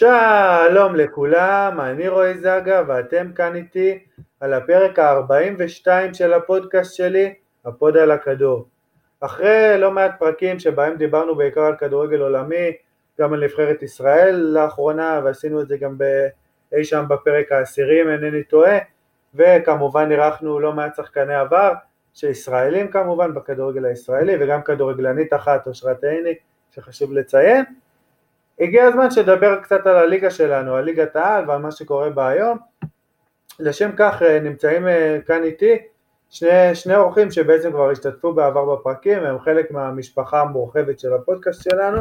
שלום לכולם, אני רועי זגה ואתם כאן איתי על הפרק ה-42 של הפודקאסט שלי, הפוד על הכדור. אחרי לא מעט פרקים שבהם דיברנו בעיקר על כדורגל עולמי, גם על נבחרת ישראל לאחרונה, ועשינו את זה גם אי שם בפרק העשירי אם אינני טועה, וכמובן אירחנו לא מעט שחקני עבר, שישראלים כמובן בכדורגל הישראלי, וגם כדורגלנית אחת, אושרת עיני, שחשוב לציין. הגיע הזמן שדבר קצת על הליגה שלנו, על ליגת העל ועל מה שקורה בה היום. לשם כך אה, נמצאים אה, כאן איתי שני, שני אורחים שבעצם כבר השתתפו בעבר בפרקים, הם חלק מהמשפחה המורחבת של הפודקאסט שלנו.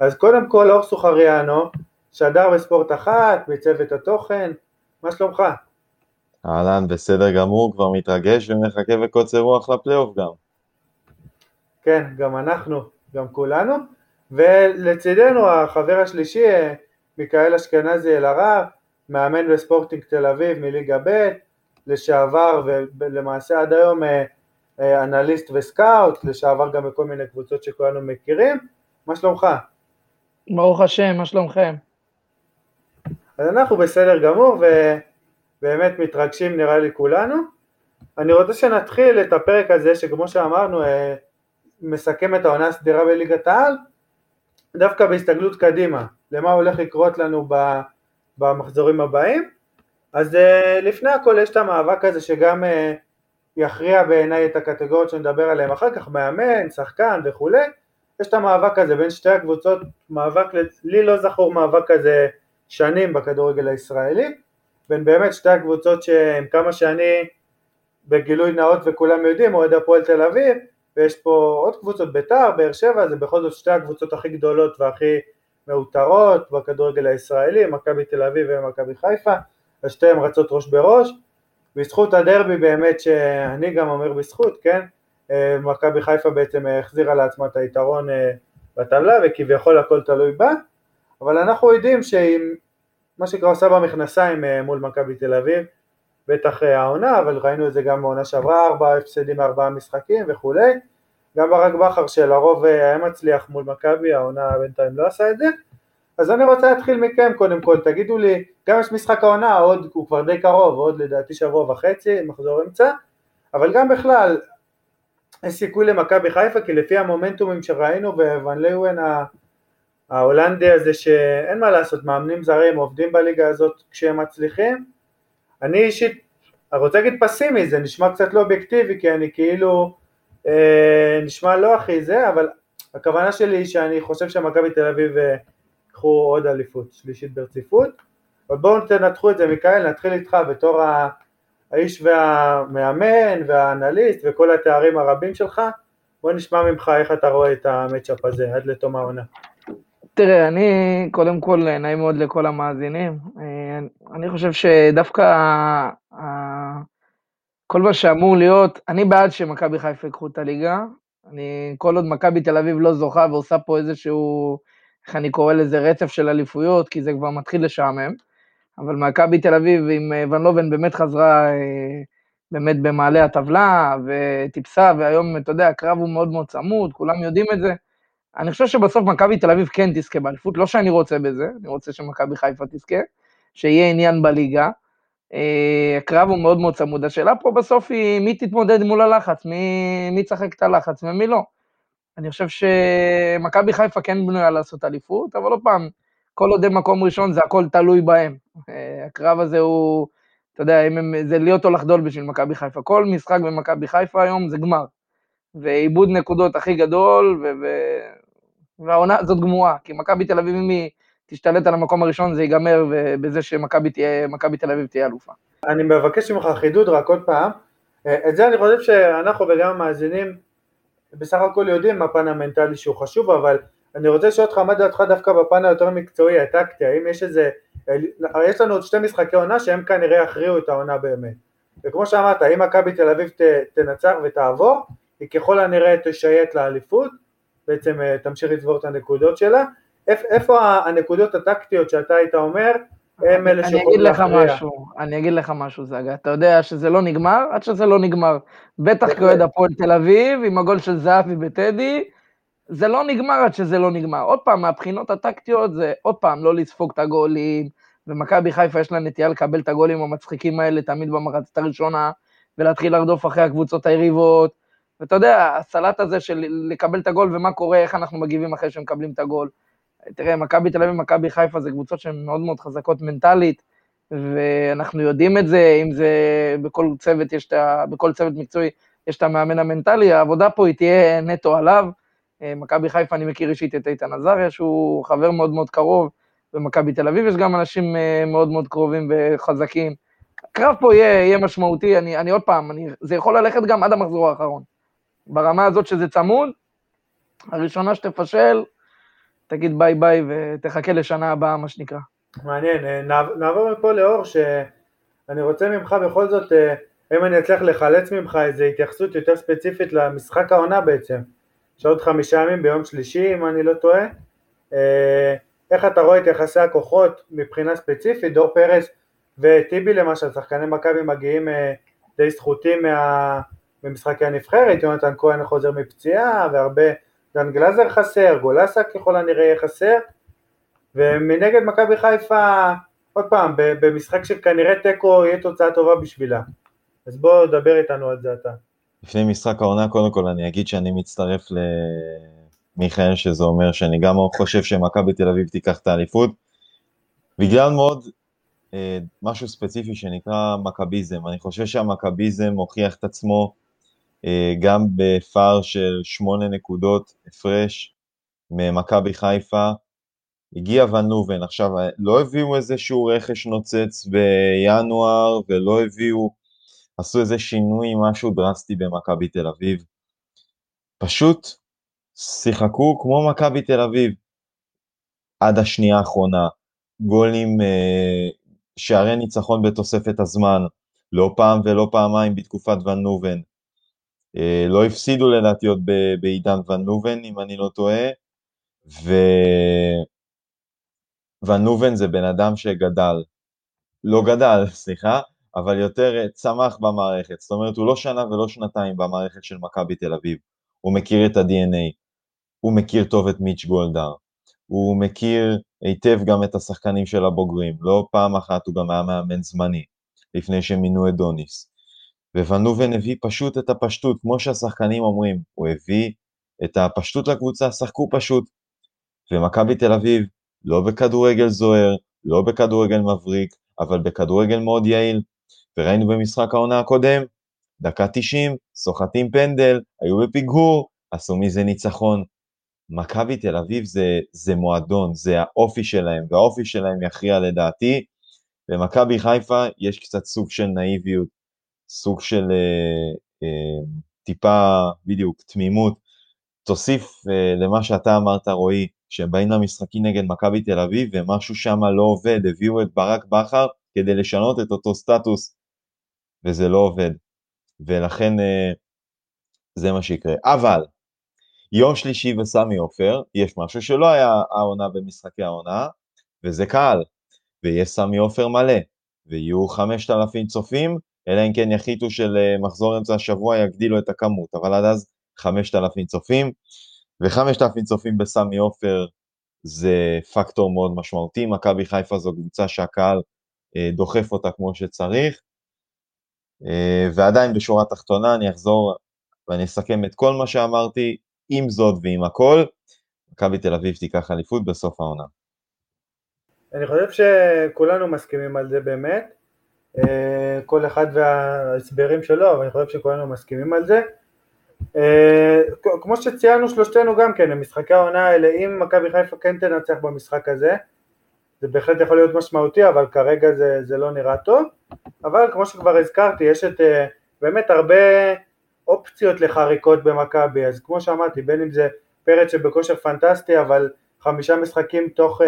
אז קודם כל אור סוחריאנו, שדר בספורט אחת, מצוות התוכן, מה שלומך? אהלן, בסדר גמור, כבר מתרגש ומחכה בקוצר רוח לפלייאוף גם. כן, גם אנחנו, גם כולנו. ולצידנו החבר השלישי, מיכאל אשכנזי אלהרר, מאמן בספורטינג תל אביב מליגה ב', לשעבר ולמעשה עד היום אה, אה, אנליסט וסקאוט, לשעבר גם בכל מיני קבוצות שכולנו מכירים. מה שלומך? ברוך השם, מה שלומכם? אז אנחנו בסדר גמור ובאמת מתרגשים נראה לי כולנו. אני רוצה שנתחיל את הפרק הזה שכמו שאמרנו אה, מסכם את העונה הסדירה בליגת העל דווקא בהסתגלות קדימה, למה הולך לקרות לנו במחזורים הבאים. אז אה, לפני הכל יש את המאבק הזה שגם אה, יכריע בעיניי את הקטגוריות שנדבר עליהן אחר כך, מאמן, שחקן וכולי, יש את המאבק הזה בין שתי הקבוצות, מאבק, לי לא זכור מאבק כזה שנים בכדורגל הישראלי, בין באמת שתי הקבוצות שעם כמה שאני בגילוי נאות וכולם יודעים, אוהד הפועל תל אביב, ויש פה עוד קבוצות, בית"ר, באר שבע, זה בכל זאת שתי הקבוצות הכי גדולות והכי מאותרות בכדורגל הישראלי, מכבי תל אביב ומכבי חיפה, ושתיהן רצות ראש בראש, בזכות הדרבי באמת שאני גם אומר בזכות, כן, אה, מכבי חיפה בעצם החזירה לעצמה את היתרון אה, בטבלה וכביכול הכל תלוי בה, אבל אנחנו יודעים שעם מה שקרה עושה במכנסיים אה, מול מכבי תל אביב, בטח העונה, אבל ראינו את זה גם בעונה שעברה, ארבעה הפסדים מארבעה משחקים וכולי, גם ברק בכר שלרוב היה מצליח מול מכבי, העונה בינתיים לא עשה את זה, אז אני רוצה להתחיל מכם קודם כל, תגידו לי, גם יש משחק העונה, עוד, הוא כבר די קרוב, עוד לדעתי שבוע וחצי, מחזור אמצע, אבל גם בכלל, יש סיכוי למכבי חיפה, כי לפי המומנטומים שראינו וואן ליואן ההולנדי הזה שאין מה לעשות, מאמנים זרים עובדים בליגה הזאת כשהם מצליחים, אני אישית רוצה להגיד פסימי, זה נשמע קצת לא אובייקטיבי, כי אני כאילו אה, נשמע לא הכי זה, אבל הכוונה שלי היא שאני חושב שמכבי תל אביב ייקחו אה, עוד אליפות, שלישית ברציפות, אבל בואו תנתחו את זה, מיכאל, נתחיל איתך בתור האיש והמאמן והאנליסט וכל התארים הרבים שלך, בוא נשמע ממך איך אתה רואה את המצ'אפ הזה עד לתום העונה. תראה, אני קודם כל נעים מאוד לכל המאזינים. אה, אני חושב שדווקא כל מה שאמור להיות, אני בעד שמכבי חיפה ייקחו את הליגה. אני, כל עוד מכבי תל אביב לא זוכה ועושה פה איזשהו, איך אני קורא לזה, רצף של אליפויות, כי זה כבר מתחיל לשעמם. אבל מכבי תל אביב עם אה, ון לובן באמת חזרה אה, באמת במעלה הטבלה, וטיפסה, והיום, אתה יודע, הקרב הוא מאוד מאוד צמוד, כולם יודעים את זה. אני חושב שבסוף מכבי תל אביב כן תזכה באליפות, לא שאני רוצה בזה, אני רוצה שמכבי חיפה תזכה, שיהיה עניין בליגה. אה, הקרב הוא מאוד מאוד צמוד. השאלה פה בסוף היא מי תתמודד מול הלחץ, מי, מי צחק את הלחץ ומי לא. אני חושב שמכבי חיפה כן בנויה לעשות אליפות, אבל עוד פעם, כל עוד הם מקום ראשון זה הכל תלוי בהם. אה, הקרב הזה הוא, אתה יודע, זה להיות או לחדול בשביל מכבי חיפה. כל משחק במכבי חיפה היום זה גמר. ועיבוד נקודות הכי גדול, ו... והעונה הזאת גמורה, כי מכבי תל אביב, אם היא תשתלט על המקום הראשון, זה ייגמר בזה שמכבי תל אביב תהיה אלופה. אני מבקש ממך חידוד רק עוד פעם. את זה אני חושב שאנחנו וגם המאזינים בסך הכל יודעים מה פן המנטלי שהוא חשוב, אבל אני רוצה לשאול אותך מה דעתך דווקא בפן היותר מקצועי, הטקטי, האם יש איזה, יש לנו עוד שתי משחקי עונה שהם כנראה יכריעו את העונה באמת. וכמו שאמרת, אם מכבי תל אביב תנצח ותעבור, היא ככל הנראה תשייט לאליפות, בעצם אה, תמשיך לצבור את הנקודות שלה. איפה הנקודות הטקטיות שאתה היית אומר, הם אלה שיכולים להכריע. אני אגיד לך משהו, זגה, אתה יודע שזה לא נגמר עד שזה לא נגמר. בטח כאוהד הפועל תל אביב, עם הגול של זהבי בטדי, זה לא נגמר עד שזה לא נגמר. עוד פעם, מהבחינות הטקטיות זה עוד פעם לא לספוג את הגולים, ומכבי חיפה יש לה נטייה לקבל את הגולים המצחיקים האלה תמיד במחצית הראשונה, ולהתחיל לרדוף אחרי הקבוצות היריבות. ואתה יודע, הסלט הזה של לקבל את הגול ומה קורה, איך אנחנו מגיבים אחרי שמקבלים את הגול. תראה, מכבי תל אביב ומכבי חיפה זה קבוצות שהן מאוד מאוד חזקות מנטלית, ואנחנו יודעים את זה, אם זה בכל צוות יש את ה... בכל צוות מקצועי יש את המאמן המנטלי, העבודה פה היא תהיה נטו עליו. אה, מכבי חיפה, אני מכיר אישית את איתן עזריה, שהוא חבר מאוד מאוד קרוב, במכבי תל אביב יש גם אנשים אה, מאוד מאוד קרובים וחזקים. הקרב פה יהיה, יהיה משמעותי, אני, אני עוד פעם, אני, זה יכול ללכת גם עד המחזור האחרון. ברמה הזאת שזה צמוד, הראשונה שתפשל, תגיד ביי ביי ותחכה לשנה הבאה, מה שנקרא. מעניין, אה, נעבור מפה לאור, שאני רוצה ממך בכל זאת, אם אני אצליח לחלץ ממך איזו התייחסות יותר ספציפית למשחק העונה בעצם. יש עוד חמישה ימים ביום שלישי אם אני לא טועה. אה, איך אתה רואה את יחסי הכוחות מבחינה ספציפית, דור פרס וטיבי למשל, שחקני מכבי מגיעים אה, די זכותים מה... ממשחקי הנבחרת, יונתן כהן חוזר מפציעה והרבה, דן גלזר חסר, גולסה ככל הנראה יהיה חסר ומנגד מכבי חיפה, עוד פעם, במשחק שכנראה תיקו יהיה תוצאה טובה בשבילה. אז בוא דבר איתנו על זה אתה. לפני משחק העונה, קודם כל אני אגיד שאני מצטרף למיכאל, שזה אומר שאני גם חושב שמכבי תל אביב תיקח את האליפות, בגלל מאוד אה, משהו ספציפי שנקרא מכביזם. אני חושב שהמכביזם הוכיח את עצמו גם בפער של שמונה נקודות הפרש ממכבי חיפה. הגיע ון נובן, עכשיו לא הביאו איזשהו רכש נוצץ בינואר ולא הביאו עשו איזה שינוי, משהו דרסטי במכבי תל אביב. פשוט שיחקו כמו מכבי תל אביב עד השנייה האחרונה. גולים, אה, שערי ניצחון בתוספת הזמן, לא פעם ולא פעמיים בתקופת ון נובן. אה, לא הפסידו לדעתי עוד בעידן ון נובן, אם אני לא טועה, ו... ון נובן זה בן אדם שגדל, לא גדל, סליחה, אבל יותר אה, צמח במערכת. זאת אומרת, הוא לא שנה ולא שנתיים במערכת של מכבי תל אביב. הוא מכיר את ה-DNA, הוא מכיר טוב את מיץ' גולדהר, הוא מכיר היטב גם את השחקנים של הבוגרים. לא פעם אחת הוא גם היה מאמן זמני, לפני שמינו את דוניס. וונובן הביא פשוט את הפשטות, כמו שהשחקנים אומרים, הוא הביא את הפשטות לקבוצה, שחקו פשוט. ומכבי תל אביב, לא בכדורגל זוהר, לא בכדורגל מבריק, אבל בכדורגל מאוד יעיל, וראינו במשחק העונה הקודם, דקה 90, סוחטים פנדל, היו בפיגור, עשו מזה ניצחון. מכבי תל אביב זה, זה מועדון, זה האופי שלהם, והאופי שלהם יכריע לדעתי. במכבי חיפה יש קצת סוג של נאיביות, סוג של אה, אה, טיפה, בדיוק, תמימות. תוסיף אה, למה שאתה אמרת, רועי, שהם באים למשחקים נגד מכבי תל אביב ומשהו שם לא עובד, הביאו את ברק בכר כדי לשנות את אותו סטטוס וזה לא עובד. ולכן אה, זה מה שיקרה. אבל, יום שלישי וסמי עופר, יש משהו שלא היה העונה במשחקי העונה, וזה קהל, ויש סמי עופר מלא, ויהיו 5,000 צופים, אלא אם כן יחליטו שלמחזור אמצע השבוע יגדילו את הכמות, אבל עד אז 5,000 צופים, ו-5,000 צופים בסמי עופר זה פקטור מאוד משמעותי, מכבי חיפה זו קבוצה שהקהל אה, דוחף אותה כמו שצריך, אה, ועדיין בשורה התחתונה אני אחזור ואני אסכם את כל מה שאמרתי, עם זאת ועם הכל, מכבי תל אביב תיקח אליפות בסוף העונה. אני חושב שכולנו מסכימים על זה באמת, אה, כל אחד וההסברים שלו, אבל אני חושב שכולנו מסכימים על זה. אה, כמו שציינו שלושתנו גם כן, המשחקי העונה האלה, אם מכבי חיפה כן תנצח במשחק הזה, זה בהחלט יכול להיות משמעותי, אבל כרגע זה, זה לא נראה טוב. אבל כמו שכבר הזכרתי, יש את אה, באמת הרבה אופציות לחריקות במכבי, אז כמו שאמרתי, בין אם זה פרץ שבכושר פנטסטי, אבל חמישה משחקים תוך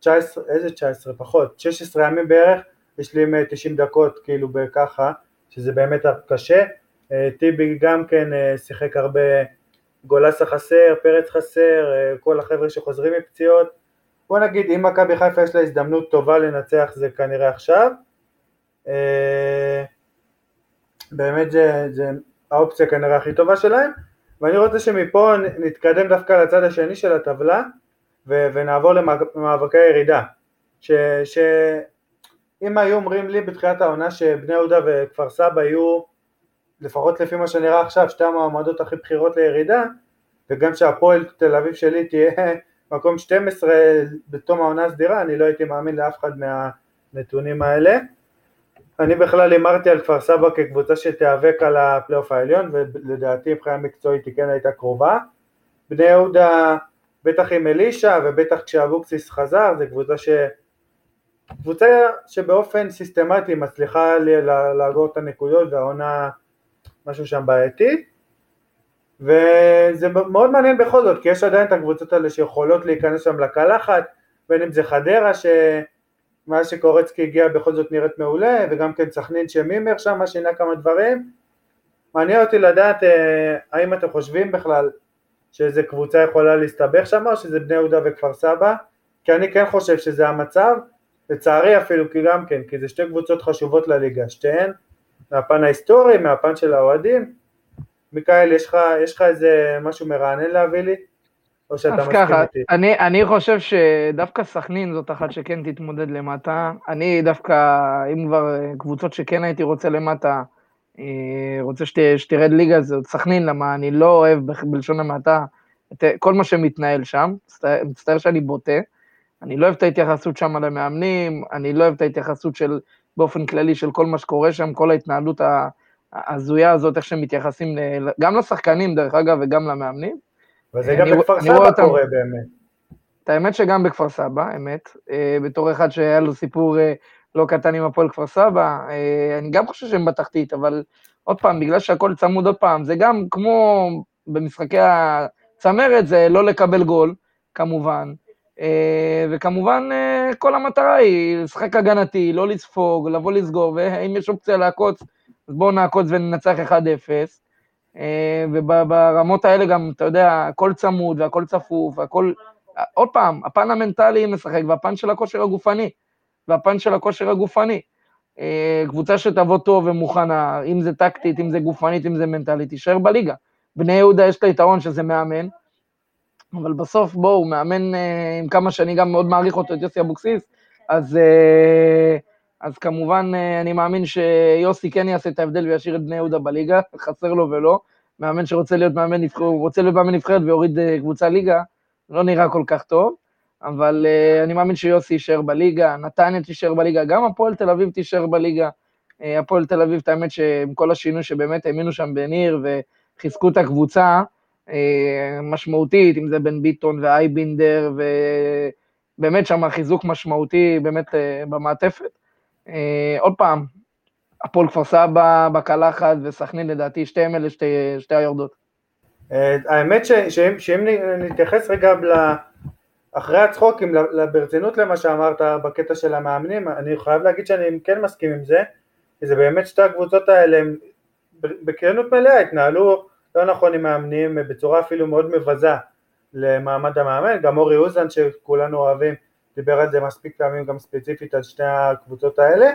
19, אה, איזה 19? פחות, 16 ימים בערך, יש לי 90 דקות כאילו בככה, שזה באמת קשה. אה, טיבי גם כן שיחק הרבה, גולסה חסר, פרץ חסר, כל החבר'ה שחוזרים מפציעות. בוא נגיד אם מכבי חיפה יש לה הזדמנות טובה לנצח זה כנראה עכשיו אה, באמת זה, זה האופציה כנראה הכי טובה שלהם ואני רוצה שמפה נתקדם דווקא לצד השני של הטבלה ונעבור למאבקי הירידה. שאם היו אומרים לי בתחילת העונה שבני יהודה וכפר סבא יהיו, לפחות לפי מה שנראה עכשיו, שתי המועמדות הכי בכירות לירידה, וגם שהפועל תל אביב שלי תהיה מקום 12 בתום העונה הסדירה, אני לא הייתי מאמין לאף אחד מהנתונים האלה. אני בכלל הימרתי על כפר סבא כקבוצה שתיאבק על הפלייאוף העליון, ולדעתי מבחינה מקצועית היא כן הייתה קרובה. בני יהודה, בטח עם אלישע, ובטח כשאבוקסיס חזר, זו קבוצה ש... קבוצה שבאופן סיסטמטי מצליחה לאגור את הנקודות והעונה משהו שם בעייתי. וזה מאוד מעניין בכל זאת כי יש עדיין את הקבוצות האלה שיכולות להיכנס שם לקלחת בין אם זה חדרה שמאז שקורצקי הגיע בכל זאת נראית מעולה וגם כן סכנין שמימר שם שינה כמה דברים. מעניין אותי לדעת אה, האם אתם חושבים בכלל שאיזה קבוצה יכולה להסתבך שם או שזה בני יהודה וכפר סבא? כי אני כן חושב שזה המצב לצערי אפילו כי גם כן, כי זה שתי קבוצות חשובות לליגה, שתיהן מהפן ההיסטורי, מהפן של האוהדים. מיכאל, יש לך, יש לך איזה משהו מרענן להביא לי? או שאתה מסכים ככה, איתי? אני, אני חושב שדווקא סכנין זאת אחת שכן תתמודד למטה. אני דווקא, אם כבר קבוצות שכן הייתי רוצה למטה, אה, רוצה שת, שתרד ליגה, זאת סכנין, למה אני לא אוהב בלשון המעטה את כל מה שמתנהל שם, מצטער שאני בוטה. אני לא אוהב את ההתייחסות שם למאמנים, אני לא אוהב את ההתייחסות של, באופן כללי של כל מה שקורה שם, כל ההתנהלות ההזויה הזאת, איך שהם מתייחסים גם לשחקנים דרך אגב וגם למאמנים. וזה גם בכפר סבא קורה באמת. את האמת שגם בכפר סבא, אמת, אה, בתור אחד שהיה לו סיפור אה, לא קטן עם הפועל כפר סבא, אה, אני גם חושב שהם בתחתית, אבל עוד פעם, בגלל שהכל צמוד עוד פעם, זה גם כמו במשחקי הצמרת, זה לא לקבל גול, כמובן, אה, וכמובן אה, כל המטרה היא לשחק הגנתי, לא לספוג, לבוא לסגור, ואם יש אופציה לעקוץ, אז בואו נעקוץ וננצח 1-0. אה, וברמות האלה גם, אתה יודע, הכל צמוד והכל צפוף, והכל... עוד פעם, הפן המנטלי משחק, והפן של הכושר הגופני, והפן של הכושר הגופני. קבוצה שתבוא טוב ומוכנה, אם זה טקטית, אם זה גופנית, אם זה מנטלית, תישאר בליגה. בני יהודה יש את היתרון שזה מאמן, אבל בסוף, בואו, מאמן אה, עם כמה שאני גם מאוד מעריך אותו, את יוסי אבוקסיס, אז, אה, אז כמובן אה, אני מאמין שיוסי כן יעשה את ההבדל וישאיר את בני יהודה בליגה, חסר לו ולא. מאמן שרוצה להיות מאמן נבחרת, הוא רוצה להיות מאמן נבחרת ויוריד קבוצה ליגה, לא נראה כל כך טוב, אבל אני מאמין שיוסי יישאר בליגה, נתניה תישאר בליגה, גם הפועל תל אביב תישאר בליגה. הפועל תל אביב, את האמת שעם כל השינוי שבאמת האמינו שם בניר וחיזקו את הקבוצה, משמעותית, אם זה בן ביטון ואייבינדר, ובאמת שם חיזוק משמעותי באמת אה, במעטפת. אה, עוד פעם, הפועל כפר סבא בקלחת וסכנין לדעתי, שתיהם אלה שתי, שתי היורדות. האמת שאם, נתייחס רגע ל... אחרי הצחוקים, ברצינות למה שאמרת בקטע של המאמנים, אני חייב להגיד שאני כן מסכים עם זה, כי זה באמת שתי הקבוצות האלה, בכנות מלאה התנהלו לא נכון עם מאמנים בצורה אפילו מאוד מבזה למעמד המאמן, גם אורי אוזן שכולנו אוהבים דיבר על זה מספיק פעמים גם ספציפית על שתי הקבוצות האלה.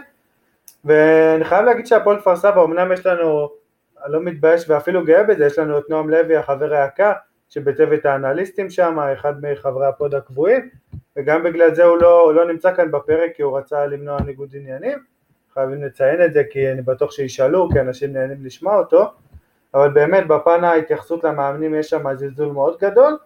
ואני חייב להגיד שהפועל כפר סבא אמנם יש לנו, אני לא מתבייש ואפילו גאה בזה, יש לנו את נועם לוי החבר היקר שבצוות האנליסטים שם, אחד מחברי ה pod הקבועים וגם בגלל זה הוא לא, הוא לא נמצא כאן בפרק כי הוא רצה למנוע ניגוד עניינים. חייבים לציין את זה כי אני בטוח שישאלו כי אנשים נהנים לשמוע אותו אבל באמת בפן ההתייחסות למאמנים יש שם זלזול מאוד גדול,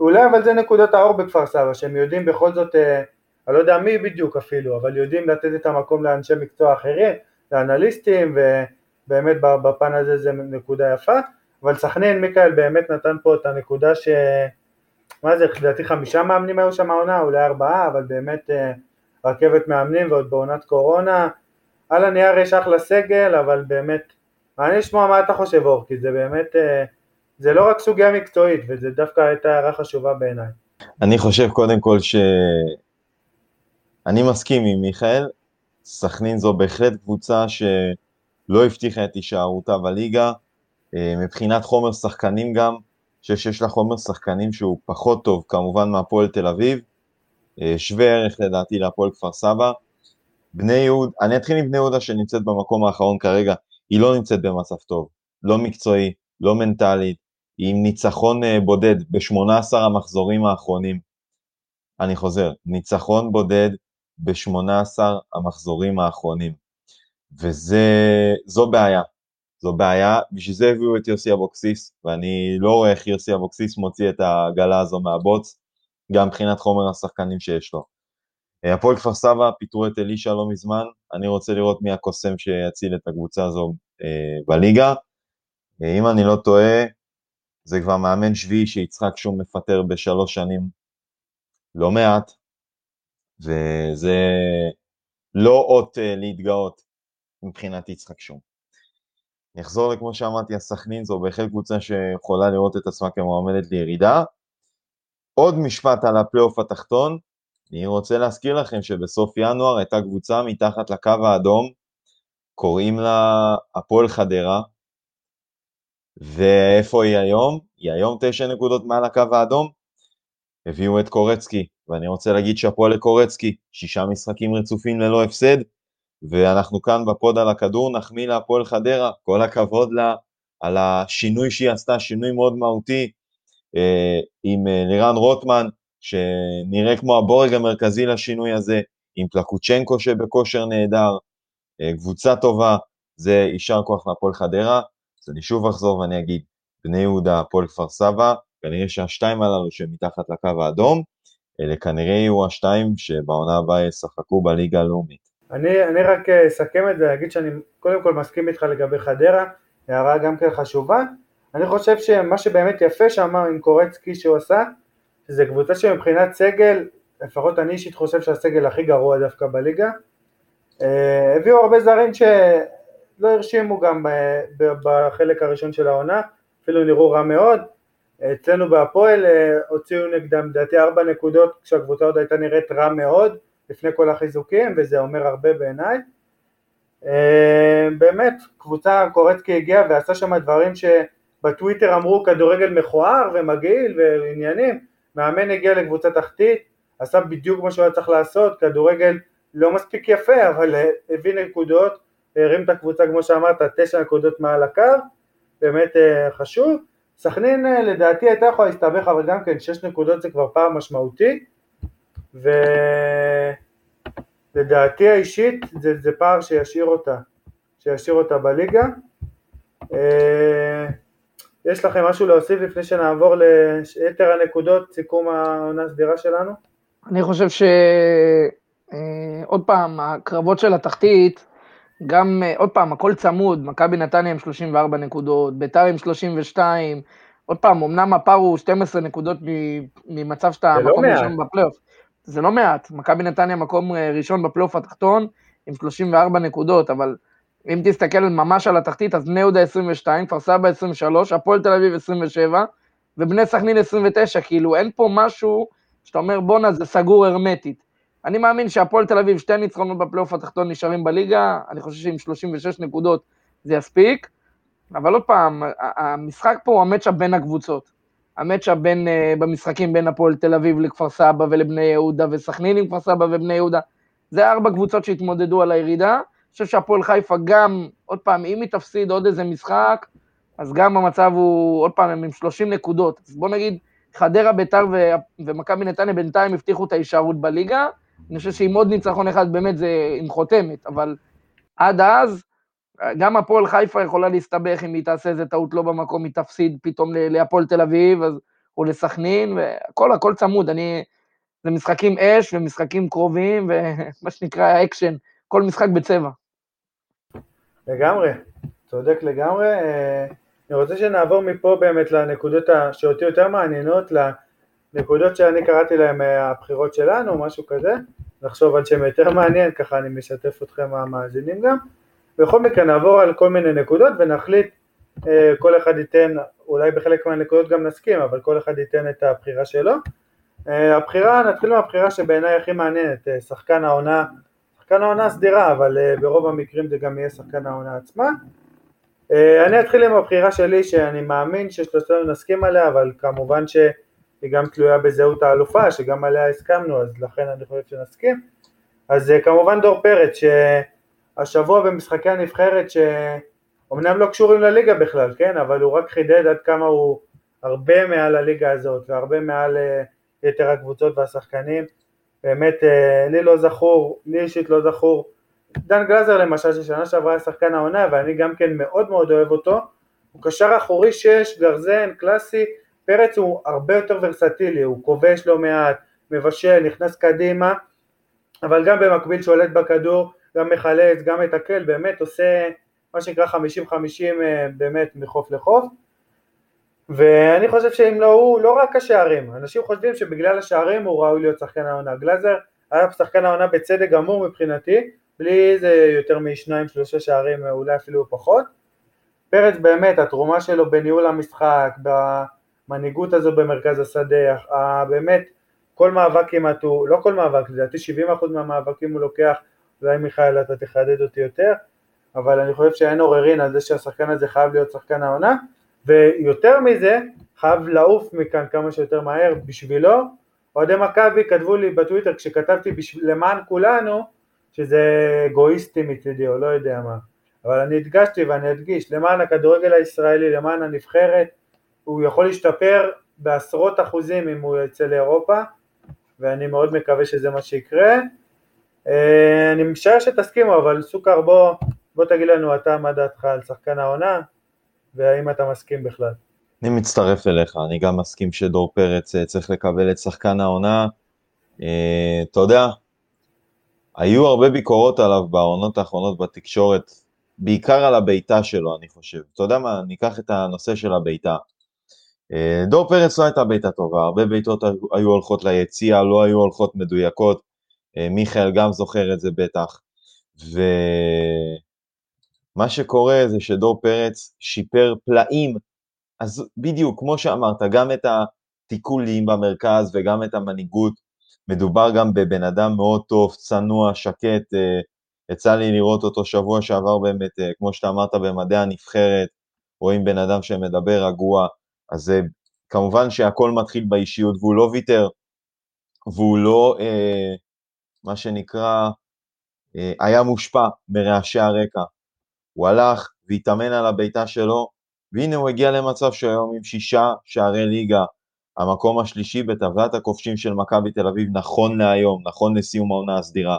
ואולי אבל זה נקודת האור בכפר סבא, שהם יודעים בכל זאת, אה, אני לא יודע מי בדיוק אפילו, אבל יודעים לתת את המקום לאנשי מקצוע אחרים, לאנליסטים, ובאמת בפן הזה זה נקודה יפה, אבל סכנין, מיכאל באמת נתן פה את הנקודה ש... מה זה, לדעתי חמישה מאמנים היו שם העונה, אולי ארבעה, אבל באמת אה, רכבת מאמנים ועוד בעונת קורונה, על הנייר יש אחלה סגל, אבל באמת מעניין לשמוע מה אתה חושב אור, כי זה באמת, אה, זה לא רק סוגיה מקצועית, וזה דווקא הייתה הערה חשובה בעיניי. אני חושב קודם כל ש... אני מסכים עם מיכאל, סכנין זו בהחלט קבוצה שלא הבטיחה את הישארותה בליגה, אה, מבחינת חומר שחקנים גם, אני חושב שיש לה חומר שחקנים שהוא פחות טוב כמובן מהפועל תל אביב, אה, שווה ערך לדעתי להפועל כפר סבא. בני יהוד, אני אתחיל עם בני יהודה שנמצאת במקום האחרון כרגע, היא לא נמצאת במצב טוב, לא מקצועי, לא מנטלית, עם ניצחון אה, בודד ב-18 המחזורים האחרונים. אני חוזר, ניצחון בודד ב-18 המחזורים האחרונים. וזו בעיה. זו בעיה, בשביל זה הביאו את יוסי אבוקסיס, ואני לא רואה איך יוסי אבוקסיס מוציא את העגלה הזו מהבוץ, גם מבחינת חומר השחקנים שיש לו. אה, הפועל כפר סבא פיטרו את אלישע לא מזמן, אני רוצה לראות מי הקוסם שיציל את הקבוצה הזו אה, בליגה. אה, אם אני לא טועה, זה כבר מאמן שביעי שיצחק שום מפטר בשלוש שנים, לא מעט, וזה לא אות אה, להתגאות מבחינת יצחק שום. נחזור לכמו שאמרתי, הסכנין זו בהחלט קבוצה שיכולה לראות את עצמה כמועמדת לירידה. עוד משפט על הפלייאוף התחתון, אני רוצה להזכיר לכם שבסוף ינואר הייתה קבוצה מתחת לקו האדום, קוראים לה הפועל חדרה, ואיפה היא היום? היא היום תשע נקודות מעל הקו האדום. הביאו את קורצקי, ואני רוצה להגיד שהפועל לקורצקי, שישה משחקים רצופים ללא הפסד, ואנחנו כאן בפוד על הכדור נחמיא להפועל חדרה, כל הכבוד לה על השינוי שהיא עשתה, שינוי מאוד מהותי, אה, עם אה, לירן רוטמן, שנראה כמו הבורג המרכזי לשינוי הזה, עם פלקוצ'נקו שבכושר נהדר, אה, קבוצה טובה, זה יישר כוח להפועל חדרה, אז אני שוב אחזור ואני אגיד, בני יהודה, הפועל כפר סבא, כנראה שהשתיים הללו שמתחת לקו האדום, אלה כנראה יהיו השתיים שבעונה הבאה ישחקו בליגה הלאומית. אני, אני רק אה, אסכם את זה, אגיד שאני קודם כל מסכים איתך לגבי חדרה, הערה גם כן חשובה. אני חושב שמה שבאמת יפה שם עם קורצקי שהוא עשה, זה קבוצה שמבחינת סגל, לפחות אני אישית חושב שהסגל הכי גרוע דווקא בליגה. אה, הביאו הרבה זרים שלא הרשימו גם אה, בחלק הראשון של העונה, אפילו נראו רע מאוד. אצלנו בהפועל הוציאו נגדם לדעתי ארבע נקודות כשהקבוצה עוד הייתה נראית רע מאוד. לפני כל החיזוקים, וזה אומר הרבה בעיניי. אה, באמת, קבוצה קורצקי הגיע ועשה שם דברים שבטוויטר אמרו כדורגל מכוער ומגעיל ועניינים, מאמן הגיע לקבוצה תחתית, עשה בדיוק מה שהוא היה צריך לעשות, כדורגל לא מספיק יפה, אבל הביא נקודות, הרים את הקבוצה כמו שאמרת, תשע נקודות מעל הקו, באמת אה, חשוב. סכנין אה, לדעתי הייתה יכולה להסתבך, אבל גם כן שש נקודות זה כבר פער משמעותי. ולדעתי האישית זה, זה פער שישאיר אותה, שישאיר אותה בליגה. יש לכם משהו להוסיף לפני שנעבור ליתר הנקודות, סיכום העונה הסדירה שלנו? אני חושב שעוד אה, פעם, הקרבות של התחתית, גם, אה, עוד פעם, הכל צמוד, מכבי נתניה עם 34 נקודות, ביתר עם 32, עוד פעם, אמנם הפער הוא 12 נקודות ממצב שאתה מקום ראשון בפלייאוף. זה לא מעט, מכבי נתניה מקום אה, ראשון בפלייאוף התחתון עם 34 נקודות, אבל אם תסתכל ממש על התחתית, אז בני יהודה 22, כפר סבא 23, הפועל תל אביב 27, ובני סכנין 29, כאילו אין פה משהו שאתה אומר בואנה זה סגור הרמטית. אני מאמין שהפועל תל אביב, שתי ניצחונות בפלייאוף התחתון נשארים בליגה, אני חושב שעם 36 נקודות זה יספיק, אבל עוד פעם, המשחק פה הוא המצ'אפ בין הקבוצות. המצ'אפ בין, uh, במשחקים בין הפועל תל אביב לכפר סבא ולבני יהודה וסכנין עם כפר סבא ובני יהודה, זה ארבע קבוצות שהתמודדו על הירידה. חושב שהפועל חיפה גם, עוד פעם, אם היא תפסיד עוד איזה משחק, אז גם המצב הוא, עוד פעם, הם עם 30 נקודות. אז בוא נגיד, חדרה, ביתר ו- ומכבי נתניה בינתיים הבטיחו את ההישארות בליגה. אני חושב שעם עוד ניצחון אחד באמת זה עם חותמת, אבל עד אז, גם הפועל חיפה יכולה להסתבך אם היא תעשה איזה טעות לא במקום, היא תפסיד פתאום להפועל תל אביב, אז, או לסכנין, והכל, הכל צמוד, אני, זה משחקים אש ומשחקים קרובים, ומה שנקרא אקשן, כל משחק בצבע. לגמרי, צודק לגמרי. אה, אני רוצה שנעבור מפה באמת לנקודות שאותי יותר מעניינות, לנקודות שאני קראתי להן אה, הבחירות שלנו, משהו כזה, לחשוב על שם יותר מעניין, ככה אני משתף אתכם המאזינים גם. בכל מקרה נעבור על כל מיני נקודות ונחליט, אה, כל אחד ייתן, אולי בחלק מהנקודות גם נסכים, אבל כל אחד ייתן את הבחירה שלו. הבחירה, נתחיל מהבחירה שבעיניי הכי מעניינת, שחקן העונה, שחקן העונה סדירה, אבל ברוב המקרים זה גם יהיה שחקן העונה עצמה. אני אתחיל עם הבחירה שלי שאני מאמין ששלושתנו נסכים עליה, אבל כמובן שהיא גם תלויה בזהות האלופה, שגם עליה הסכמנו, אז לכן אני חושב שנסכים. אז כמובן דור פרץ, ש... השבוע במשחקי הנבחרת שאומנם לא קשורים לליגה בכלל, כן, אבל הוא רק חידד עד כמה הוא הרבה מעל הליגה הזאת והרבה מעל אה, יתר הקבוצות והשחקנים. באמת, אה, לי לא זכור, לי אישית לא זכור. דן גלזר למשל, ששנה שעברה היה שחקן העונה, ואני גם כן מאוד מאוד אוהב אותו, הוא קשר אחורי שש, גרזן, קלאסי, פרץ הוא הרבה יותר ורסטילי, הוא כובש לא מעט, מבשל, נכנס קדימה, אבל גם במקביל שולט בכדור, גם מחלץ, גם מתקל, באמת עושה מה שנקרא 50-50 אה, באמת מחוף לחוף. ואני חושב שאם לא הוא, לא רק השערים, אנשים חושבים שבגלל השערים הוא ראוי להיות שחקן העונה. גלאזר היה שחקן העונה בצדק גמור מבחינתי, בלי איזה יותר משניים שלושה שערים, אולי אפילו פחות. פרץ באמת, התרומה שלו בניהול המשחק, במנהיגות הזו במרכז השדה, באמת כל מאבק כמעט הוא, לא כל מאבק, לדעתי 70% מהמאבקים הוא לוקח, אולי מיכאל אתה תחדד אותי יותר, אבל אני חושב שאין עוררין על זה שהשחקן הזה חייב להיות שחקן העונה, ויותר מזה, חייב לעוף מכאן כמה שיותר מהר בשבילו. אוהדי מכבי כתבו לי בטוויטר כשכתבתי בשביל, למען כולנו, שזה אגואיסטי מצידי או לא יודע מה, אבל אני הדגשתי ואני אדגיש, למען הכדורגל הישראלי, למען הנבחרת, הוא יכול להשתפר בעשרות אחוזים אם הוא יצא לאירופה, ואני מאוד מקווה שזה מה שיקרה. אה, אני משער שתסכימו, אבל סוכר בוא, בוא תגיד לנו אתה מה דעתך על שחקן העונה, והאם אתה מסכים בכלל. אני מצטרף אליך, אני גם מסכים שדור פרץ אה, צריך לקבל את שחקן העונה. אה, אתה יודע, היו הרבה ביקורות עליו בעונות האחרונות בתקשורת, בעיקר על הבעיטה שלו, אני חושב. אתה יודע מה, ניקח את הנושא של הבעיטה. אה, דור פרץ לא הייתה בעיטה טובה, הרבה בעיטות היו הולכות ליציאה, לא היו הולכות מדויקות, מיכאל גם זוכר את זה בטח, ומה שקורה זה שדור פרץ שיפר פלאים, אז בדיוק, כמו שאמרת, גם את התיקולים במרכז וגם את המנהיגות, מדובר גם בבן אדם מאוד טוב, צנוע, שקט, אה, יצא לי לראות אותו שבוע שעבר באמת, כמו שאתה אמרת, במדעי הנבחרת, רואים בן אדם שמדבר רגוע, אז אה, כמובן שהכל מתחיל באישיות, והוא לא ויתר, והוא לא, אה, מה שנקרא, אה, היה מושפע מרעשי הרקע. הוא הלך והתאמן על הביתה שלו, והנה הוא הגיע למצב שהיום עם שישה שערי ליגה, המקום השלישי בטבלת הכובשים של מכבי תל אביב נכון להיום, נכון לסיום העונה הסדירה.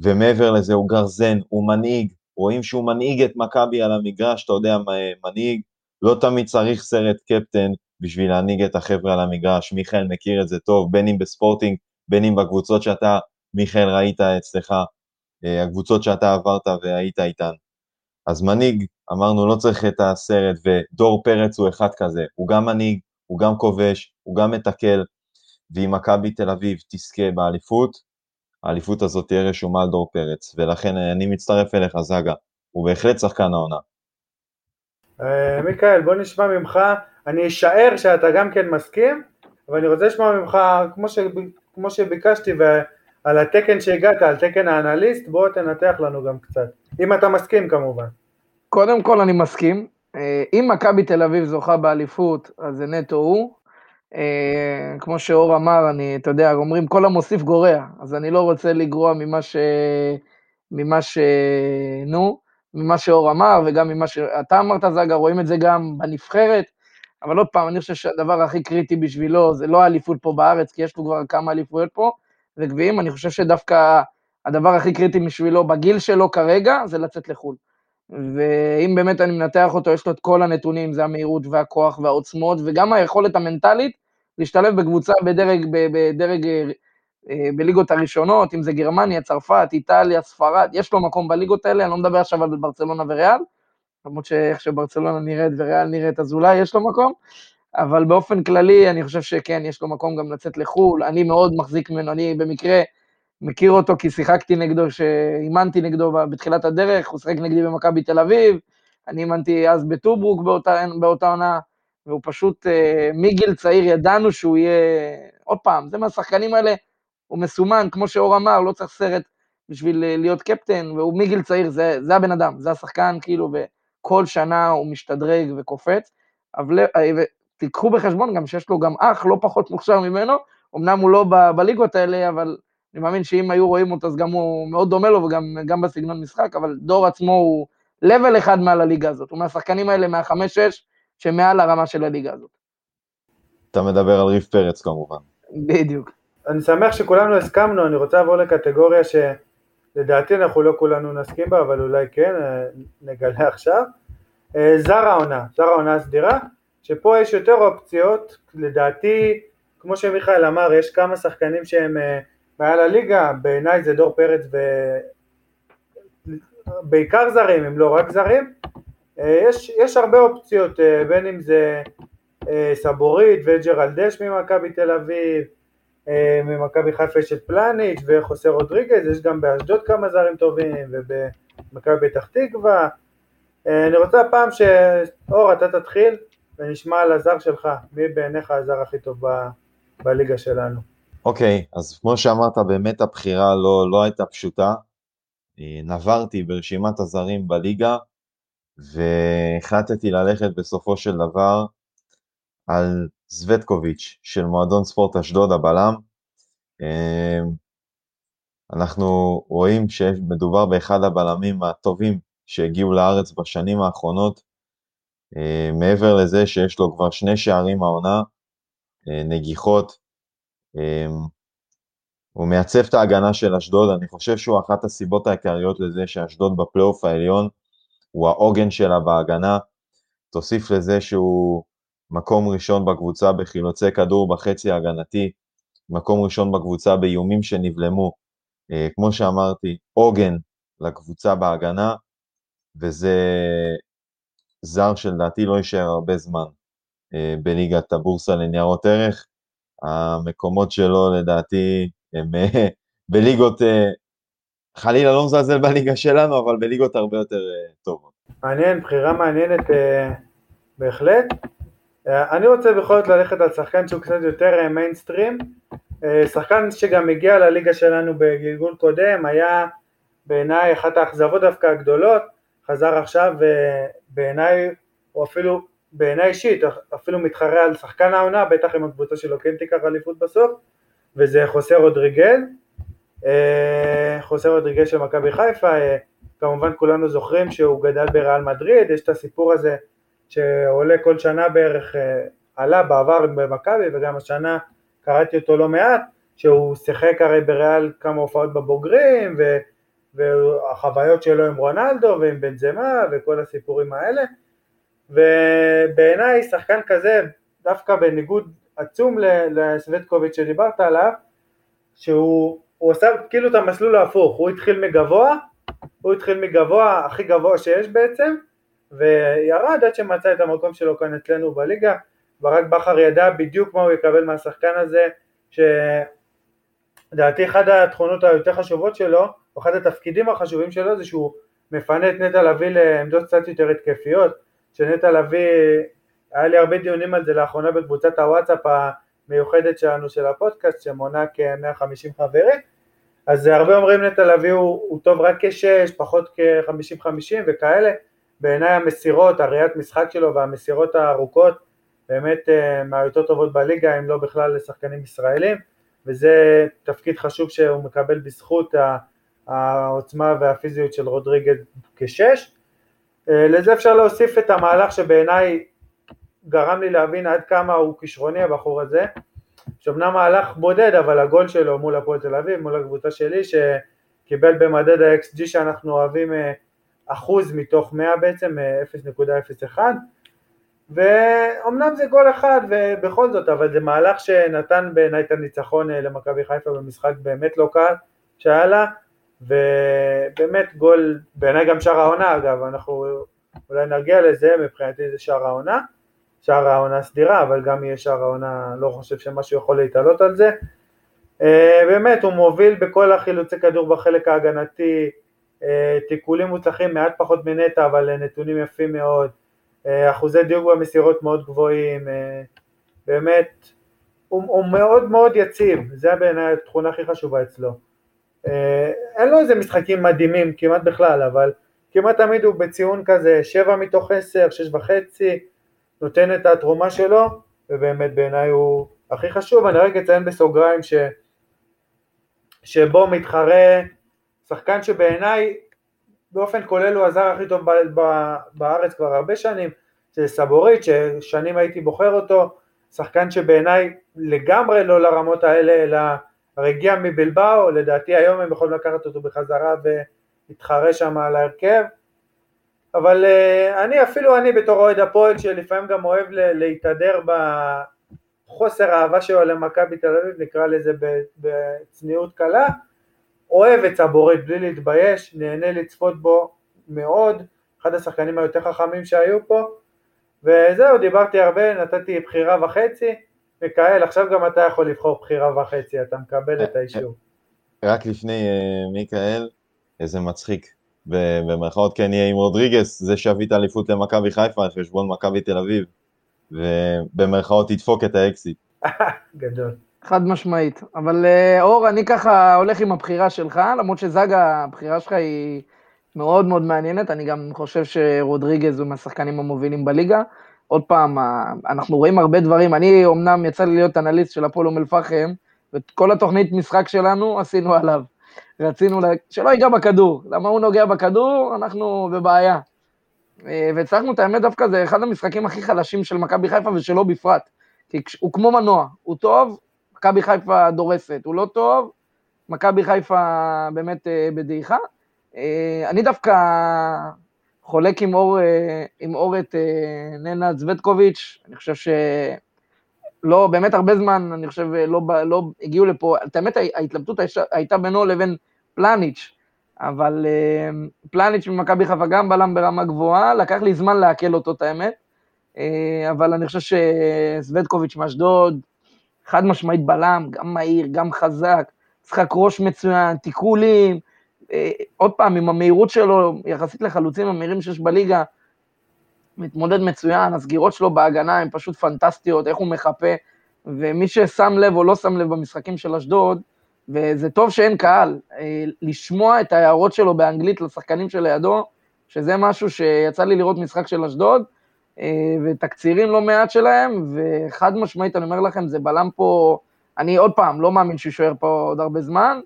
ומעבר לזה הוא גרזן, הוא מנהיג, רואים שהוא מנהיג את מכבי על המגרש, אתה יודע, מנהיג, לא תמיד צריך סרט קפטן בשביל להנהיג את החבר'ה על המגרש, מיכאל מכיר את זה טוב, בין אם בספורטינג, בין אם בקבוצות שאתה, מיכאל, ראית אצלך, אה, הקבוצות שאתה עברת והיית איתן. אז מנהיג, אמרנו, לא צריך את הסרט, ודור פרץ הוא אחד כזה, הוא גם מנהיג, הוא גם כובש, הוא גם מתקל, ואם מכבי תל אביב תזכה באליפות, האליפות הזאת תהיה רשומה על דור פרץ, ולכן אני מצטרף אליך, זגה, הוא בהחלט שחקן העונה. אה, מיכאל, בוא נשמע ממך, אני אשער שאתה גם כן מסכים, אבל אני רוצה לשמוע ממך, כמו, ש, כמו שביקשתי, ועל התקן שהגעת, על תקן האנליסט, בוא תנתח לנו גם קצת, אם אתה מסכים כמובן. קודם כל אני מסכים, אה, אם מכבי תל אביב זוכה באליפות, אז זה נטו הוא. אה, כמו שאור אמר, אני, אתה יודע, אומרים כל המוסיף גורע, אז אני לא רוצה לגרוע ממה ש... ממה ש... נו, ממה שאור אמר וגם ממה שאתה אמרת, זגה, רואים את זה גם בנבחרת, אבל עוד פעם, אני חושב שהדבר הכי קריטי בשבילו זה לא האליפות פה בארץ, כי יש לו כבר כמה אליפויות פה, וגביעים, אני חושב שדווקא הדבר הכי קריטי בשבילו בגיל שלו כרגע, זה לצאת לחו"ל. ואם באמת אני מנתח אותו, יש לו את כל הנתונים, זה המהירות והכוח והעוצמות, וגם היכולת המנטלית להשתלב בקבוצה בדרג, בדרג אה, בליגות הראשונות, אם זה גרמניה, צרפת, איטליה, ספרד, יש לו מקום בליגות האלה, אני לא מדבר עכשיו על ברצלונה וריאל, למרות שאיך שברצלונה נראית וריאל נראית, אז אולי יש לו מקום, אבל באופן כללי, אני חושב שכן, יש לו מקום גם לצאת לחו"ל, אני מאוד מחזיק ממנו, אני במקרה מכיר אותו כי שיחקתי נגדו, שאימנתי נגדו בתחילת הדרך, הוא שיחק נגדי במכבי תל אביב, אני אימנתי אז בטוברוק באותה, באותה עונה, והוא פשוט, אה, מגיל צעיר ידענו שהוא יהיה, עוד פעם, זה מהשחקנים האלה, הוא מסומן, כמו שאור אמר, לא צריך סרט בשביל אה, להיות קפטן, והוא מגיל צעיר, זה, זה הבן אדם, זה השחקן, כאילו, וכל שנה הוא משתדרג וקופץ. אה, תיקחו בחשבון גם שיש לו גם אח לא פחות מוכשר ממנו, אמנם הוא לא ב, בליגות האלה, אבל אני מאמין שאם היו רואים אותו, אז גם הוא מאוד דומה לו, וגם בסגנון משחק, אבל דור עצמו הוא לבל אחד מעל הליגה הזאת, הוא מהשחקנים האלה, מהחמש-שש, שמעל הרמה של הליגה הזאת. אתה מדבר על ריף פרץ כמובן. בדיוק. אני שמח שכולנו הסכמנו, אני רוצה לעבור לקטגוריה שלדעתי אנחנו לא כולנו נסכים בה, אבל אולי כן, אה, נגלה עכשיו. אה, זר העונה, זר העונה הסדירה, שפה יש יותר אופציות, לדעתי, כמו שמיכאל אמר, יש כמה שחקנים שהם אה, מעל הליגה, בעיניי זה דור פרץ ובעיקר זרים, אם לא רק זרים. יש, יש הרבה אופציות, בין אם זה סבורית וג'רלדש ממכבי תל אביב, אה, ממכבי חיפה יש את פלניץ' וחוסה רודריגז, יש גם באשדוד כמה זרים טובים ובמכבי פתח תקווה. אה, אני רוצה פעם שאור אתה תתחיל ונשמע על הזר שלך, מי בעיניך הזר הכי טוב ב... בליגה שלנו. אוקיי, okay, אז כמו שאמרת, באמת הבחירה לא, לא הייתה פשוטה. אה, נברתי ברשימת הזרים בליגה והחלטתי ללכת בסופו של דבר על זווטקוביץ' של מועדון ספורט אשדוד הבלם. אמ, אנחנו רואים שמדובר באחד הבלמים הטובים שהגיעו לארץ בשנים האחרונות, מעבר לזה שיש לו כבר שני שערים העונה, אה, נגיחות, אמ, הוא מייצב את ההגנה של אשדוד, אני חושב שהוא אחת הסיבות העיקריות לזה שאשדוד בפלייאוף העליון, הוא העוגן שלה בהגנה, תוסיף לזה שהוא מקום ראשון בקבוצה בחילוצי כדור בחצי ההגנתי, מקום ראשון בקבוצה באיומים שנבלמו, אה, כמו שאמרתי, עוגן לקבוצה בהגנה, וזה זר שלדעתי לא יישאר הרבה זמן אה, בליגת הבורסה לניירות ערך. המקומות שלו לדעתי הם אה, בליגות, חלילה לא מזלזל בליגה שלנו, אבל בליגות הרבה יותר טובות. מעניין, בחירה מעניינת בהחלט. אני רוצה בכל זאת ללכת על שחקן שהוא קצת יותר מיינסטרים, אה, אה, שחקן שגם הגיע לליגה שלנו בגלגול קודם, היה בעיניי אחת האכזבות דווקא הגדולות, חזר עכשיו ובעיניי, או אפילו בעיניי אישית, אפילו מתחרה על שחקן העונה, בטח אם הקבוצה שלו כן תיקח אליפות בסוף, וזה חוסר רודריגל, אה, חוסר רודריגל של מכבי חיפה, כמובן כולנו זוכרים שהוא גדל בריאל מדריד, יש את הסיפור הזה שעולה כל שנה בערך, אה, עלה בעבר במכבי וגם השנה קראתי אותו לא מעט, שהוא שיחק הרי בריאל כמה הופעות בבוגרים ו, והחוויות שלו עם רונלדו ועם בנזמה וכל הסיפורים האלה ובעיניי שחקן כזה דווקא בניגוד עצום לסווטקוביץ' שדיברת עליו שהוא עשה כאילו את המסלול ההפוך, הוא התחיל מגבוה, הוא התחיל מגבוה, הכי גבוה שיש בעצם וירד עד שמצא את המקום שלו כאן אצלנו בליגה. ברק בכר ידע בדיוק מה הוא יקבל מהשחקן הזה, שלדעתי אחת התכונות היותר חשובות שלו, אחד התפקידים החשובים שלו זה שהוא מפנה את נטע לביא לעמדות קצת יותר התקפיות, שנטע לביא, היה לי הרבה דיונים על זה לאחרונה בקבוצת הוואטסאפ המיוחדת שלנו של הפודקאסט שמונה כ-150 חברים, אז הרבה אומרים נטע לביא הוא, הוא טוב רק כשש, פחות כ-50-50 וכאלה, בעיניי המסירות, הראיית משחק שלו והמסירות הארוכות באמת אה, מהיותר טובות בליגה אם לא בכלל לשחקנים ישראלים. וזה תפקיד חשוב שהוא מקבל בזכות העוצמה והפיזיות של רודריגז כשש. אה, לזה אפשר להוסיף את המהלך שבעיניי גרם לי להבין עד כמה הוא כישרוני הבחור הזה, שאומנם מהלך בודד אבל הגול שלו מול הפועל תל אביב, מול הקבוצה שלי שקיבל במדד ה-XG שאנחנו אוהבים אה, אחוז מתוך 100 בעצם, 0.01 ואומנם זה גול אחד ובכל זאת, אבל זה מהלך שנתן בעיניי את הניצחון אה, למכבי חיפה במשחק באמת לא קל שהיה לה ובאמת גול, בעיניי גם שער העונה אגב, אנחנו אולי נגיע לזה, מבחינתי זה שער העונה, שער העונה סדירה, אבל גם יהיה שער העונה, לא חושב שמשהו יכול להתעלות על זה. אה, באמת, הוא מוביל בכל החילוצי כדור בחלק ההגנתי, אה, תיקולים מוצלחים מעט פחות מנטע אבל נתונים יפים מאוד, אה, אחוזי דיוק במסירות מאוד גבוהים, באמת הוא, הוא מאוד מאוד יציב, זה בעיניי התכונה הכי חשובה אצלו. אין לו איזה משחקים מדהימים כמעט בכלל, אבל כמעט תמיד הוא בציון כזה 7 מתוך 10, 6 וחצי, נותן את התרומה שלו, ובאמת בעיניי הוא הכי חשוב. אני רק אציין בסוגריים ש... שבו מתחרה שחקן שבעיניי באופן כולל הוא הזר הכי טוב בארץ כבר הרבה שנים, זה סבורית, ששנים הייתי בוחר אותו, שחקן שבעיניי לגמרי לא לרמות האלה, אלא הרי הגיע מבלבאו, לדעתי היום הם יכולים לקחת אותו בחזרה ולהתחרה שם על ההרכב, אבל uh, אני אפילו אני בתור אוהד הפועל שלפעמים גם אוהב להתהדר בחוסר האהבה שלו למכבי תל אביב, נקרא לזה בצניעות קלה, אוהב את סבורית בלי להתבייש, נהנה לצפות בו מאוד, אחד השחקנים היותר חכמים שהיו פה, וזהו, דיברתי הרבה, נתתי בחירה וחצי, מיכאל, עכשיו גם אתה יכול לבחור בחירה וחצי, אתה מקבל את האישור. רק לפני אה, מיכאל, איזה מצחיק, במרכאות כן יהיה עם רודריגס, זה שהביא את האליפות למכבי חיפה על חשבון מכבי תל אביב, ובמרכאות ידפוק את האקסיט. גדול. חד משמעית. אבל אה, אור, אני ככה הולך עם הבחירה שלך, למרות שזאגה, הבחירה שלך היא מאוד מאוד מעניינת, אני גם חושב שרודריגז הוא מהשחקנים המובילים בליגה. עוד פעם, אנחנו רואים הרבה דברים, אני אמנם יצא לי להיות אנליסט של הפועל אום אל-פחם, ואת כל התוכנית משחק שלנו עשינו עליו. רצינו לה... שלא ייגע בכדור, למה הוא נוגע בכדור, אנחנו בבעיה. אה, והצלחנו, את האמת דווקא, זה אחד המשחקים הכי חלשים של מכבי חיפה ושלו בפרט. כי הוא כמו מנוע, הוא טוב, מכבי חיפה דורסת, הוא לא טוב, מכבי חיפה באמת אה, בדעיכה. אה, אני דווקא חולק עם אור, אה, עם אור את ננה צווטקוביץ', אני חושב שלא, באמת הרבה זמן, אני חושב, לא, לא הגיעו לפה, את האמת ההתלבטות הייתה בינו לבין פלניץ', אבל פלניץ' ממכבי חיפה גם בלם ברמה גבוהה, לקח לי זמן לעכל אותו, את האמת, אבל אני חושב שסווטקוביץ' מאשדוד, חד משמעית בלם, גם מהיר, גם חזק, משחק ראש מצוין, תיקולים, אה, עוד פעם, עם המהירות שלו, יחסית לחלוצים המהירים שיש בליגה, מתמודד מצוין, הסגירות שלו בהגנה הן פשוט פנטסטיות, איך הוא מחפה, ומי ששם לב או לא שם לב במשחקים של אשדוד, וזה טוב שאין קהל, אה, לשמוע את ההערות שלו באנגלית לשחקנים שלידו, שזה משהו שיצא לי לראות משחק של אשדוד, אה, ותקצירים לא מעט שלהם, וחד משמעית, אני אומר לכם, זה בלם פה, אני עוד פעם, לא מאמין שהוא יישאר פה עוד הרבה זמן.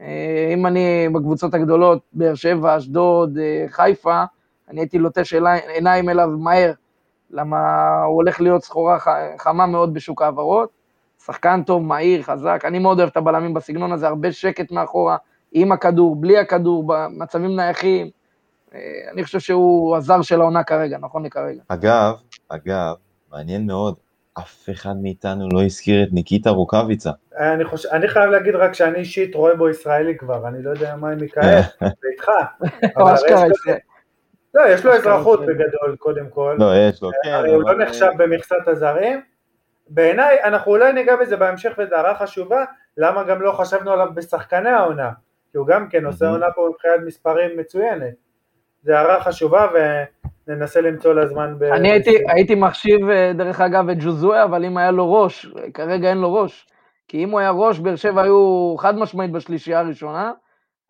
אה, אם אני בקבוצות הגדולות, באר שבע, אשדוד, אה, חיפה, אני הייתי לוטש עיניים אליו מהר, למה הוא הולך להיות סחורה חמה מאוד בשוק ההעברות. שחקן טוב, מהיר, חזק, אני מאוד אוהב את הבלמים בסגנון הזה, הרבה שקט מאחורה, עם הכדור, בלי הכדור, במצבים נייחים, אה, אני חושב שהוא הזר של העונה כרגע, נכון לכרגע. אגב, אגב, מעניין מאוד, אף אחד מאיתנו לא הזכיר את ניקיטה רוקאביצה. אני, חוש... אני חייב להגיד רק שאני אישית רואה בו ישראלי כבר, אני לא יודע מה עם מיכאל, זה איתך. לא, יש לו אזרחות בגדול, קודם כל. לא, יש לו, כן. הרי הוא לא נחשב במכסת הזרים. בעיניי, אנחנו אולי ניגע בזה בהמשך, וזו הערה חשובה, למה גם לא חשבנו עליו בשחקני העונה, כי הוא גם כן עושה עונה פה מבחינת מספרים מצוינת. זה הערה חשובה וננסה למצוא לה זמן. ב... אני הייתי, הייתי מחשיב אה, דרך אגב את ג'וזואה, אבל אם היה לו ראש, כרגע אין לו ראש. כי אם הוא היה ראש, באר שבע היו חד משמעית בשלישייה הראשונה.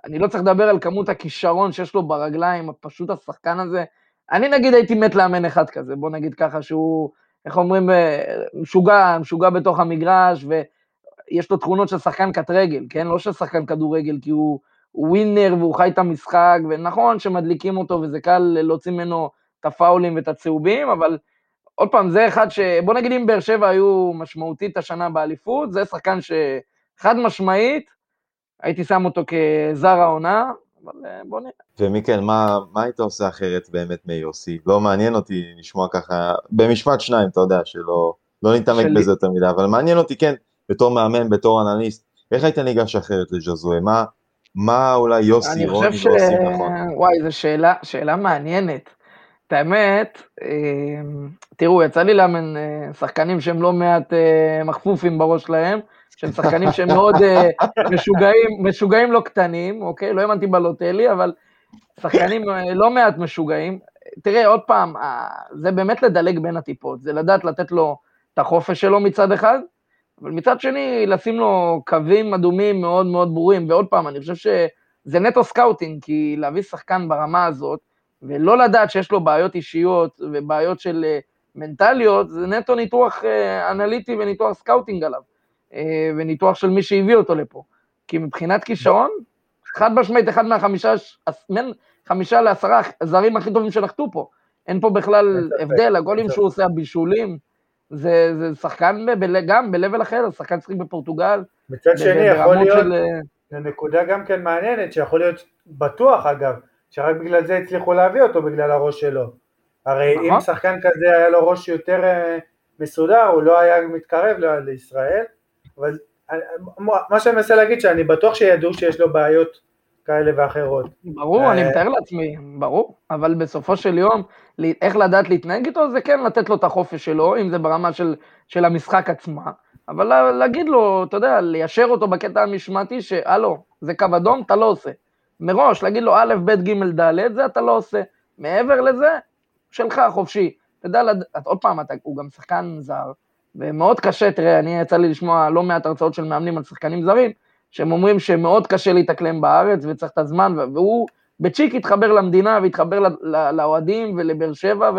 אני לא צריך לדבר על כמות הכישרון שיש לו ברגליים, פשוט השחקן הזה. אני נגיד הייתי מת לאמן אחד כזה, בוא נגיד ככה שהוא, איך אומרים, אה, משוגע, משוגע בתוך המגרש, ויש לו תכונות של שחקן קט רגל, כן? לא של שחקן כדורגל, כי הוא ווינר והוא חי את המשחק, ונכון שמדליקים אותו וזה קל להוציא ממנו את הפאולים ואת הצהובים, אבל עוד פעם, זה אחד ש... בוא נגיד אם באר שבע היו משמעותית השנה באליפות, זה שחקן שחד משמעית, הייתי שם אותו כזר העונה, אבל אה, בוא נראה. ומיקל, מה, מה היית עושה אחרת באמת מיוסי? לא מעניין אותי לשמוע ככה, במשפט שניים, אתה יודע, שלא לא נתעמק בזה יותר מדי, אבל מעניין אותי, כן, בתור מאמן, בתור אנליסט, איך היית ניגש אחרת לג'זואה? מה, מה אולי יוסי, רוני ש... לא עושים נכון? וואי, זו שאלה, שאלה מעניינת. את האמת, אמ, תראו, יצא לי לאמן אה, שחקנים שהם לא מעט אה, מכפופים בראש שלהם, שהם שחקנים שהם מאוד אה, משוגעים, משוגעים לא קטנים, אוקיי? לא אימנתי בלוטלי, אבל שחקנים לא מעט משוגעים. תראה, עוד פעם, זה באמת לדלג בין הטיפות, זה לדעת לתת לו את החופש שלו מצד אחד, אבל מצד שני, לשים לו קווים אדומים מאוד מאוד ברורים, ועוד פעם, אני חושב שזה נטו סקאוטינג, כי להביא שחקן ברמה הזאת, ולא לדעת שיש לו בעיות אישיות ובעיות של אה, מנטליות, זה נטו ניתוח אה, אנליטי וניתוח סקאוטינג עליו, אה, וניתוח של מי שהביא אותו לפה. כי מבחינת כישרון, חד משמעית, אחד מהחמישה, בין חמישה לעשרה הזרים הכי טובים שנחתו פה. אין פה בכלל הבדל, הגולים שהוא עושה, הבישולים, זה, זה שחקן ב, גם ב-level אחר, שחקן שחק בפורטוגל. מצד שני, יכול להיות, של... אה, זו נקודה גם כן מעניינת, שיכול להיות, בטוח אגב, שרק בגלל זה הצליחו להביא אותו, בגלל הראש שלו. הרי נכון. אם שחקן כזה היה לו ראש יותר uh, מסודר, הוא לא היה מתקרב לישראל, אבל מה שאני מנסה להגיד, שאני בטוח שידעו שיש לו בעיות כאלה ואחרות. ברור, אני אה, מתאר לעצמי, ברור, אבל בסופו של יום, איך לדעת להתנהג איתו, זה כן לתת לו את החופש שלו, אם זה ברמה של, של המשחק עצמה, אבל להגיד לו, אתה יודע, ליישר אותו בקטע המשמעתי, שהלו, זה קו אדום, אתה לא עושה. מראש, להגיד לו א', ב', ג', ד', זה אתה לא עושה. מעבר לזה, שלך, חופשי. אתה יודע, עוד פעם, אתה, הוא גם שחקן זר, ומאוד קשה, תראה, אני יצא לי לשמוע לא מעט הרצאות של מאמנים על שחקנים זרים, שהם אומרים שמאוד קשה להתאקלם בארץ וצריך את הזמן, והוא בצ'יק התחבר למדינה והתחבר לאוהדים ולבאר שבע,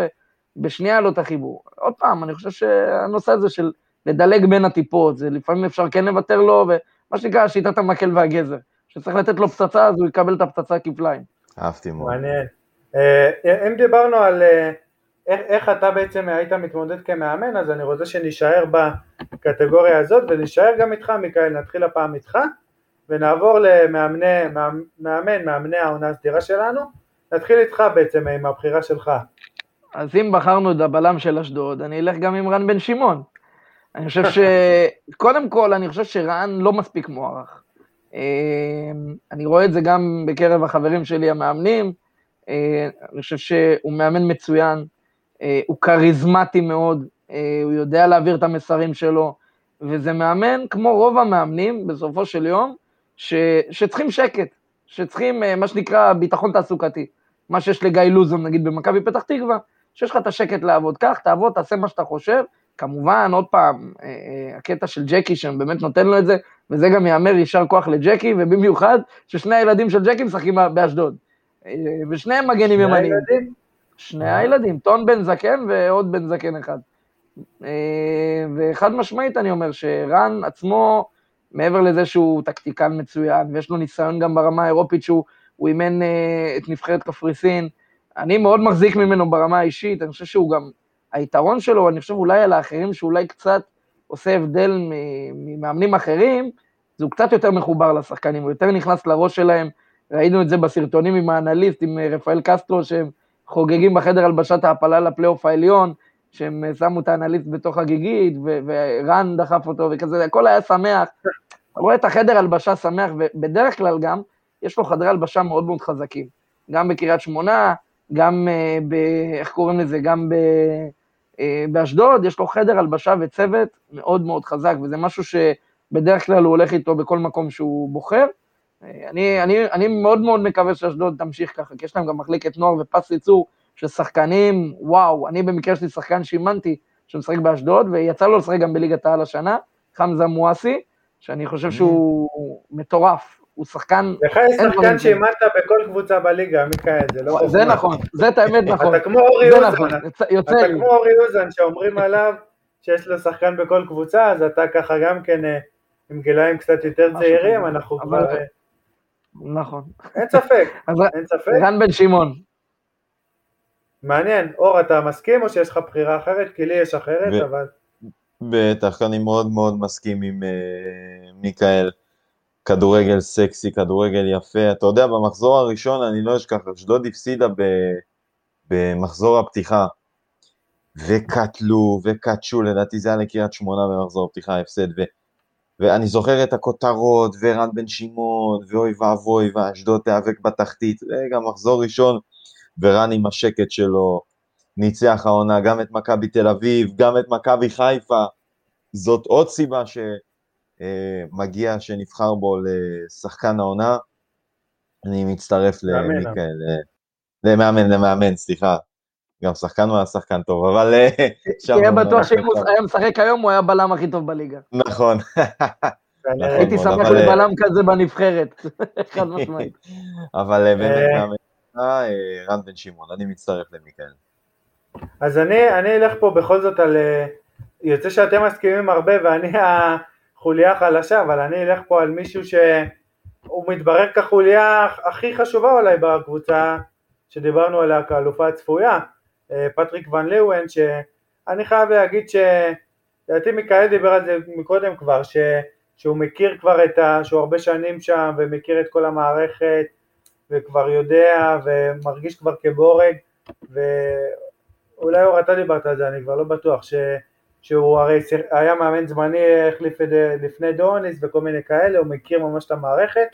ובשנייה לא את החיבור. עוד פעם, אני חושב שהנושא הזה של לדלג בין הטיפות, זה לפעמים אפשר כן לוותר לו, ומה שנקרא שיטת המקל והגזר, שצריך לתת לו פצצה, אז הוא יקבל את הפצצה כפליים. אהבתי מאוד. מעניין. אה, אם דיברנו על אה, איך, איך אתה בעצם היית מתמודד כמאמן, אז אני רוצה שנישאר בקטגוריה הזאת ונישאר גם איתך, מיכאל, נתחיל הפעם איתך ונעבור למאמני, מאמן, מאמני העונה הסדירה שלנו, נתחיל איתך בעצם עם הבחירה שלך. אז אם בחרנו את הבלם של אשדוד, אני אלך גם עם רן בן שמעון. אני חושב ש... קודם כל, אני חושב שרן לא מספיק מוערך. אה, אני רואה את זה גם בקרב החברים שלי המאמנים, אה, אני חושב שהוא מאמן מצוין, הוא כריזמטי מאוד, אה, הוא יודע להעביר את המסרים שלו, וזה מאמן כמו רוב המאמנים בסופו של יום, ש, שצריכים שקט, שצריכים מה שנקרא ביטחון תעסוקתי, מה שיש לגיא לוזון נגיד במכבי פתח תקווה, שיש לך את השקט לעבוד, קח, תעבוד, תעשה מה שאתה חושב, כמובן, עוד פעם, הקטע של ג'קי שם באמת נותן לו את זה, וזה גם ייאמר יישר כוח לג'קי, ובמיוחד ששני הילדים של ג'קי משחקים באשדוד. ושניהם מגנים ימניים. שני הילדים, טון בן זקן ועוד בן זקן אחד. אה, וחד משמעית אני אומר שרן עצמו, מעבר לזה שהוא טקטיקן מצוין, ויש לו ניסיון גם ברמה האירופית שהוא אימן אה, את נבחרת קפריסין, אני מאוד מחזיק ממנו ברמה האישית, אני חושב שהוא גם, היתרון שלו, אני חושב אולי על האחרים שאולי קצת עושה הבדל ממאמנים אחרים, זה הוא קצת יותר מחובר לשחקנים, הוא יותר נכנס לראש שלהם, ראינו את זה בסרטונים עם האנליסט, עם אה, רפאל קסטרו, שהם חוגגים בחדר הלבשת ההעפלה לפלייאוף העליון, שהם שמו את האנליסט בתוך הגיגית, ורן דחף אותו וכזה, הכל היה שמח. אתה רואה את החדר הלבשה שמח, ובדרך כלל גם, יש לו חדרי הלבשה מאוד מאוד חזקים. גם בקריית שמונה, גם uh, ב... איך קוראים לזה? גם ב... uh, באשדוד, יש לו חדר הלבשה וצוות מאוד מאוד חזק, וזה משהו שבדרך כלל הוא הולך איתו בכל מקום שהוא בוחר. אני, אני, אני מאוד מאוד מקווה שאשדוד תמשיך ככה, כי יש להם גם מחלקת נוער ופס ייצור של שחקנים, וואו, אני במקרה שלי שחקן שאימנתי שמשחק באשדוד, ויצא לו לשחק גם בליגת העל השנה, חמזה מואסי, שאני חושב שהוא מטורף, הוא שחקן... לך יש שחקן שאימנת בכל קבוצה בליגה, מיכאל, זה לא... זה נכון, זה את האמת נכון. אתה כמו אורי אוזן, נכון, אתה כמו אורי אוזן שאומרים עליו שיש לו שחקן בכל קבוצה, אז אתה ככה גם כן אה, עם גילאים קצת יותר צעירים, אנחנו כבר... נכון. אין ספק, אין ספק. רן בן שמעון. מעניין, אור, אתה מסכים או שיש לך בחירה אחרת? כי לי יש אחרת. אבל... בטח, אני מאוד מאוד מסכים עם uh, מיכאל. כדורגל סקסי, כדורגל יפה. אתה יודע, במחזור הראשון, אני לא אשכח, אשדוד הפסידה ב... במחזור הפתיחה. וקטלו וקטשו, לדעתי זה היה לקריית שמונה במחזור הפתיחה, הפסד, ו... ואני זוכר את הכותרות, ורן בן שמעון, ואוי ואבוי, ואשדוד תיאבק בתחתית, רגע, מחזור ראשון, ורן עם השקט שלו, ניצח העונה גם את מכבי תל אביב, גם את מכבי חיפה, זאת עוד סיבה שמגיע אה, שנבחר בו לשחקן העונה. אני מצטרף למיכאל, למאמן, למאמן, סליחה, גם שחקן הוא היה שחקן טוב, אבל... אה, תהיה בטוח שאם הוא היה משחק היום, הוא היה הבלם הכי טוב בליגה. נכון. הייתי שמח אה, לבלם כזה בנבחרת, חד משמעית. אבל אה, באמת, רן בן שמעון, אני מצטרף למיכאל. אז אני אלך פה בכל זאת על... יוצא שאתם מסכימים הרבה ואני החוליה החלשה, אבל אני אלך פה על מישהו שהוא מתברר כחוליה הכי חשובה אולי בקבוצה שדיברנו עליה כאלופה הצפויה. פטריק ון ליוון, אני חייב להגיד ש... לדעתי מיכאל דיבר על זה מקודם כבר, ש... שהוא מכיר כבר את ה... שהוא הרבה שנים שם ומכיר את כל המערכת וכבר יודע ומרגיש כבר כבורג ואולי אור אתה דיברת על זה, אני כבר לא בטוח, ש... שהוא הרי היה מאמן זמני, החליף לפני דוניס וכל מיני כאלה, הוא מכיר ממש את המערכת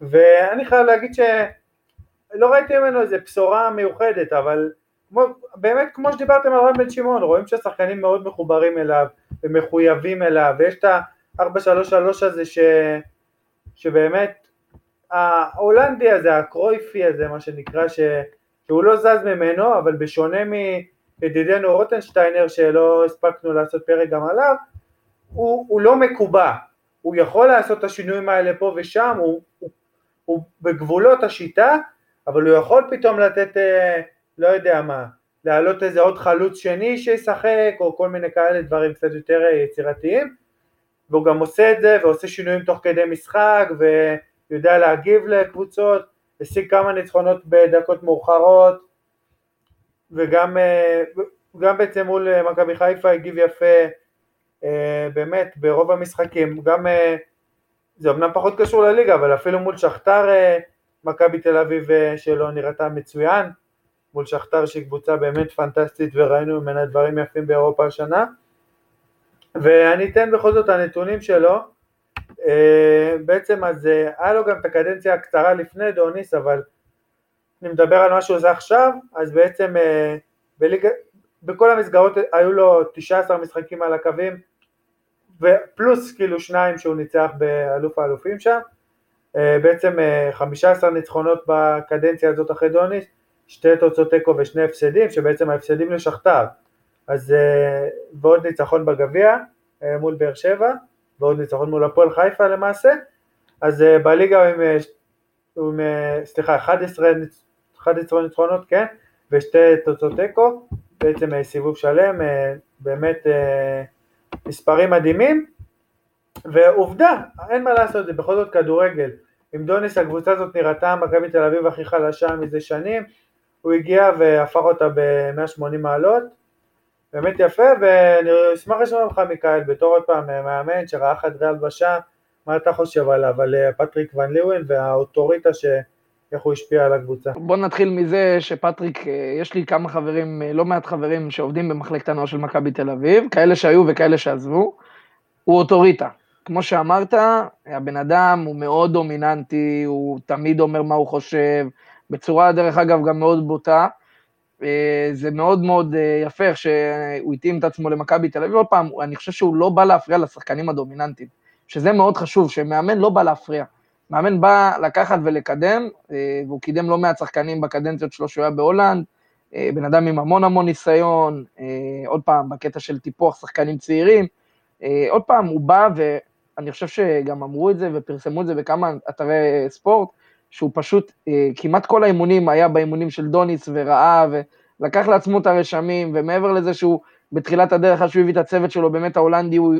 ואני חייב להגיד שלא ראיתי ממנו איזה בשורה מיוחדת, אבל כמו, באמת כמו שדיברתם על רן בן שמעון, רואים שהשחקנים מאוד מחוברים אליו ומחויבים אליו, ויש את ה-433 הזה ש, שבאמת ההולנדי הזה, הקרויפי הזה, מה שנקרא, ש, שהוא לא זז ממנו, אבל בשונה מידידנו רוטנשטיינר, שלא הספקנו לעשות פרק גם עליו, הוא, הוא לא מקובע, הוא יכול לעשות את השינויים האלה פה ושם, הוא, הוא, הוא בגבולות השיטה, אבל הוא יכול פתאום לתת, אה, לא יודע מה, להעלות איזה עוד חלוץ שני שישחק, או כל מיני כאלה דברים קצת יותר אה, יצירתיים, והוא גם עושה את זה, ועושה שינויים תוך כדי משחק, ויודע להגיב לקבוצות, השיג כמה ניצחונות בדקות מאוחרות, וגם אה, גם בעצם מול מכבי חיפה הגיב יפה, באמת ברוב המשחקים, גם זה אמנם פחות קשור לליגה, אבל אפילו מול שכתר מכבי תל אביב אה, שלו נראתה מצוין, מול שכתר שהיא קבוצה באמת פנטסטית וראינו ממנה דברים יפים באירופה השנה. ואני אתן בכל זאת הנתונים שלו, אה, בעצם אז אה, היה לו גם את הקדנציה הקצרה לפני דוניס, אבל אני מדבר על מה שהוא עושה עכשיו, אז בעצם בליג... בכל המסגרות היו לו 19 משחקים על הקווים, ופלוס כאילו שניים שהוא ניצח באלוף האלופים שם, אה, בעצם 15 אה, ניצחונות בקדנציה הזאת אחרי דוניס, שתי תוצאות תיקו ושני הפסדים, שבעצם ההפסדים לשכתר, אז אה, ועוד ניצחון בגביע מול באר שבע, ועוד ניצחון מול הפועל חיפה למעשה, אז בליגה הוא עם, עם סליחה, 11, 11 ניצחונות, כן, ושתי תוצאות תיקו, בעצם סיבוב שלם, באמת מספרים מדהימים, ועובדה, אין מה לעשות, זה בכל זאת כדורגל. עם דוניס הקבוצה הזאת נראתה מכבי תל אביב הכי חלשה מזה שנים, הוא הגיע והפך אותה ב-180 מעלות, באמת יפה, ואני אשמח לשמוע ממך מיכאל, בתור עוד פעם מאמן שראה חדרי הלבשה, מה אתה חושב עליו, על אה, פטריק ון ליוון והאוטוריטה ש... איך הוא השפיע על הקבוצה. בוא נתחיל מזה שפטריק, אה, יש לי כמה חברים, אה, לא מעט חברים שעובדים במחלקת הנוער של מכבי תל אביב, כאלה שהיו וכאלה שעזבו, הוא אוטוריטה. כמו שאמרת, הבן אדם הוא מאוד דומיננטי, הוא תמיד אומר מה הוא חושב, בצורה, דרך אגב, גם מאוד בוטה. אה, זה מאוד מאוד אה, יפה איך שהוא התאים את עצמו למכבי תל אביב. עוד פעם, אני חושב שהוא לא בא להפריע לשחקנים הדומיננטיים, שזה מאוד חשוב, שמאמן לא בא להפריע. מאמן בא לקחת ולקדם, אה, והוא קידם לא מעט שחקנים בקדנציות שלו שהוא היה בהולנד, בן אדם עם המון המון ניסיון, עוד פעם, בקטע של טיפוח שחקנים צעירים. עוד פעם, הוא בא אני חושב שגם אמרו את זה ופרסמו את זה בכמה אתרי ספורט, שהוא פשוט, אה, כמעט כל האימונים היה באימונים של דוניס וראה, ולקח לעצמו את הרשמים, ומעבר לזה שהוא בתחילת הדרך, אז שהוא הביא את הצוות שלו, באמת ההולנדי, הוא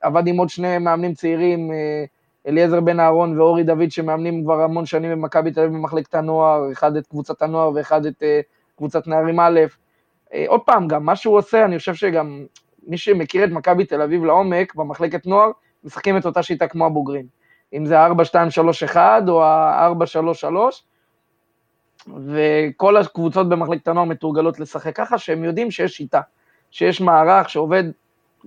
עבד עם עוד שני מאמנים צעירים, אה, אליעזר בן אהרון ואורי דוד, שמאמנים כבר המון שנים במכבי תל אביב במחלקת הנוער, אחד את קבוצת הנוער ואחד את אה, קבוצת נערים א'. עוד פעם, גם מה שהוא עושה, אני חושב שגם מי שמכיר את מכבי תל אביב לעומק, במחלקת נוער, משחקים את אותה שיטה כמו הבוגרים. אם זה ה-4-2-3-1 או ה-4-3-3, וכל הקבוצות במחלקת הנוער מתורגלות לשחק ככה, שהם יודעים שיש שיטה, שיש מערך שעובד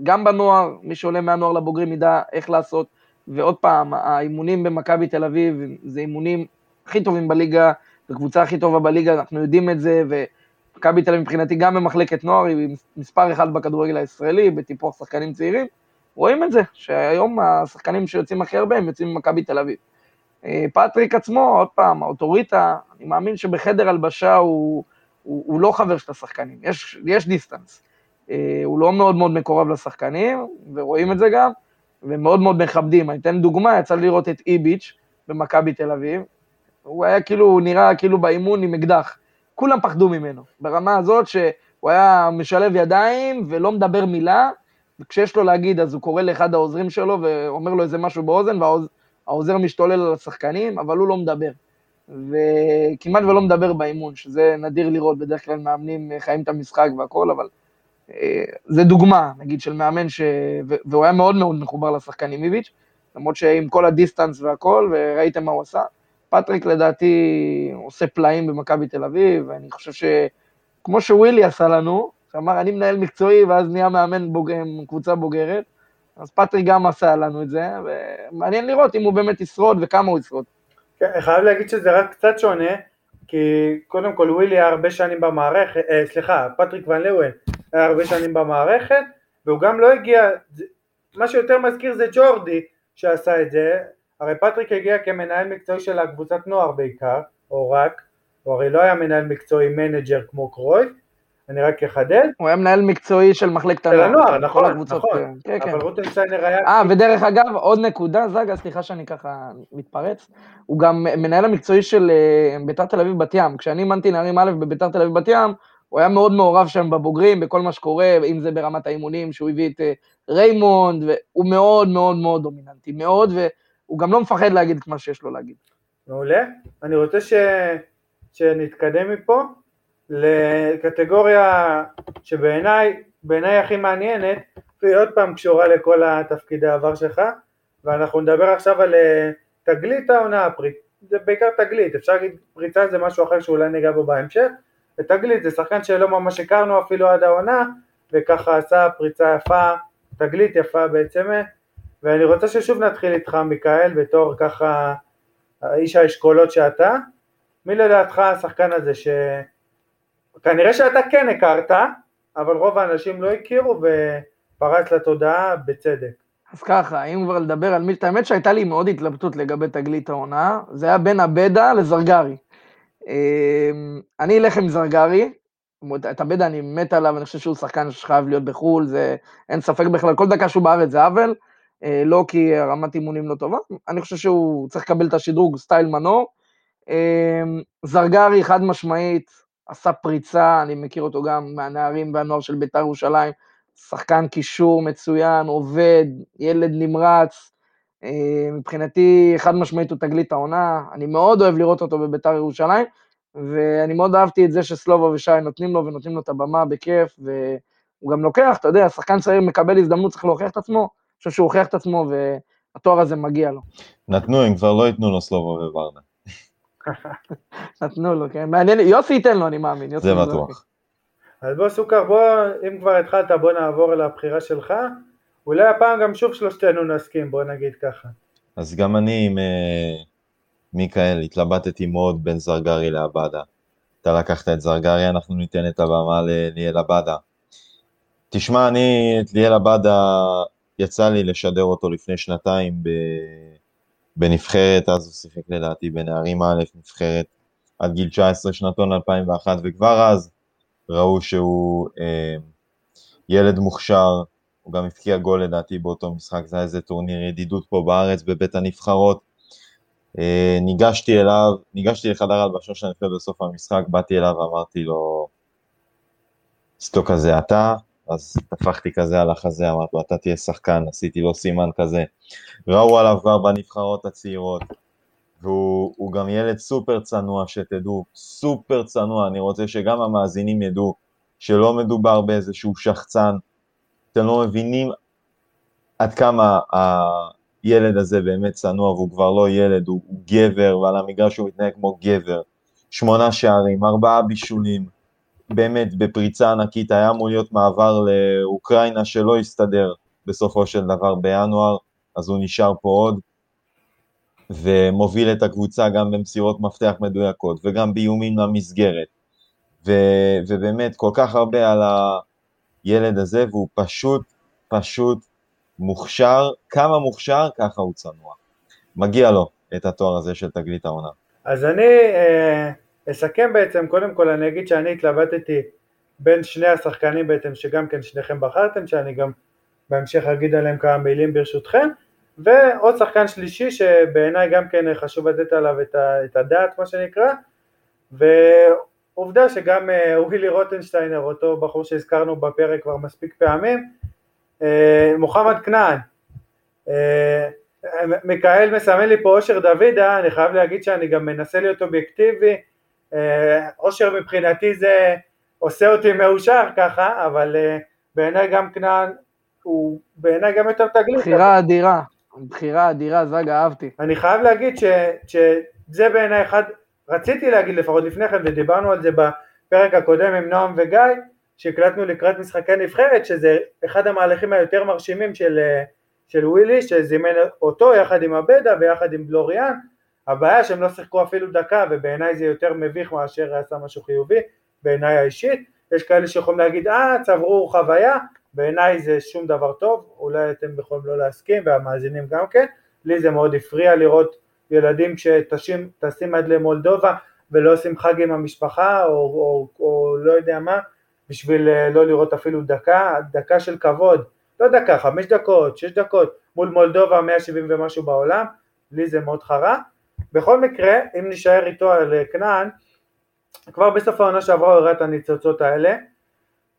גם בנוער, מי שעולה מהנוער לבוגרים ידע איך לעשות, ועוד פעם, האימונים במכבי תל אביב זה אימונים הכי טובים בליגה, וקבוצה הכי טובה בליגה, אנחנו יודעים את זה, ומכבי תל אביב מבחינתי גם במחלקת נוער היא מספר אחד בכדורגל הישראלי, בטיפוח שחקנים צעירים, רואים את זה, שהיום השחקנים שיוצאים הכי הרבה הם יוצאים ממכבי תל אביב. אה, פטריק עצמו, עוד פעם, האוטוריטה, אני מאמין שבחדר הלבשה הוא, הוא, הוא לא חבר של השחקנים, יש, יש distance. אה, הוא לא מאוד מאוד מקורב לשחקנים, ורואים את זה גם, ומאוד מאוד מכבדים. אני אתן דוגמה, יצא לי לראות את איביץ' במכבי תל אביב, הוא היה כאילו, הוא נראה כאילו באימון עם אקדח. כולם פחדו ממנו, ברמה הזאת שהוא היה משלב ידיים ולא מדבר מילה, וכשיש לו להגיד, אז הוא קורא לאחד העוזרים שלו ואומר לו איזה משהו באוזן, והעוזר משתולל על השחקנים, אבל הוא לא מדבר. וכמעט ולא מדבר באימון, שזה נדיר לראות, בדרך כלל מאמנים חיים את המשחק והכל, אבל אה, זה דוגמה, נגיד, של מאמן ש... והוא היה מאוד מאוד מחובר לשחקן עם איביץ', למרות שעם כל ה distance והכל, וראיתם מה הוא עשה. פטריק לדעתי עושה פלאים במכבי תל אביב, ואני חושב שכמו שווילי עשה לנו, שאמר אני מנהל מקצועי ואז נהיה מאמן בוג... קבוצה בוגרת, אז פטריק גם עשה לנו את זה, ומעניין לראות אם הוא באמת ישרוד וכמה הוא ישרוד. כן, חייב להגיד שזה רק קצת שונה, כי קודם כל ווילי היה הרבה שנים במערכת, אה, סליחה, פטריק ון לוון היה הרבה שנים במערכת, והוא גם לא הגיע, מה שיותר מזכיר זה ג'ורדי שעשה את זה, הרי פטריק הגיע כמנהל מקצועי של הקבוצת נוער בעיקר, או רק, הוא הרי לא היה מנהל מקצועי מנג'ר כמו קרויף, אני רק אחדד. הוא היה מנהל מקצועי של מחלקת הנוער. של הנוער, נכון, נכון. כן, כן. אבל רוטנשטיינר היה... אה, ודרך אגב, עוד נקודה, זגה, סליחה שאני ככה מתפרץ, הוא גם מנהל המקצועי של אה, ביתר תל אביב בת ים. כשאני אימנתי נערים א' בביתר תל אביב בת ים, הוא היה מאוד מעורב שם בבוגרים, בכל מה שקורה, אם זה ברמת האימונים, שהוא הביא את אה, ריימונד, והוא מאוד מאוד מאוד דומיננטי, מאוד, והוא גם לא מפחד להגיד את מה שיש לו להגיד. מעולה. אני רוצה ש... שנתקדם מפה. לקטגוריה שבעיניי, בעיניי הכי מעניינת, והיא עוד פעם קשורה לכל התפקידי העבר שלך, ואנחנו נדבר עכשיו על אה, תגלית העונה, זה בעיקר תגלית, אפשר להגיד פריצה זה משהו אחר שאולי ניגע בו בהמשך, ותגלית זה שחקן שלא ממש הכרנו אפילו עד העונה, וככה עשה פריצה יפה, תגלית יפה בעצם, ואני רוצה ששוב נתחיל איתך מיכאל, בתור ככה איש האשכולות שאתה, מי לדעתך השחקן הזה ש... כנראה שאתה כן הכרת, אבל רוב האנשים לא הכירו ופרץ לתודעה בצדק. אז ככה, אם כבר לדבר על מילטה, האמת שהייתה לי מאוד התלבטות לגבי תגלית העונה, זה היה בין אבדה לזרגרי. אמ, אני אלך עם זרגרי, את אבדה אני מת עליו, אני חושב שהוא שחקן שחייב להיות בחו"ל, זה אין ספק בכלל, כל דקה שהוא בארץ זה עוול, אה, לא כי רמת אימונים לא טובה, אני חושב שהוא צריך לקבל את השדרוג סטייל מנור. אמ, זרגרי חד משמעית, עשה פריצה, אני מכיר אותו גם מהנערים והנוער של בית"ר ירושלים, שחקן קישור מצוין, עובד, ילד נמרץ, אה, מבחינתי חד משמעית הוא תגלית העונה, אני מאוד אוהב לראות אותו בבית"ר ירושלים, ואני מאוד אהבתי את זה שסלובה ושי נותנים לו ונותנים לו את הבמה בכיף, והוא גם לוקח, אתה יודע, שחקן צעיר מקבל הזדמנות, צריך להוכיח את עצמו, אני חושב שהוא הוכיח את עצמו והתואר הזה מגיע לו. נתנו, הם כבר לא ייתנו לו סלובה וברדה. נתנו לו, כן, מעניין, יוסי ייתן לו, אני מאמין. זה בטוח. אז בוא סוכר, בוא, אם כבר התחלת, בוא נעבור אל הבחירה שלך. אולי הפעם גם שוב שלושתנו נסכים, בוא נגיד ככה. אז גם אני עם uh, מיכאל התלבטתי מאוד בין זרגרי לעבדה. אתה לקחת את זרגרי, אנחנו ניתן את הבמה לליאל עבדה. תשמע, אני את ליאל עבדה, יצא לי לשדר אותו לפני שנתיים ב... בנבחרת, אז הוא שיחק לדעתי בנערים א', נבחרת עד גיל 19, שנתון 2001, וכבר אז ראו שהוא אה, ילד מוכשר, הוא גם הבקיע גול לדעתי באותו משחק, זה היה איזה טורניר ידידות פה בארץ, בבית הנבחרות. אה, ניגשתי אליו, ניגשתי לחדר הלבשה של הנבחרת בסוף המשחק, באתי אליו ואמרתי לו, סטוק הזה אתה, אז טפחתי כזה על החזה, אמרתי לו, אתה תהיה שחקן, עשיתי לו סימן כזה. ראו עליו כבר בנבחרות הצעירות, והוא גם ילד סופר צנוע, שתדעו, סופר צנוע, אני רוצה שגם המאזינים ידעו שלא מדובר באיזשהו שחצן, אתם לא מבינים עד כמה הילד הזה באמת צנוע, והוא כבר לא ילד, הוא, גבר, ועל המגרש הוא מתנהג כמו גבר. שמונה שערים, ארבעה בישולים, באמת בפריצה ענקית, היה אמור להיות מעבר לאוקראינה שלא הסתדר בסופו של דבר בינואר, אז הוא נשאר פה עוד, ומוביל את הקבוצה גם במסירות מפתח מדויקות, וגם באיומים למסגרת, ו, ובאמת כל כך הרבה על הילד הזה, והוא פשוט, פשוט מוכשר, כמה מוכשר, ככה הוא צנוע. מגיע לו את התואר הזה של תגלית העונה. אז אני... אה... אסכם בעצם, קודם כל אני אגיד שאני התלבטתי בין שני השחקנים בעצם שגם כן שניכם בחרתם, שאני גם בהמשך אגיד עליהם כמה מילים ברשותכם, ועוד שחקן שלישי שבעיניי גם כן חשוב לתת עליו את, ה, את הדעת מה שנקרא, ועובדה שגם אה, ווילי רוטנשטיינר, אותו בחור שהזכרנו בפרק כבר מספיק פעמים, אה, מוחמד כנען, אה, מיכאל מסמן לי פה אושר דוידה, אני חייב להגיד שאני גם מנסה להיות אובייקטיבי, אושר מבחינתי זה עושה אותי מאושר ככה, אבל אה, בעיניי גם כנען הוא בעיניי גם יותר תגלית. בחירה אדירה, בחירה אדירה, זגה, אהבתי. אני חייב להגיד ש, שזה בעיניי אחד, רציתי להגיד לפחות לפני כן, ודיברנו על זה בפרק הקודם עם נועם וגיא, שהקלטנו לקראת משחקי נבחרת, שזה אחד המהלכים היותר מרשימים של, של ווילי, שזימן אותו יחד עם עבדה ויחד עם בלוריאן, הבעיה שהם לא שיחקו אפילו דקה, ובעיניי זה יותר מביך מאשר עשה משהו חיובי, בעיניי האישית, יש כאלה שיכולים להגיד, אה, צברו חוויה, בעיניי זה שום דבר טוב, אולי אתם יכולים לא להסכים, והמאזינים גם כן, לי זה מאוד הפריע לראות ילדים שטסים עד למולדובה ולא עושים חג עם המשפחה, או, או, או לא יודע מה, בשביל אה, לא לראות אפילו דקה, דקה של כבוד, לא דקה, חמש דקות, שש דקות, מול מולדובה 170 ומשהו בעולם, לי זה מאוד חרה. בכל מקרה, אם נשאר איתו על אה, כנען, כבר בסוף העונה שעברה הוא הראה את הניצוצות האלה,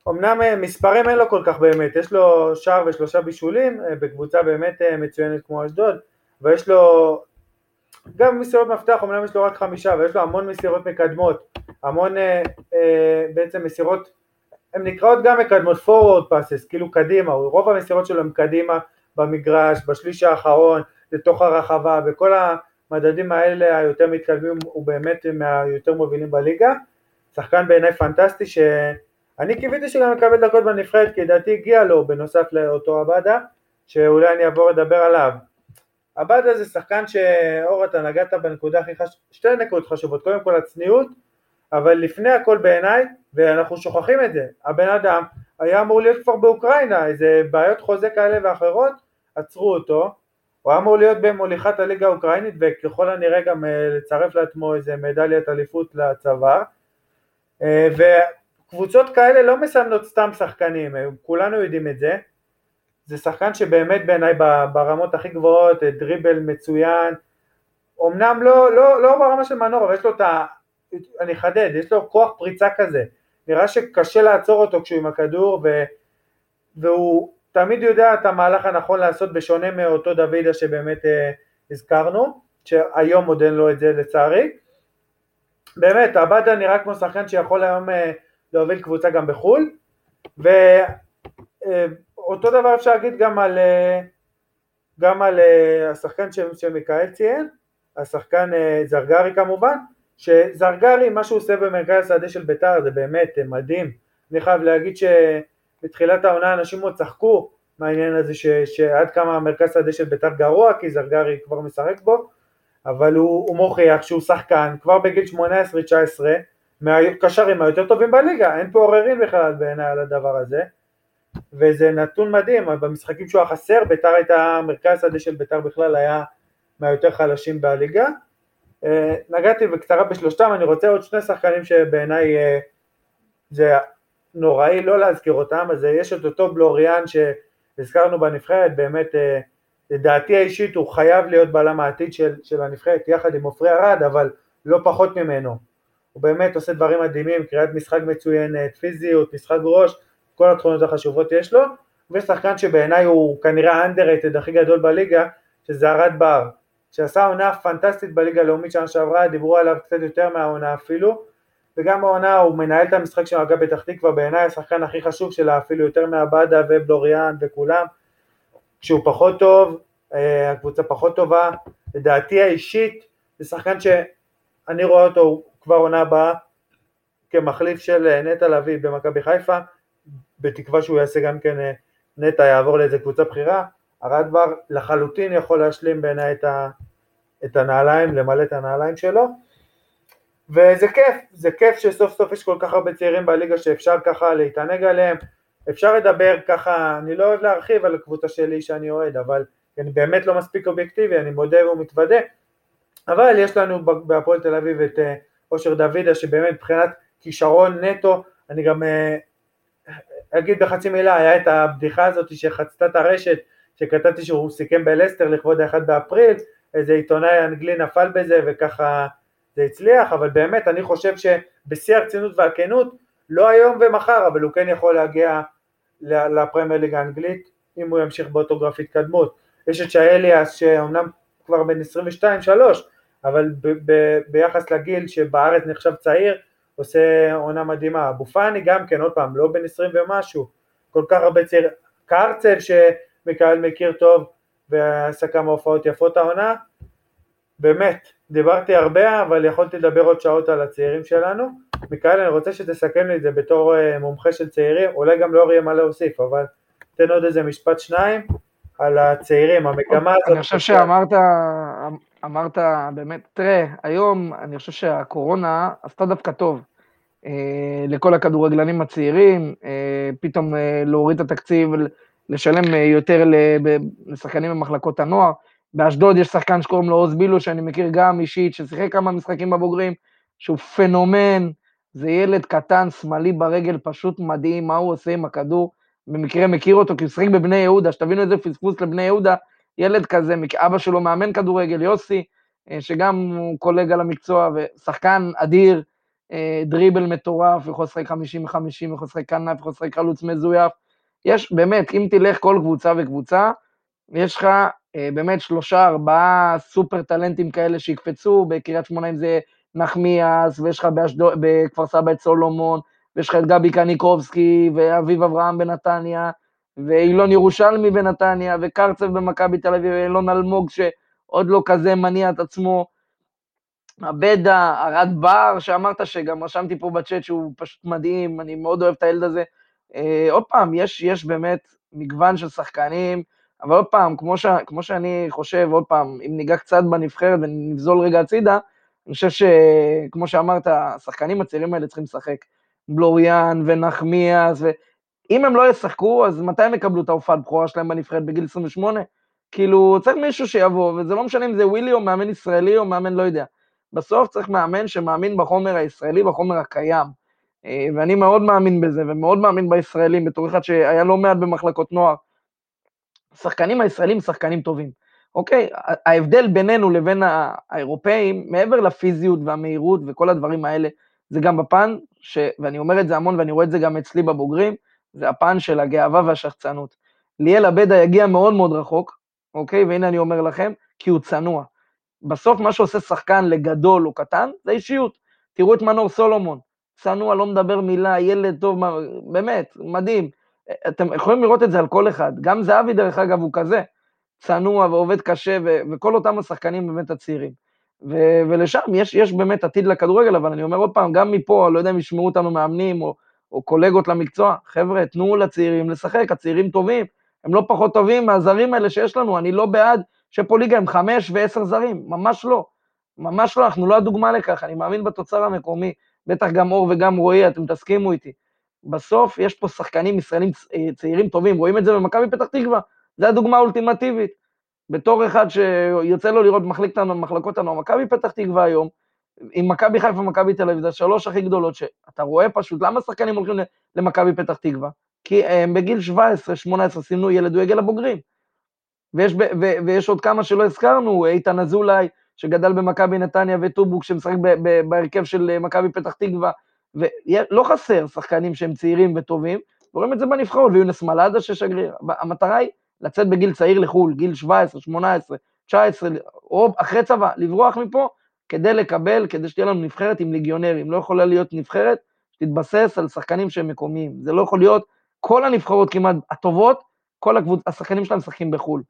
אמנם אה, מספרים אין לו כל כך באמת, יש לו שער ושלושה בישולים בקבוצה באמת מצוינת כמו אשדוד, ויש לו גם מסירות מפתח, אמנם יש לו רק חמישה, ויש לו המון מסירות מקדמות, המון בעצם מסירות הן נקראות גם מקדמות forward passes, כאילו קדימה, רוב המסירות שלו הן קדימה במגרש, בשליש האחרון, לתוך הרחבה, וכל המדדים האלה היותר מתקדמים הוא באמת מהיותר מובילים בליגה, שחקן בעיניי פנטסטי שאני קיוויתי שגם יקבל דקות בנבחרת כי לדעתי הגיע לו בנוסף לאותו עבדה, שאולי אני אעבור לדבר עליו. עבדה זה שחקן שאור אתה נגעת בנקודה הכי חשובה, שתי נקודות חשובות, קודם כל הצניעות אבל לפני הכל בעיניי, ואנחנו שוכחים את זה, הבן אדם היה אמור להיות כבר באוקראינה, איזה בעיות חוזה כאלה ואחרות, עצרו אותו, הוא אמור להיות במוליכת הליגה האוקראינית וככל הנראה גם אה, לצרף לעצמו איזה מדליית אליפות לצבא, אה, וקבוצות כאלה לא מסמנות סתם שחקנים, אה, כולנו יודעים את זה, זה שחקן שבאמת בעיניי ברמות הכי גבוהות, דריבל מצוין, אמנם לא, לא, לא ברמה של מנור, אבל יש לו את אני אחדד, יש לו כוח פריצה כזה, נראה שקשה לעצור אותו כשהוא עם הכדור ו, והוא תמיד יודע את המהלך הנכון לעשות בשונה מאותו דוידה שבאמת אה, הזכרנו, שהיום עוד אין לו את זה לצערי. באמת, עבדה נראה כמו שחקן שיכול היום אה, להוביל קבוצה גם בחו"ל, ואותו אה, דבר אפשר להגיד גם על, אה, גם על אה, השחקן שמיקאל ציין, השחקן אה, זרגרי כמובן, שזרגרי, מה שהוא עושה במרכז השדה של ביתר זה באמת מדהים. אני חייב להגיד שבתחילת העונה אנשים עוד צחקו מהעניין הזה ש, שעד כמה המרכז השדה של ביתר גרוע, כי זרגרי כבר משחק בו, אבל הוא, הוא מוכיח שהוא שחקן כבר בגיל 18-19 מהקשרים היותר טובים בליגה, אין פה עוררין בכלל בעיניי על הדבר הזה, וזה נתון מדהים, במשחקים שהוא היה חסר, ביתר הייתה, מרכז השדה של ביתר בכלל היה מהיותר חלשים בליגה, אה, נגעתי בקצרה בשלושתם, אני רוצה עוד שני שחקנים שבעיניי אה, זה נוראי לא להזכיר אותם, אז אה, יש את אותו בלוריאן שהזכרנו בנבחרת, באמת לדעתי האישית הוא חייב להיות בלם העתיד של, של הנבחרת יחד עם עופרי ארד, אבל לא פחות ממנו. הוא באמת עושה דברים מדהימים, קריאת משחק מצוינת, פיזיות, משחק ראש, כל התכונות החשובות יש לו, ושחקן שבעיניי הוא כנראה האנדרטד הכי גדול בליגה, שזה ארד בר. שעשה עונה פנטסטית בליגה הלאומית שנה שעברה, דיברו עליו קצת יותר מהעונה אפילו, וגם העונה הוא מנהל את המשחק של מכבי פתח תקווה, בעיניי השחקן הכי חשוב שלה, אפילו יותר מעבדה ובלוריאן וכולם, כשהוא פחות טוב, אה, הקבוצה פחות טובה, לדעתי האישית, זה שחקן שאני רואה אותו כבר עונה הבאה כמחליף של אה, נטע לביא במכבי חיפה, בתקווה שהוא יעשה גם כן, אה, נטע יעבור לאיזה קבוצה בכירה, הרדבר לחלוטין יכול להשלים בעיניי את, את הנעליים, למלא את הנעליים שלו וזה כיף, זה כיף שסוף סוף יש כל כך הרבה צעירים בליגה שאפשר ככה להתענג עליהם, אפשר לדבר ככה, אני לא אוהב להרחיב על הקבוצה שלי שאני אוהד, אבל אני באמת לא מספיק אובייקטיבי, אני מודה ומתוודה, אבל יש לנו בהפועל תל אביב את אה, אושר דוידה שבאמת מבחינת כישרון נטו, אני גם אה, אגיד בחצי מילה, היה את הבדיחה הזאת שחצתה את הרשת שכתבתי שהוא סיכם בלסטר לכבוד האחד באפריל, איזה עיתונאי אנגלי נפל בזה וככה זה הצליח, אבל באמת אני חושב שבשיא הרצינות והכנות, לא היום ומחר, אבל הוא כן יכול להגיע לפרמייר ליגה האנגלית, אם הוא ימשיך באותו גרף התקדמות. יש את שאליאס שאומנם כבר בן 22-3, אבל ב- ב- ביחס לגיל שבארץ נחשב צעיר, עושה עונה מדהימה. אבו פאני גם כן, עוד פעם, לא בן 20 ומשהו, כל כך הרבה צעירים, קרצל שמיכאל מכיר טוב ועשה כמה הופעות יפות העונה, באמת, דיברתי הרבה אבל יכולתי לדבר עוד שעות על הצעירים שלנו, מיכאל אני רוצה שתסכם לי את זה בתור אה, מומחה של צעירים, אולי גם לאור יהיה מה להוסיף, אבל תן עוד איזה משפט שניים על הצעירים, המגמה הזאת. אני חושב שאמרת, אמרת באמת, תראה, היום אני חושב שהקורונה עשתה דווקא טוב אה, לכל הכדורגלנים הצעירים, אה, פתאום להוריד את התקציב, לשלם יותר לשחקנים במחלקות הנוער. באשדוד יש שחקן שקוראים לו עוז בילו, שאני מכיר גם אישית, ששיחק כמה משחקים בבוגרים, שהוא פנומן, זה ילד קטן, שמאלי ברגל, פשוט מדהים, מה הוא עושה עם הכדור. במקרה מכיר אותו, כי הוא שיחק בבני יהודה, שתבינו איזה פספוס לבני יהודה, ילד כזה, אבא שלו מאמן כדורגל, יוסי, אה, שגם הוא קולגה למקצוע, ושחקן אדיר, אה, דריבל מטורף, יכול לשחק 50-50, יכול לשחק כנף, יכול לשחק חלוץ מזויף. יש, באמת, אם תלך כל קבוצה וקבוצה, יש לך באמת שלושה, ארבעה סופר טלנטים כאלה שיקפצו, בקריית שמונה אם זה נחמיאס, ויש לך בכפר סבא את סולומון, ויש לך את גבי קניקובסקי, ואביב אברהם בנתניה, ואילון ירושלמי בנתניה, וקרצב במכבי תל אביב, ואילון אלמוג שעוד לא כזה מניע את עצמו. עבדה, ארד בר, שאמרת שגם רשמתי פה בצ'אט שהוא פשוט מדהים, אני מאוד אוהב את הילד הזה. אה, עוד פעם, יש, יש באמת מגוון של שחקנים, אבל עוד פעם, כמו, ש, כמו שאני חושב, עוד פעם, אם ניגע קצת בנבחרת ונבזול רגע הצידה, אני חושב שכמו שאמרת, השחקנים הצעירים האלה צריכים לשחק. בלוריאן ונחמיאס, ואם הם לא ישחקו, אז מתי הם יקבלו את ההופעת בכורה שלהם בנבחרת בגיל 28? כאילו, צריך מישהו שיבוא, וזה לא משנה אם זה ווילי או מאמן ישראלי או מאמן לא יודע. בסוף צריך מאמן שמאמין בחומר הישראלי, בחומר הקיים. אה, ואני מאוד מאמין בזה, ומאוד מאמין בישראלים, בתור אחד שהיה לא מעט במחלקות נוער. השחקנים הישראלים שחקנים טובים. אוקיי, ההבדל בינינו לבין האירופאים, מעבר לפיזיות והמהירות וכל הדברים האלה, זה גם בפן, ש, ואני אומר את זה המון ואני רואה את זה גם אצלי בבוגרים, זה הפן של הגאווה והשחצנות. ליאל עבדה יגיע מאוד מאוד רחוק, אוקיי? והנה אני אומר לכם, כי הוא צנוע. בסוף מה שעושה שחקן לגדול או קטן, זה אישיות. תראו את מנור סולומון, צנוע, לא מדבר מילה, ילד טוב, באמת, מדהים. אתם יכולים לראות את זה על כל אחד. גם זהבי, דרך אגב, הוא כזה. צנוע ועובד קשה, ו- וכל אותם השחקנים באמת הצעירים. ו- ולשם יש, יש באמת עתיד לכדורגל, אבל אני אומר עוד פעם, גם מפה, לא יודע אם ישמעו אותנו מאמנים או, או קולגות למקצוע, חבר'ה, תנו לצעירים לשחק, הצעירים טובים, הם לא פחות טובים מהזרים האלה שיש לנו, אני לא בעד שפה ליגה עם חמש ועשר זרים, ממש לא. ממש לא, אנחנו לא הדוגמה לכך, אני מאמין בתוצר המקומי, בטח גם אור וגם רועי, אתם תסכימו איתי. בסוף יש פה שחקנים ישראלים צעירים טובים, רואים את זה במכבי פתח תקווה, זו הדוגמה האולטימטיבית. בתור אחד שיוצא לו לראות מחלקת מחלקות הנוער, מכבי פתח תקווה היום, עם מכבי חיפה ומכבי תל אביב, זה השלוש הכי גדולות, שאתה רואה פשוט, למה שחקנים הולכים למכבי פתח תקווה? כי הם בגיל 17-18 סימנו ילד, הוא יגיע לבוגרים. ויש, ו, ויש עוד כמה שלא הזכרנו, איתן אזולאי, שגדל במכבי נתניה וטובוק, שמשחק בהרכב של מכבי פתח תקווה, ולא חסר שחקנים שהם צעירים וטובים, רואים את זה בנבחרות, ויונס מלאדה ששגריר. המטרה היא לצאת בגיל צעיר לחו"ל, גיל 17, 18, 19, או אחרי צבא, לברוח מפה, כדי לקבל, כדי שתהיה לנו נבחרת עם ליגיונרים. לא יכולה להיות נבחרת שתתבסס על שחקנים שהם מקומיים. זה לא יכול להיות, כל הנבחרות כמעט הטובות, כל הקבוצ... השחקנים שלהם משחקים בחו"ל.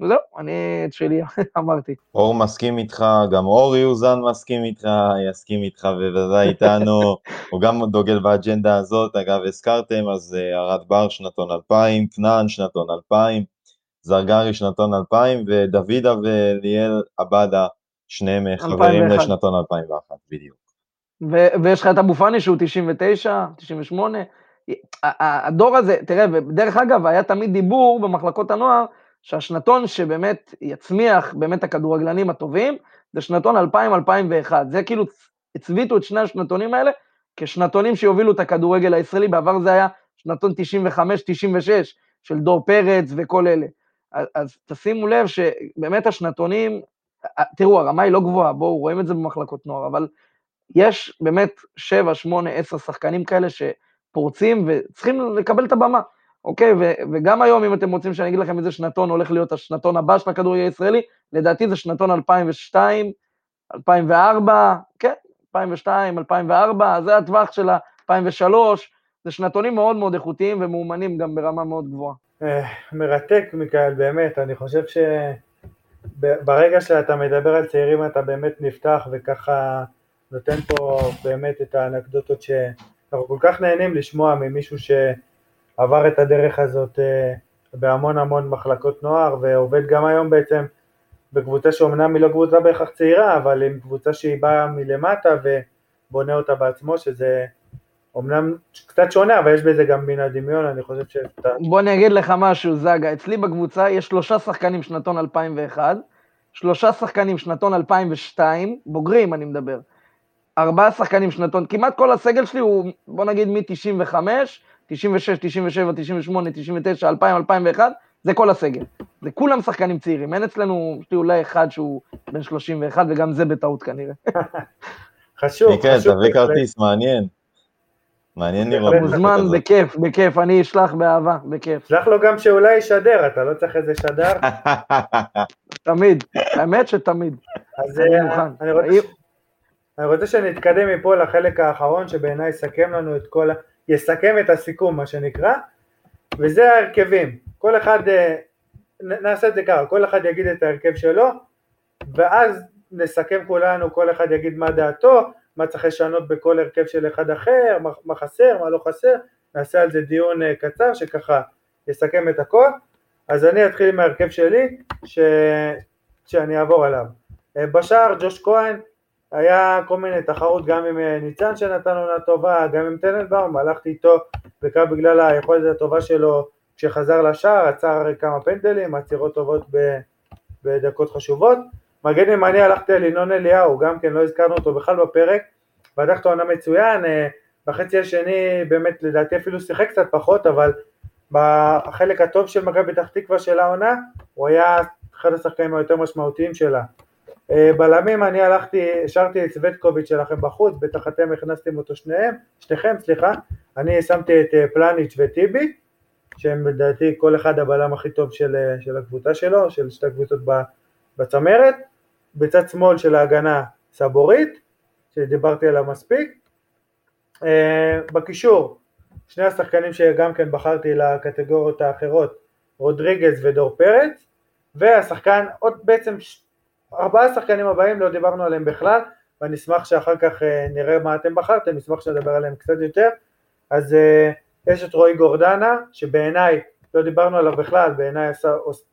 וזהו, אני את שלי אמרתי. אור מסכים איתך, גם אור יוזן מסכים איתך, יסכים איתך בוודאי איתנו, הוא גם דוגל באג'נדה הזאת, אגב הזכרתם, אז ארד אה, בר שנתון 2000, כנען שנתון 2000, זרגרי שנתון 2000, ודוידה וליאל עבדה, שניהם חברים לשנתון 2001, בדיוק. ויש לך את אבו פאני שהוא 99, 98, הדור הזה, תראה, ודרך אגב, היה תמיד דיבור במחלקות הנוער, שהשנתון שבאמת יצמיח באמת הכדורגלנים הטובים, זה שנתון 2000-2001. זה כאילו, הצביטו את שני השנתונים האלה כשנתונים שיובילו את הכדורגל הישראלי, בעבר זה היה שנתון 95-96 של דור פרץ וכל אלה. אז, אז תשימו לב שבאמת השנתונים, תראו, הרמה היא לא גבוהה, בואו, רואים את זה במחלקות נוער, אבל יש באמת 7, 8, 10 שחקנים כאלה שפורצים וצריכים לקבל את הבמה. אוקיי? ו- וגם היום, אם אתם רוצים שאני אגיד לכם איזה שנתון הולך להיות השנתון הבא של הכדורגל הישראלי, לדעתי זה שנתון 2002, 2004, כן, 2002, 2004, זה הטווח של ה-2003, זה שנתונים מאוד מאוד איכותיים ומאומנים גם ברמה מאוד גבוהה. אה, מרתק, מיכאל, באמת, אני חושב שברגע שאתה מדבר על צעירים אתה באמת נפתח וככה נותן פה באמת את האנקדוטות שאנחנו כל כך נהנים לשמוע ממישהו שעבר את הדרך הזאת אה, בהמון המון מחלקות נוער ועובד גם היום בעצם בקבוצה שאומנם היא לא קבוצה בהכרח צעירה, אבל עם קבוצה שהיא באה מלמטה ובונה אותה בעצמו, שזה אומנם קצת שונה, אבל יש בזה גם מן הדמיון, אני חושב ש... בוא אני אגיד לך משהו, זגה, אצלי בקבוצה יש שלושה שחקנים שנתון 2001, שלושה שחקנים שנתון 2002, בוגרים אני מדבר, ארבעה שחקנים שנתון, כמעט כל הסגל שלי הוא, בוא נגיד מ-95, 96, 97, 98, 99, 2000, 2001, זה כל הסגל. זה כולם שחקנים צעירים, אין אצלנו, יש לי אולי אחד שהוא בן 31, וגם זה בטעות כנראה. חשוב, חשוב. תביא כרטיס, מעניין. מעניין לראות. מוזמן. בכיף, בכיף, אני אשלח באהבה, בכיף. שלח לו גם שאולי ישדר, אתה לא צריך איזה שדר. תמיד, האמת שתמיד. אז אני אה, רוצה אני רוצה שנתקדם מפה לחלק האחרון שבעיניי יסכם לנו את כל ה... יסכם את הסיכום מה שנקרא וזה ההרכבים. כל אחד אה, נעשה את זה ככה כל אחד יגיד את ההרכב שלו ואז נסכם כולנו כל אחד יגיד מה דעתו מה צריך לשנות בכל הרכב של אחד אחר מה חסר מה לא חסר. נעשה על זה דיון אה, קצר שככה יסכם את הכל. אז אני אתחיל עם ההרכב שלי ש... שאני אעבור עליו. אה, בשער ג'וש כהן היה כל מיני תחרות גם עם אה, ניצן שנתן עונה טובה, גם עם טננבאום, הלכתי איתו בעיקר בגלל היכולת הטובה שלו כשחזר לשער, עצר כמה פנדלים, עצירות טובות בדקות חשובות. מגן ימני הלכתי על ינון אליהו, גם כן לא הזכרנו אותו בכלל בפרק, פתח את העונה מצוין, אה, בחצי השני באמת לדעתי אפילו שיחק קצת פחות, אבל בחלק הטוב של מכבי פתח תקווה של העונה, הוא היה אחד השחקנים היותר משמעותיים שלה. אה, בלמים אני הלכתי, השארתי את סווטקוביץ' שלכם בחוץ, בטח אתם הכנסתם אותו שניהם, שניכם סליחה, אני שמתי את אה, פלניץ' וטיבי, שהם לדעתי כל אחד הבלם הכי טוב של, אה, של הקבוצה שלו, של שתי הקבוצות ב- בצמרת, בצד שמאל של ההגנה סבורית, שדיברתי עליו מספיק, בקישור שני השחקנים שגם כן בחרתי לקטגוריות האחרות, רודריגז ודור פרץ, והשחקן, עוד בעצם ארבעה שחקנים הבאים לא דיברנו עליהם בכלל, ואני אשמח שאחר כך אה, נראה מה אתם בחרתם, נשמח שנדבר עליהם קצת יותר. אז אה, יש את רועי גורדנה, שבעיניי, לא דיברנו עליו בכלל, בעיניי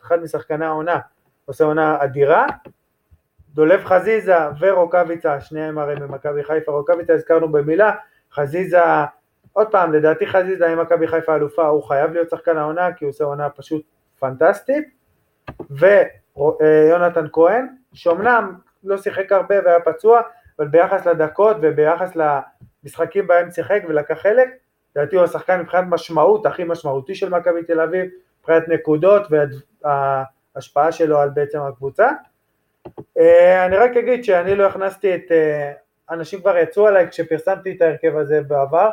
אחד משחקני העונה, עושה עונה אדירה. דולב חזיזה ורוקאביצה, שניהם הרי ממכבי חיפה, רוקאביצה הזכרנו במילה, חזיזה, עוד פעם, לדעתי חזיזה עם מכבי חיפה אלופה, הוא חייב להיות שחקן העונה, כי הוא עושה עונה פשוט פנטסטית. ויונתן כהן, שאומנם לא שיחק הרבה והיה פצוע, אבל ביחס לדקות וביחס למשחקים בהם שיחק ולקח חלק, לדעתי הוא השחקן מבחינת משמעות, הכי משמעותי של מכבי תל אביב, מבחינת נקודות וההשפעה שלו על בעצם הקבוצה. אה, אני רק אגיד שאני לא הכנסתי את, אה, אנשים כבר יצאו עליי כשפרסמתי את ההרכב הזה בעבר,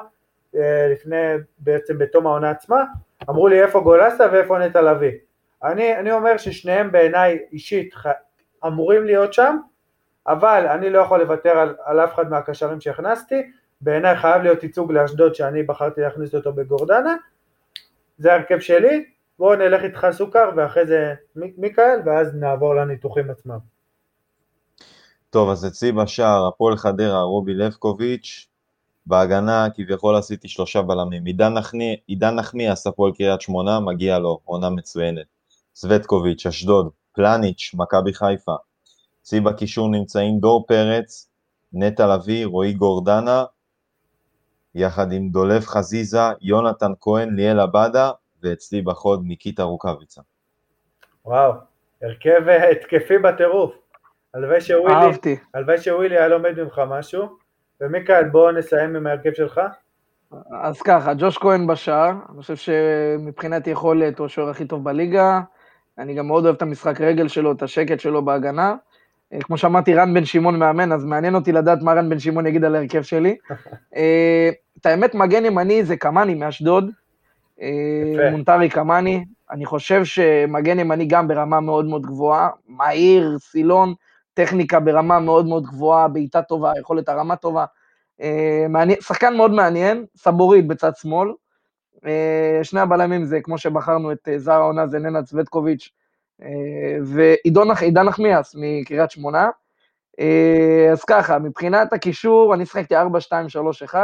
אה, לפני, בעצם בתום העונה עצמה, אמרו לי איפה גולסה ואיפה נטע לביא. אני, אני אומר ששניהם בעיניי אישית אמורים להיות שם, אבל אני לא יכול לוותר על, על אף אחד מהקשרים שהכנסתי, בעיניי חייב להיות ייצוג לאשדוד שאני בחרתי להכניס אותו בגורדנה, זה ההרכב שלי, בואו נלך איתך סוכר ואחרי זה מיכאל ואז נעבור לניתוחים עצמם. טוב, אז אצלי בשער, הפועל חדרה, רובי לבקוביץ', בהגנה כביכול עשיתי שלושה בלמים. עידן נחמיאס, הפועל קריית שמונה, מגיע לו, עונה מצוינת. סווטקוביץ', אשדוד, פלניץ', מכבי חיפה. אצלי בקישור נמצאים דור פרץ, נטע לביא, רועי גורדנה, יחד עם דולב חזיזה, יונתן כהן, ליאל עבדה, ואצלי בחוד ניקיטה רוקאביצה. וואו, הרכב אה, התקפי בטירוף. הלוואי שווילי, אהבתי. הלוואי שווילי היה לומד ממך משהו. ומיכאל בואו נסיים עם ההרכב שלך. אז ככה, ג'וש כהן בשער, אני חושב שמבחינת יכולת הוא השוער הכי טוב בליגה, אני גם מאוד אוהב את המשחק רגל שלו, את השקט שלו בהגנה. אה, כמו שאמרתי, רן בן שמעון מאמן, אז מעניין אותי לדעת מה רן בן שמעון יגיד על ההרכב שלי. אה, את האמת, מגן ימני זה קמאני מאשדוד, אה. מונטרי קמאני, אני חושב שמגן ימני גם ברמה מאוד מאוד גבוהה, מהיר, סילון, טכניקה ברמה מאוד מאוד גבוהה, בעיטה טובה, יכולת הרמה טובה. מעניין, שחקן מאוד מעניין, סבורית בצד שמאל. אה, שני הבלמים זה, כמו שבחרנו את זר העונה, זה ננה צווטקוביץ' ועידן נחמיאס מקריית שמונה. אז ככה, מבחינת הקישור, אני שחקתי 4-2-3-1.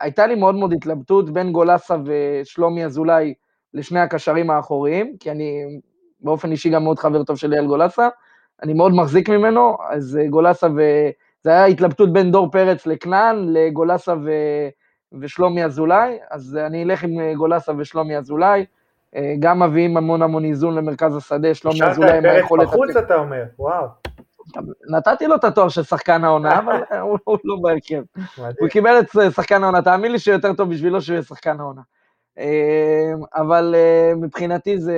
הייתה לי מאוד מאוד התלבטות בין גולסה ושלומי אזולאי לשני הקשרים האחוריים, כי אני באופן אישי גם מאוד חבר טוב של אייל גולסה, אני מאוד מחזיק ממנו, אז אה, גולסה ו... זה היה התלבטות בין דור פרץ לכנען, לגולסה ו... ושלומי אזולאי, אז אני אלך עם אה, גולסה ושלומי אזולאי, אה, גם מביאים המון המון איזון למרכז השדה, שלומי אזולאי עם היכולת... שאלת את בחוץ, אתה אומר, וואו. נתתי לו את התואר של שחקן העונה, אבל הוא לא בהרכב. הוא קיבל את שחקן העונה, תאמין לי שיותר טוב בשבילו שהוא יהיה שחקן העונה. אבל אה, מבחינתי זה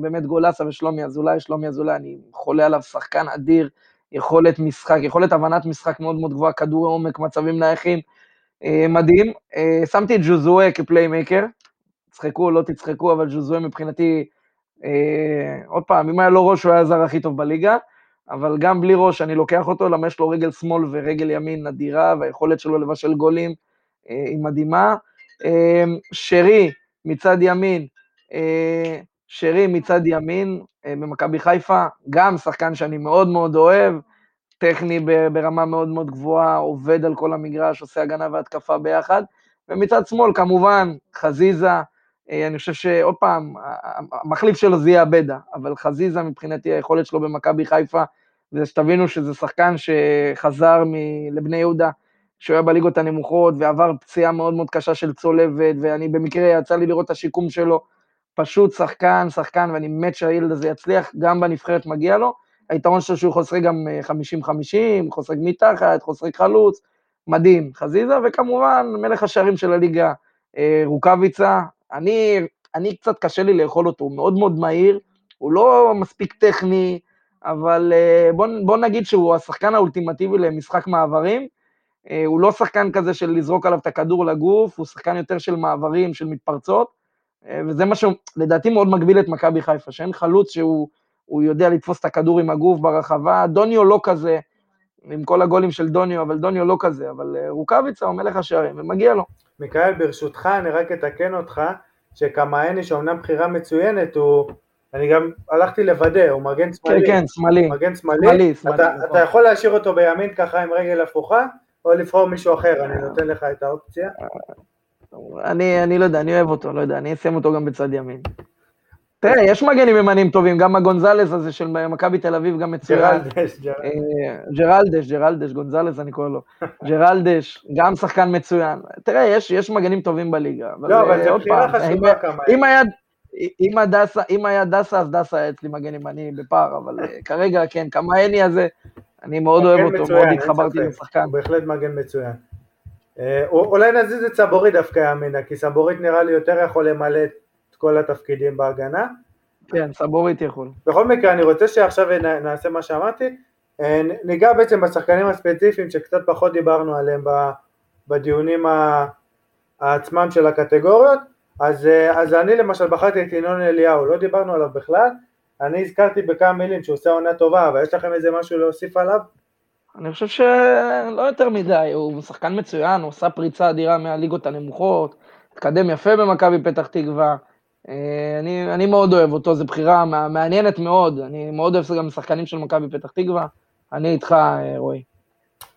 באמת גולסה ושלומי אזולאי, שלומי אזולאי, אני חולה עליו, שחקן אדיר, יכולת משחק, יכולת הבנת משחק מאוד מאוד גבוהה, כדור עומק, מצבים נייחים, אה, מדהים. אה, שמתי את ג'וזואה כפליימייקר, תצחקו או לא תצחקו, אבל ג'וזואה מבחינתי, עוד פעם, אם היה לו ראש הוא היה הזר הכי טוב בליגה, אבל גם בלי ראש אני לוקח אותו, למה יש לו רגל שמאל ורגל ימין נדירה, והיכולת שלו לבשל גולים היא מדהימה. שרי מצד ימין, אה, שרי מצד ימין אה, במכבי חיפה, גם שחקן שאני מאוד מאוד אוהב, טכני ברמה מאוד מאוד גבוהה, עובד על כל המגרש, עושה הגנה והתקפה ביחד, ומצד שמאל כמובן חזיזה, אה, אני חושב שעוד פעם, המחליף שלו זה יהיה עבדה, אבל חזיזה מבחינתי היכולת שלו במכבי חיפה, זה שתבינו שזה שחקן שחזר לבני יהודה, שהוא היה בליגות הנמוכות ועבר פציעה מאוד מאוד קשה של צולבת, ואני במקרה יצא לי לראות את השיקום שלו, פשוט שחקן, שחקן, ואני מת שהילד הזה יצליח, גם בנבחרת מגיע לו. היתרון שלו שהוא חוסר גם 50-50, אה, חוסר מתחת, חוסר חלוץ, מדהים, חזיזה, וכמובן מלך השערים של הליגה, אה, רוקאביצה. אני, אני קצת קשה לי לאכול אותו, הוא מאוד מאוד מהיר, הוא לא מספיק טכני, אבל אה, בוא, בוא נגיד שהוא השחקן האולטימטיבי למשחק מעברים, הוא לא שחקן כזה של לזרוק עליו את הכדור לגוף, הוא שחקן יותר של מעברים, של מתפרצות, וזה מה שלדעתי מאוד מגביל את מכבי חיפה, שאין חלוץ שהוא יודע לתפוס את הכדור עם הגוף ברחבה, דוניו לא כזה, עם כל הגולים של דוניו, אבל דוניו לא כזה, אבל אה, רוקאביצה הוא מלך השערים, ומגיע לו. מיכאל, ברשותך, אני רק אתקן אותך, שקמאני, שאומנם בחירה מצוינת, הוא... אני גם הלכתי לוודא, הוא מגן שמאלי. כן, כן, שמאלי. מגן שמאלי. שמאלי, שמאלי. אתה, נכון. אתה יכול להשאיר אותו בימין ככה עם רגל הפוכה, או לבחור מישהו אחר, אני נותן לך את האופציה. אני, אני לא יודע, אני אוהב אותו, לא יודע, אני אשים אותו גם בצד ימין. תראה, יש מגנים ימנים טובים, גם הגונזלס הזה של מכבי תל אביב גם מצוין. ג'רלדש, ג'רלדש, ג'רלדש, גונזלס אני קורא לו. ג'רלדש, גם שחקן מצוין. תראה, יש, מגנים טובים בליגה. לא, אבל זה בחירה חשובה כמה. אם היה... דסה, אז דסה היה אצלי מגן ימני בפער, אבל אה, כרגע כן, כמה הני הזה, אני מאוד אוהב אותו, מאוד התחברתי לשחקן. בהחלט מגן מצוין. אה, אולי נזיז את סבורית דווקא ימינה, כי סבורית נראה לי יותר יכול למלא את כל התפקידים בהגנה. כן, סבורית יכול. בכל מקרה, אני רוצה שעכשיו נעשה מה שאמרתי, אה, ניגע בעצם בשחקנים הספציפיים שקצת פחות דיברנו עליהם בדיונים עצמם של הקטגוריות, אז, אה, אז אני למשל בחרתי את ינון אליהו, לא דיברנו עליו בכלל, אני הזכרתי בכמה מילים שהוא עושה עונה טובה, אבל יש לכם איזה משהו להוסיף עליו? אני חושב שלא יותר מדי, הוא שחקן מצוין, הוא עושה פריצה אדירה מהליגות הנמוכות, התקדם יפה במכבי פתח תקווה, אני, אני מאוד אוהב אותו, זו בחירה מעניינת מאוד, אני מאוד אוהב גם שחקנים של מכבי פתח תקווה, אני איתך אה, רועי.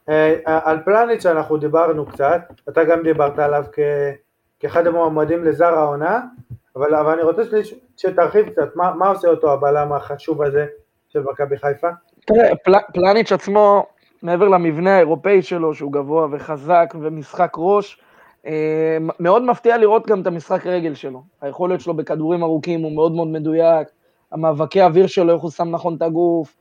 אה, על פלניץ' אנחנו דיברנו קצת, אתה גם דיברת עליו כ, כאחד המועמדים לזר העונה, אבל, אבל אני רוצה שתרחיב קצת, מה, מה עושה אותו הבלם החשוב הזה של מכבי חיפה? תראה, פל, פלניץ' עצמו, מעבר למבנה האירופאי שלו, שהוא גבוה וחזק ומשחק ראש, אה, מאוד מפתיע לראות גם את המשחק רגל שלו. היכולת שלו בכדורים ארוכים הוא מאוד מאוד מדויק, המאבקי אוויר שלו, איך הוא שם נכון את הגוף.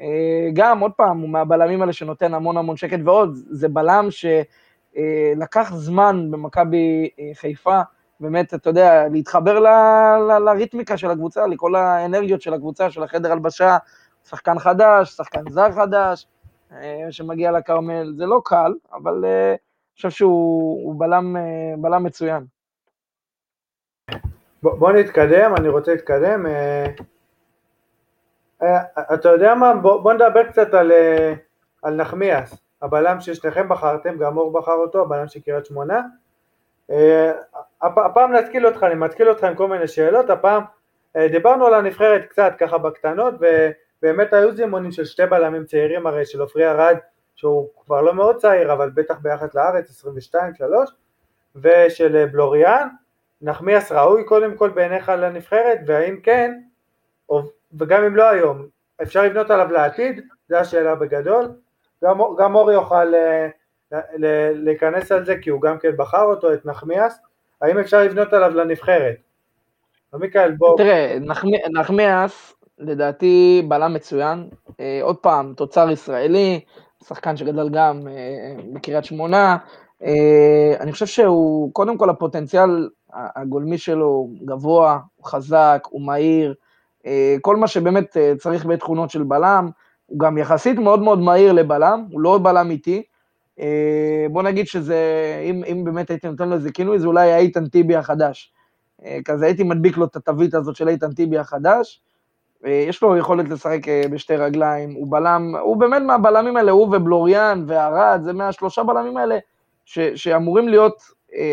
אה, גם, עוד פעם, הוא מהבלמים האלה שנותן המון המון שקט ועוד, זה בלם שלקח זמן במכבי אה, חיפה באמת, אתה יודע, להתחבר לריתמיקה של הקבוצה, לכל האנרגיות של הקבוצה, של החדר הלבשה, שחקן חדש, שחקן זר חדש, אה, שמגיע לכרמל, זה לא קל, אבל אה, חושב שהוא בלם, אה, בלם מצוין. בוא, בוא נתקדם, אני רוצה להתקדם. אתה יודע מה, בוא, בוא נדבר קצת על, על נחמיאס. הבלם ששניכם בחרתם, גם אור בחר אותו, הבלם של קריית שמונה. אה, הפעם נתקיל אותך, אני מתקיל אותך עם כל מיני שאלות, הפעם אה, דיברנו על הנבחרת קצת ככה בקטנות, ובאמת היו זימונים של שתי בלמים צעירים הרי, של עופרי ארד, שהוא כבר לא מאוד צעיר, אבל בטח ביחס לארץ, 22-3, ושל בלוריאן. נחמיאס ראוי קודם כל בעיניך לנבחרת, והאם כן, וגם אם לא היום, אפשר לבנות עליו לעתיד? זו השאלה בגדול. גם, גם אורי יוכל אה, להיכנס על זה כי הוא גם כן בחר אותו, את נחמיאס, האם אפשר לבנות עליו לנבחרת? מיכאל בוא. תראה, נחמיאס לדעתי בלם מצוין, אה, עוד פעם, תוצר ישראלי, שחקן שגדל גם אה, בקריית שמונה, אה, אני חושב שהוא, קודם כל הפוטנציאל הגולמי שלו גבוה, הוא חזק, הוא מהיר, אה, כל מה שבאמת צריך בתכונות של בלם, הוא גם יחסית מאוד מאוד מהיר לבלם, הוא לא בלם איטי. בוא נגיד שזה, אם, אם באמת הייתי נותן לו איזה כינוי, זה אולי איתן טיבי החדש. כזה הייתי מדביק לו את התווית הזאת של איתן טיבי החדש. יש לו יכולת לשחק בשתי רגליים, הוא בלם, הוא באמת מהבלמים האלה, הוא ובלוריאן וערד, זה מהשלושה בלמים האלה ש, שאמורים להיות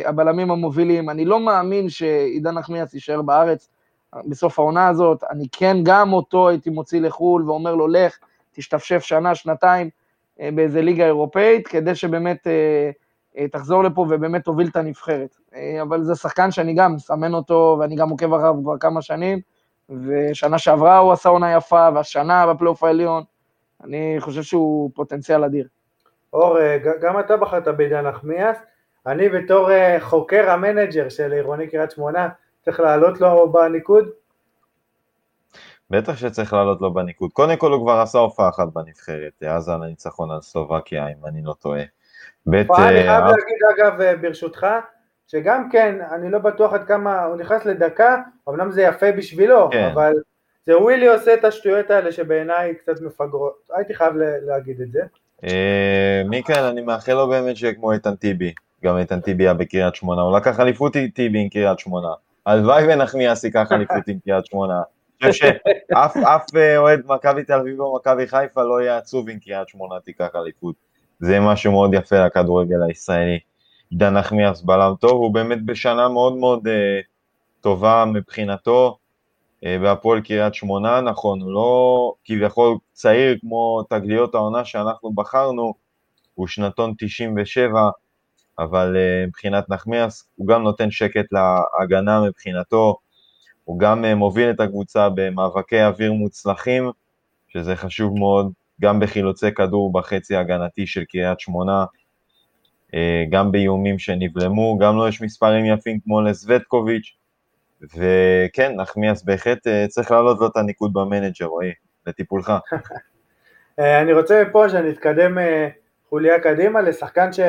הבלמים המובילים. אני לא מאמין שעידן נחמיאס יישאר בארץ. בסוף העונה הזאת, אני כן גם אותו הייתי מוציא לחו"ל ואומר לו, לך, תשתפשף שנה, שנתיים אה, באיזה ליגה אירופאית, כדי שבאמת אה, אה, תחזור לפה ובאמת תוביל את הנבחרת. אבל זה שחקן שאני גם מסמן אותו, ואני גם עוקב אחריו כבר כמה שנים, ושנה שעברה הוא עשה עונה יפה, והשנה בפלייאוף העליון, אני חושב שהוא פוטנציאל אדיר. אור, גם אתה בחרת בעידן נחמיאס, אני בתור חוקר המנג'ר של עירוני קריית שמונה, צריך לעלות לו בניקוד? בטח שצריך לעלות לו בניקוד. קודם כל הוא כבר עשה הופעה אחת בנבחרת, אז על הניצחון על סלובקיה, אם אני לא טועה. בית, אני חייב אה, להגיד אגב, אה, ברשותך, שגם כן, אני לא בטוח עד כמה, הוא נכנס לדקה, אמנם זה יפה בשבילו, כן. אבל זה ווילי עושה את השטויות האלה שבעיניי קצת מפגרות, הייתי חייב להגיד את זה. אה, מכאן אני מאחל לו באמת שיהיה כמו איתן טיבי, גם איתן טיבי היה בקריית שמונה, הוא לקח אליפות טיבי עם קריית שמונה. הלוואי ונחמיאס ייקח אליפות עם קריית שמונה. אני חושב שאף אה, אוהד מכבי תל אביב או מכבי חיפה לא יהיה עצוב אם קריית שמונה תיקח אליפות. זה משהו מאוד יפה לכדורגל הישראלי. עידן נחמיאס בלם טוב, הוא באמת בשנה מאוד מאוד uh, טובה מבחינתו. Uh, בהפועל קריית שמונה, נכון, הוא לא כביכול צעיר כמו תגליות העונה שאנחנו בחרנו, הוא שנתון 97, אבל uh, מבחינת נחמיאס הוא גם נותן שקט להגנה מבחינתו, הוא גם uh, מוביל את הקבוצה במאבקי אוויר מוצלחים, שזה חשוב מאוד, גם בחילוצי כדור בחצי ההגנתי של קריית שמונה, גם באיומים שנבלמו, גם לו לא יש מספרים יפים כמו לסווטקוביץ', וכן, נחמיאס בהחלט uh, צריך להעלות לו את הניקוד במנג'ר, רועי, לטיפולך. אני רוצה מפה שנתקדם חוליה קדימה לשחקן ש...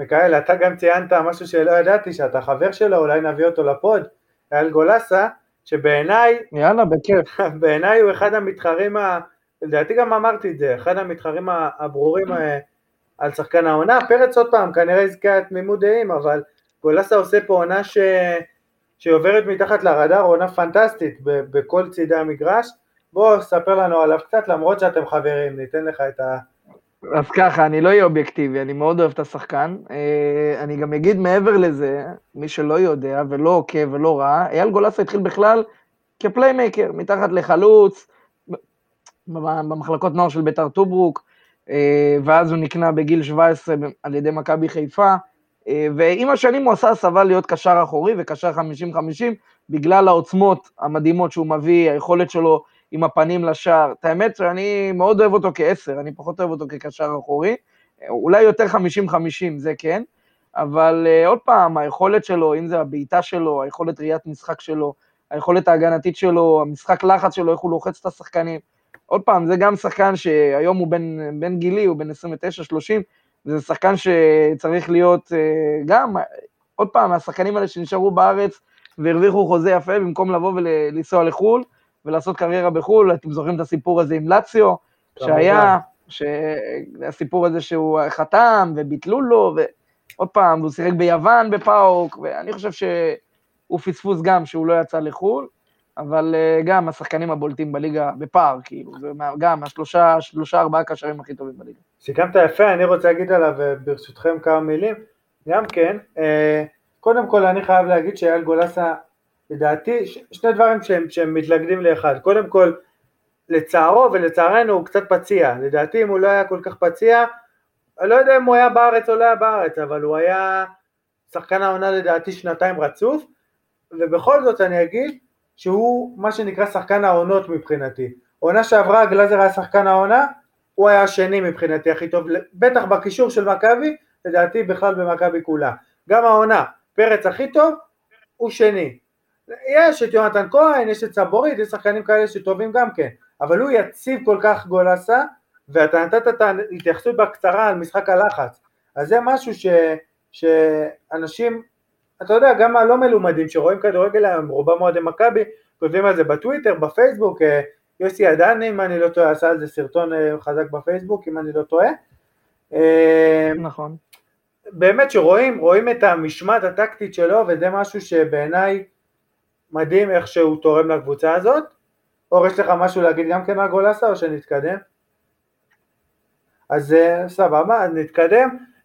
מיכאל, אתה גם ציינת משהו שלא ידעתי, שאתה חבר שלו, אולי נביא אותו לפוד, אייל גולסה, שבעיניי, יאללה, בכיף. בעיניי הוא אחד המתחרים, ה... לדעתי גם אמרתי את זה, אחד המתחרים הברורים אה, על שחקן העונה, פרץ עוד פעם, כנראה יזכה תמימות דעים, אבל גולסה עושה פה עונה ש... שעוברת מתחת לרדאר, עונה פנטסטית בכל צידי המגרש, בוא ספר לנו עליו קצת, למרות שאתם חברים, ניתן לך את ה... אז ככה, אני לא אהיה אובייקטיבי, אני מאוד אוהב את השחקן. אה, אני גם אגיד מעבר לזה, מי שלא יודע ולא עוקב ולא ראה, אייל גולסה התחיל בכלל כפליימייקר, מתחת לחלוץ, במחלקות נוער של ביתר טוברוק, ואז הוא נקנה בגיל 17 על ידי מכבי חיפה, אה, ועם השנים הוא עשה הסבה להיות קשר אחורי וקשר 50-50, בגלל העוצמות המדהימות שהוא מביא, היכולת שלו עם הפנים לשער. את האמת שאני מאוד אוהב אותו כעשר, אני פחות אוהב אותו כקשר אחורי. אולי יותר 50-50, זה כן, אבל עוד פעם, היכולת שלו, אם זה הבעיטה שלו, היכולת ראיית משחק שלו, היכולת ההגנתית שלו, המשחק לחץ שלו, איך הוא לוחץ את השחקנים. עוד פעם, זה גם שחקן שהיום הוא בן, בן גילי, הוא בן 29-30, וזה שחקן שצריך להיות uh, גם, עוד פעם, השחקנים האלה שנשארו בארץ והרוויחו חוזה יפה במקום לבוא ולנסוע לחו"ל, ולעשות קריירה בחו"ל, אתם זוכרים את הסיפור הזה עם לאציו, שהיה, הסיפור הזה שהוא חתם וביטלו לו, ועוד פעם, הוא שיחק ביוון בפאוק, ואני חושב שהוא פספוס גם שהוא לא יצא לחו"ל, אבל אה, גם השחקנים הבולטים בליגה בפער, כאילו, גם השלושה, שלושה, ארבעה קשרים הכי טובים בליגה. סיכמת יפה, אני רוצה להגיד עליו ברשותכם כמה מילים. גם כן, אה, קודם כל אני חייב להגיד שאייל גולסה, לדעתי, שני דברים שהם, שהם מתלכדים לאחד. קודם כל, לצערו ולצערנו הוא קצת פציע. לדעתי אם הוא לא היה כל כך פציע, אני לא יודע אם הוא היה בארץ או לא היה בארץ, אבל הוא היה שחקן העונה לדעתי שנתיים רצוף, ובכל זאת אני אגיד שהוא מה שנקרא שחקן העונות מבחינתי. עונה שעברה גלאזר היה שחקן העונה, הוא היה השני מבחינתי הכי טוב, בטח בקישור של מכבי, לדעתי בכלל במכבי כולה. גם העונה, פרץ הכי טוב, הוא שני. יש את יונתן כהן, יש את סבורית, יש שחקנים כאלה שטובים גם כן, אבל הוא יציב כל כך גולסה, ואתה נתת את ההתייחסות בקצרה על משחק הלחץ, אז זה משהו ש, שאנשים, אתה יודע, גם הלא מלומדים שרואים כדורגל היום, רובם אוהדי מכבי, כותבים על זה בטוויטר, בפייסבוק, אה, יוסי עדני, אם אני לא טועה, עשה על זה סרטון אה, חזק בפייסבוק, אם אני לא טועה. אה, נכון. באמת שרואים, רואים את המשמעת הטקטית שלו, וזה משהו שבעיניי מדהים איך שהוא תורם לקבוצה הזאת. אור, יש לך משהו להגיד גם כן על גולסה או שנתקדם? אז סבבה, אז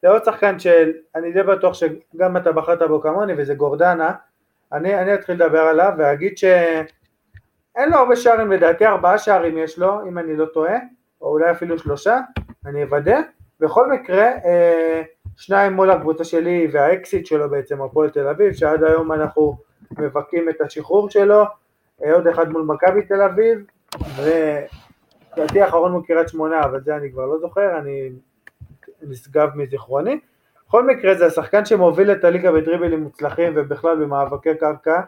נתקדם לעוד שחקן שאני די בטוח שגם אתה בחרת בו כמוני וזה גורדנה, אני, אני אתחיל לדבר עליו ואגיד שאין לו הרבה שערים, לדעתי ארבעה שערים יש לו, אם אני לא טועה, או אולי אפילו שלושה, אני אוודא, בכל מקרה, אה, שניים מול הקבוצה שלי והאקסיט שלו בעצם, הפועל תל אביב, שעד היום אנחנו מבכים את השחרור שלו, אה, עוד אחד מול מכבי תל אביב, ולדעתי האחרון מול קריית שמונה, אבל זה אני כבר לא זוכר, אני נשגב מזיכרוני. בכל מקרה זה השחקן שמוביל את הליגה בדריבלים מוצלחים ובכלל במאבקי קרקע,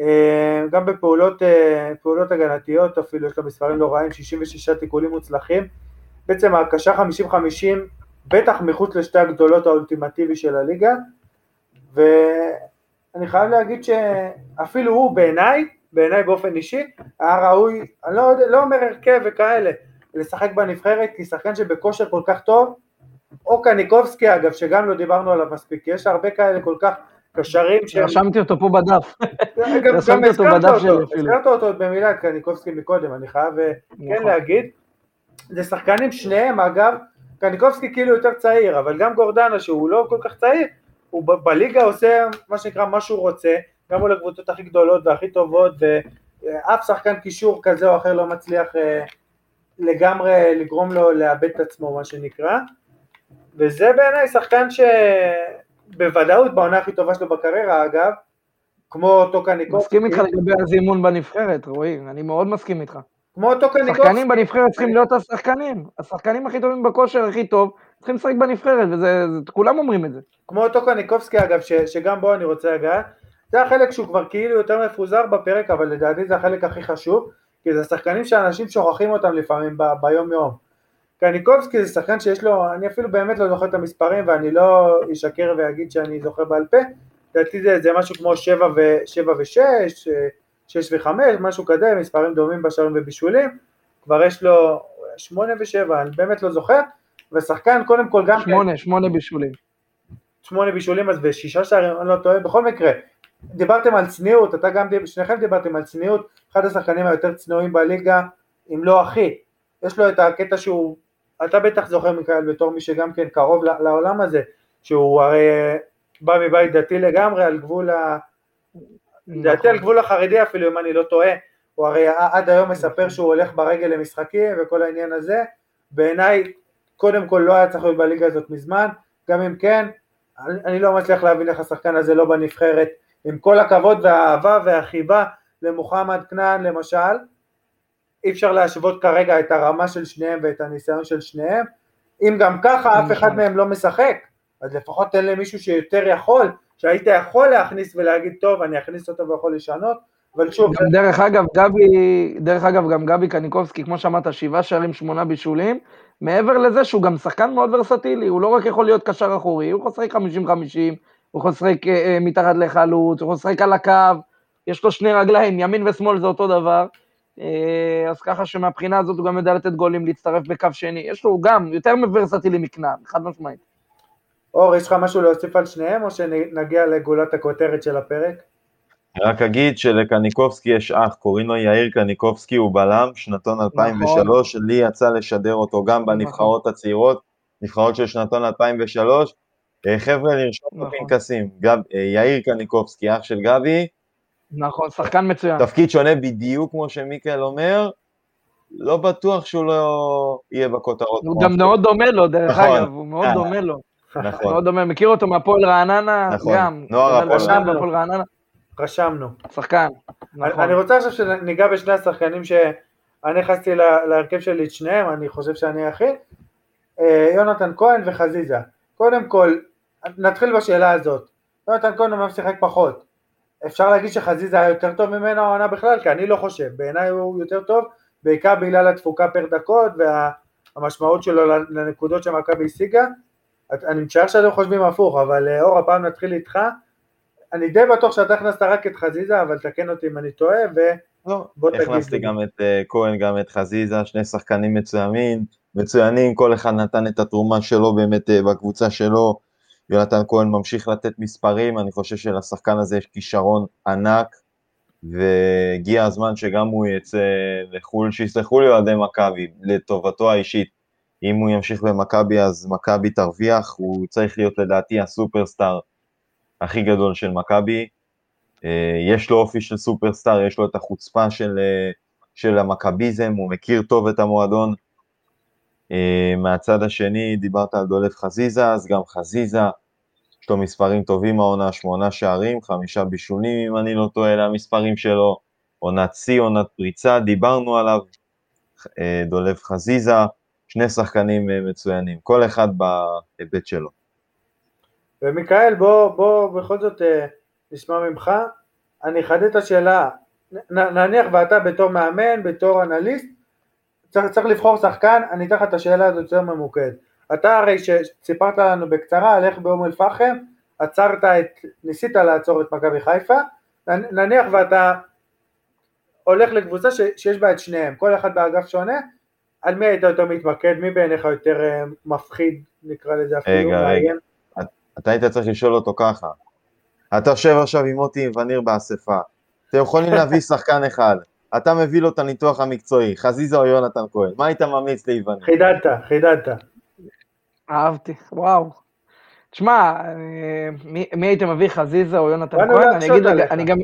אה, גם בפעולות אה, הגנתיות אפילו יש לו מספרים לא רעים, 66 תיקולים מוצלחים, בעצם הקשה 50-50 בטח מחוץ לשתי הגדולות האולטימטיבי של הליגה, ואני חייב להגיד שאפילו הוא בעיניי, בעיניי באופן אישי, היה ראוי, אני לא, לא אומר הרכב וכאלה, לשחק בנבחרת, כי שחקן שבכושר כל כך טוב, או קניקובסקי אגב, שגם לא דיברנו עליו מספיק, כי יש הרבה כאלה כל כך קשרים ש... רשמתי אותו פה בדף. גם. הזכרת אותו במילה, קניקובסקי מקודם, אני חייב אה, כן נכון. להגיד. זה שחקנים שניהם אגב, קניקובסקי כאילו יותר צעיר, אבל גם גורדנה שהוא לא כל כך צעיר, הוא בליגה עושה מה שנקרא מה שהוא רוצה, גם מול הקבוצות הכי גדולות והכי טובות, ואף שחקן קישור כזה או אחר לא מצליח אה, לגמרי לגרום לו לאבד את עצמו מה שנקרא, וזה בעיניי שחקן שבוודאות בעונה הכי טובה שלו בקריירה אגב, כמו אותו קניקובסקי. מסכים איתך לגבי הזימון בנבחרת, רועי, אני מאוד מסכים איתך. כמו אותו קניקובסקי. שחקנים בנבחרת צריכים להיות השחקנים. השחקנים הכי טובים בכושר הכי טוב, צריכים לשחק בנבחרת, וכולם אומרים את זה. כמו אותו קניקובסקי אגב, ש, שגם בו אני רוצה לגעת. זה החלק שהוא כבר כאילו יותר מפוזר בפרק, אבל לדעתי זה החלק הכי חשוב, כי זה שחקנים שאנשים שוכחים אותם לפעמים ביום יום. קניקובסקי זה שחקן שיש לו, אני אפילו באמת לא זוכר את המספרים ואני לא אשקר ואגיד שאני זוכר בעל פה, לדעתי זה, זה משהו כמו 7 ו-6, 6 ו-5, משהו כזה, מספרים דומים בשערים ובישולים, כבר יש לו 8 ו-7, אני באמת לא זוכר, ושחקן קודם כל גם... 8, כן, 8 בישולים. 8 בישולים אז בשישה שערים, אני לא טועה, בכל מקרה, דיברתם על צניעות, אתה גם, שניכם דיברתם על צניעות, אחד השחקנים היותר צנועים בליגה, אם לא הכי, יש לו את הקטע שהוא, אתה בטח זוכר מיכאל בתור מי שגם כן קרוב לעולם הזה, שהוא הרי בא מבית דתי לגמרי על גבול ה... נכון. על גבול החרדי אפילו אם אני לא טועה, הוא הרי עד היום מספר שהוא הולך ברגל למשחקים וכל העניין הזה, בעיניי קודם כל לא היה צריך להיות בליגה הזאת מזמן, גם אם כן, אני לא מצליח להבין איך השחקן הזה לא בנבחרת, עם כל הכבוד והאהבה והחיבה למוחמד כנען למשל, אי אפשר להשוות כרגע את הרמה של שניהם ואת הניסיון של שניהם, אם גם ככה אף אחד מהם לא משחק, אז לפחות תן למישהו שיותר יכול, שהיית יכול להכניס ולהגיד טוב אני אכניס אותו ויכול לשנות, אבל שוב... גם דרך אגב גבי, דרך אגב גם גבי קניקובסקי, כמו שאמרת, שבעה שערים, שמונה בישולים, מעבר לזה שהוא גם שחקן מאוד ורסטילי, הוא לא רק יכול להיות קשר אחורי, הוא יכול לשחק 50-50, הוא יכול לשחק אה, מתחת לחלוץ, הוא יכול לשחק על הקו, יש לו שני רגליים, ימין ושמאל זה אותו דבר, אה, אז ככה שמבחינה הזאת הוא גם יודע לתת גולים, להצטרף בקו שני, יש לו גם יותר ורסטילי מכנען, חד משמעית. אור, יש לך משהו להוסיף על שניהם, או שנגיע לגולת הכותרת של הפרק? רק אגיד שלקניקובסקי יש אח, קוראים לו יאיר קניקובסקי, הוא בלם, שנתון 2003, לי יצא לשדר אותו גם בנבחרות הצעירות, נבחרות של שנתון 2003. אה, חבר'ה, לרשום נכון. בפנקסים, גב- אה, יאיר קניקובסקי, אח של גבי, נכון, שחקן מצוין. תפקיד שונה בדיוק כמו שמיקל אומר, לא בטוח שהוא לא יהיה בכותרות. הוא גם מאוד דומה לו, דרך נכון. אגב, הוא מאוד אה. דומה לו. נכון, מאוד דומה, מכיר אותו מהפועל רעננה, נכון. גם. נוער הפועל רעננה. רשמנו. שחקן. אני נכון. אני רוצה עכשיו שניגע בשני השחקנים שאני נכנסתי לה- להרכב שלי את שניהם, אני חושב שאני היחיד, אה, יונתן כהן וחזיזה. קודם כל, נתחיל בשאלה הזאת. יונתן כהן אומנם שיחק פחות. אפשר להגיד שחזיזה היה יותר טוב ממנו העונה בכלל? כי אני לא חושב. בעיניי הוא יותר טוב, בעיקר בגלל התפוקה פר דקות והמשמעות שלו לנקודות שמכבי השיגה. אני משער שאתם חושבים הפוך, אבל אה, אור, הפעם נתחיל איתך. אני די בטוח שאתה הכנסת רק את חזיזה, אבל תקן אותי אם אני טועה, ו... לא, תגיד הכנסתי. גם את אה, כהן, גם את חזיזה, שני שחקנים מצוינים, מצוינים, כל אחד נתן את התרומה שלו באמת אה, בקבוצה שלו. יונתן כהן ממשיך לתת מספרים, אני חושב שלשחקן הזה יש כישרון ענק, והגיע הזמן שגם הוא יצא לחו"ל, שיסלחו לי אוהדי מכבי, לטובתו האישית. אם הוא ימשיך במכבי אז מכבי תרוויח, הוא צריך להיות לדעתי הסופרסטאר הכי גדול של מכבי. אה, יש לו אופי של סופרסטאר, יש לו את החוצפה של, אה, של המכביזם, הוא מכיר טוב את המועדון. אה, מהצד השני, דיברת על דולף חזיזה, אז גם חזיזה, יש לו מספרים טובים העונה, שמונה שערים, חמישה בישולים, אם אני לא טועה, אלה המספרים שלו, עונת שיא, עונת פריצה, דיברנו עליו, אה, דולף חזיזה, שני שחקנים אה, מצוינים, כל אחד בהיבט שלו. ומיכאל, בוא, בוא בכל זאת נשמע ממך. אני אחדד את השאלה, נניח ואתה בתור מאמן, בתור אנליסט, צריך, צריך לבחור שחקן, אני אתן לך את השאלה הזאת יותר ממוקד. אתה הרי שסיפרת לנו בקצרה על איך באום אל-פחם עצרת את, ניסית לעצור את מכבי חיפה, נניח ואתה הולך לקבוצה ש, שיש בה את שניהם, כל אחד באגף שונה, על מי היית יותר מתמקד, מי בעיניך יותר אה, מפחיד, נקרא לזה אפילו, רגע, רגע. אתה היית צריך לשאול אותו ככה. אתה יושב עכשיו עם מוטי וניר באספה, אתם יכולים להביא שחקן אחד, אתה מביא לו את הניתוח המקצועי, חזיזה או יונתן כהן, מה היית ממליץ ליווניר? חידדת, חידדת. אהבתי, וואו. תשמע, מי, מי היית מביא, חזיזה או יונתן כהן? אני להקשות אגיד, עליך. אני גם...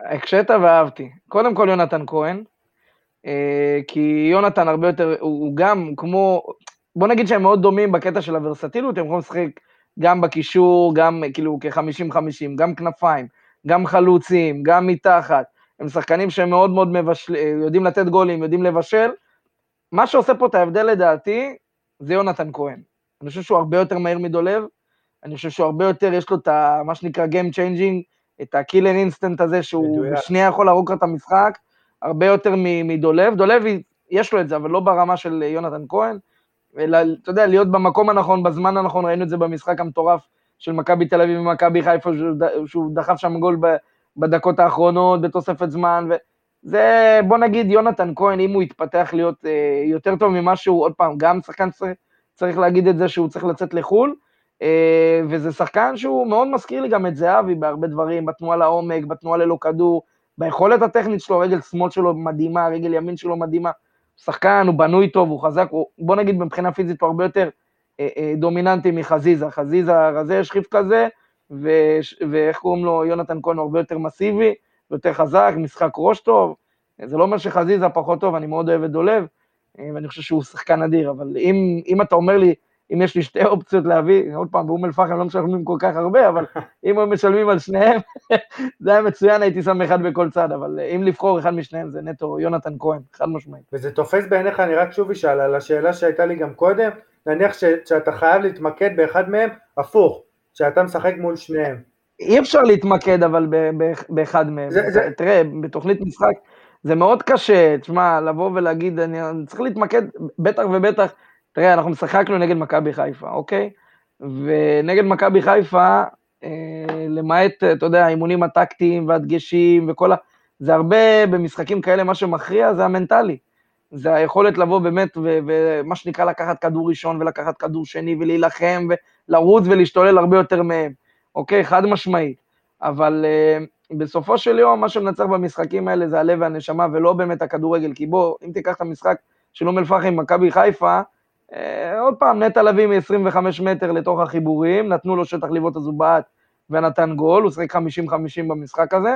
הקשית ואהבתי. קודם כל יונתן כהן, אה, כי יונתן הרבה יותר, הוא הוא גם כמו, בוא נגיד שהם מאוד דומים בקטע של הוורסטיליות, הם יכולים לשחק גם בקישור, גם כאילו כ-50-50, גם כנפיים, גם חלוצים, גם מתחת. הם שחקנים שהם מאוד מאוד מבשל... אה, יודעים לתת גולים, יודעים לבשל. מה שעושה פה את ההבדל לדעתי, זה יונתן כהן. אני חושב שהוא הרבה יותר מהיר מדולב, אני חושב שהוא הרבה יותר, יש לו את ה, מה שנקרא Game Changing, את ה-Kill and Instant הזה, שהוא. בשנייה יכול להרוג לך את המשחק, הרבה יותר מדולב. דולב, יש לו את זה, אבל לא ברמה של יונתן כהן. אלא, אתה יודע, להיות במקום הנכון, בזמן הנכון, ראינו את זה במשחק המטורף של מכבי תל אביב ומכבי חיפה, שהוא דחף שם גול בדקות האחרונות, בתוספת זמן, וזה, בוא נגיד, יונתן כהן, אם הוא יתפתח להיות אה, יותר טוב ממה שהוא, עוד פעם, גם שחקן צריך, צריך להגיד את זה שהוא צריך לצאת לחו"ל, אה, וזה שחקן שהוא מאוד מזכיר לי גם את זהבי בהרבה דברים, בתנועה לעומק, בתנועה ללא כדור, ביכולת הטכנית שלו, רגל שמאל שלו מדהימה, רגל ימין שלו מדהימה. שחקן, הוא בנוי טוב, הוא חזק, הוא, בוא נגיד מבחינה פיזית הוא הרבה יותר אה, אה, דומיננטי מחזיזה. חזיזה, רזה יש חיף כזה, ו, ואיך קוראים לו, יונתן כהן הוא הרבה יותר מסיבי, יותר חזק, משחק ראש טוב. זה לא אומר שחזיזה פחות טוב, אני מאוד אוהב את דולב, אה, ואני חושב שהוא שחקן אדיר, אבל אם, אם אתה אומר לי, אם יש לי שתי אופציות להביא, עוד פעם, באום אל-פחם לא משלמים כל כך הרבה, אבל אם הם משלמים על שניהם, זה היה מצוין, הייתי שם אחד בכל צד, אבל אה, אם לבחור אחד משניהם זה נטו יונתן כהן, חד משמעית. וזה תופס בעיניך, אני רק שוב אשאל על השאלה שהייתה לי גם קודם, נניח ש, שאתה חייב להתמקד באחד מהם, הפוך, שאתה משחק מול שניהם. אי אפשר להתמקד אבל באחד מהם. זה- זה- תראה, בתוכנית משחק זה מאוד קשה, תשמע, לבוא ולהגיד, אני, אני צריך להתמקד, בטח ובטח, תראה, אנחנו משחקנו נגד מכבי חיפה, אוקיי? ונגד מכבי חיפה, אה, למעט, אתה יודע, האימונים הטקטיים והדגשים וכל ה... זה הרבה, במשחקים כאלה, מה שמכריע זה המנטלי. זה היכולת לבוא באמת, ומה שנקרא לקחת כדור ראשון ולקחת כדור שני ולהילחם ולרוץ ולהשתולל הרבה יותר מהם. אוקיי? חד משמעית. אבל אה, בסופו של יום, מה שמנצח במשחקים האלה זה הלב והנשמה, ולא באמת הכדורגל, כי בוא, אם תיקח את המשחק של אום אל-פחם עם מכבי חיפה, אה, עוד פעם, נטע לביא מ-25 מטר לתוך החיבורים, נתנו לו שטח לבעוט בעט ונתן גול, הוא שחק 50-50 במשחק הזה,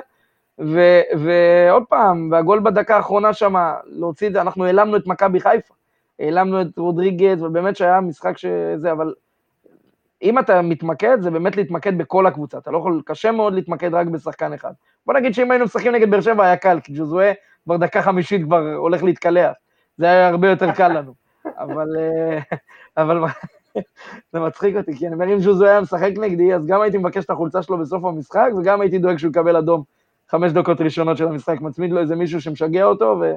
ו- ועוד פעם, והגול בדקה האחרונה שם, להוציא את זה, אנחנו העלמנו את מכבי חיפה, העלמנו את רודריגז, ובאמת שהיה משחק שזה, אבל אם אתה מתמקד, זה באמת להתמקד בכל הקבוצה, אתה לא יכול, קשה מאוד להתמקד רק בשחקן אחד. בוא נגיד שאם היינו משחקים נגד באר שבע היה קל, כי ג'וזואה כבר דקה חמישית כבר הולך להתקלח, זה היה הרבה יותר קל לנו. אבל, אה, אבל זה מצחיק אותי, כי אני אומר, אם ז'וזו היה משחק נגדי, אז גם הייתי מבקש את החולצה שלו בסוף המשחק, וגם הייתי דואג שהוא יקבל אדום חמש דקות ראשונות של המשחק, מצמיד לו איזה מישהו שמשגע אותו, ו...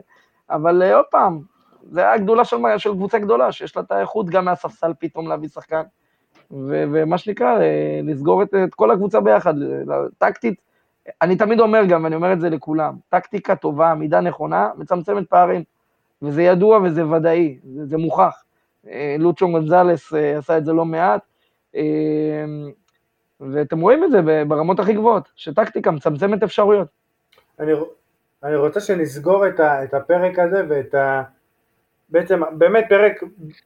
אבל אה, עוד פעם, זה היה גדולה של, של קבוצה גדולה, שיש לה את האיכות גם מהספסל פתאום להביא שחקן, ו... ומה שנקרא, אה, לסגור את, את כל הקבוצה ביחד, טקטית, אני תמיד אומר גם, ואני אומר את זה לכולם, טקטיקה טובה, מידה נכונה, מצמצמת פערים. וזה ידוע וזה ודאי, זה, זה מוכח. אה, לוצ'ו גונזלס עשה את זה לא מעט, ואתם רואים את זה ברמות הכי גבוהות, שטקטיקה מצמצמת אפשרויות. אני, אני רוצה שנסגור את, ה, את הפרק הזה ואת ה... בעצם, באמת פרק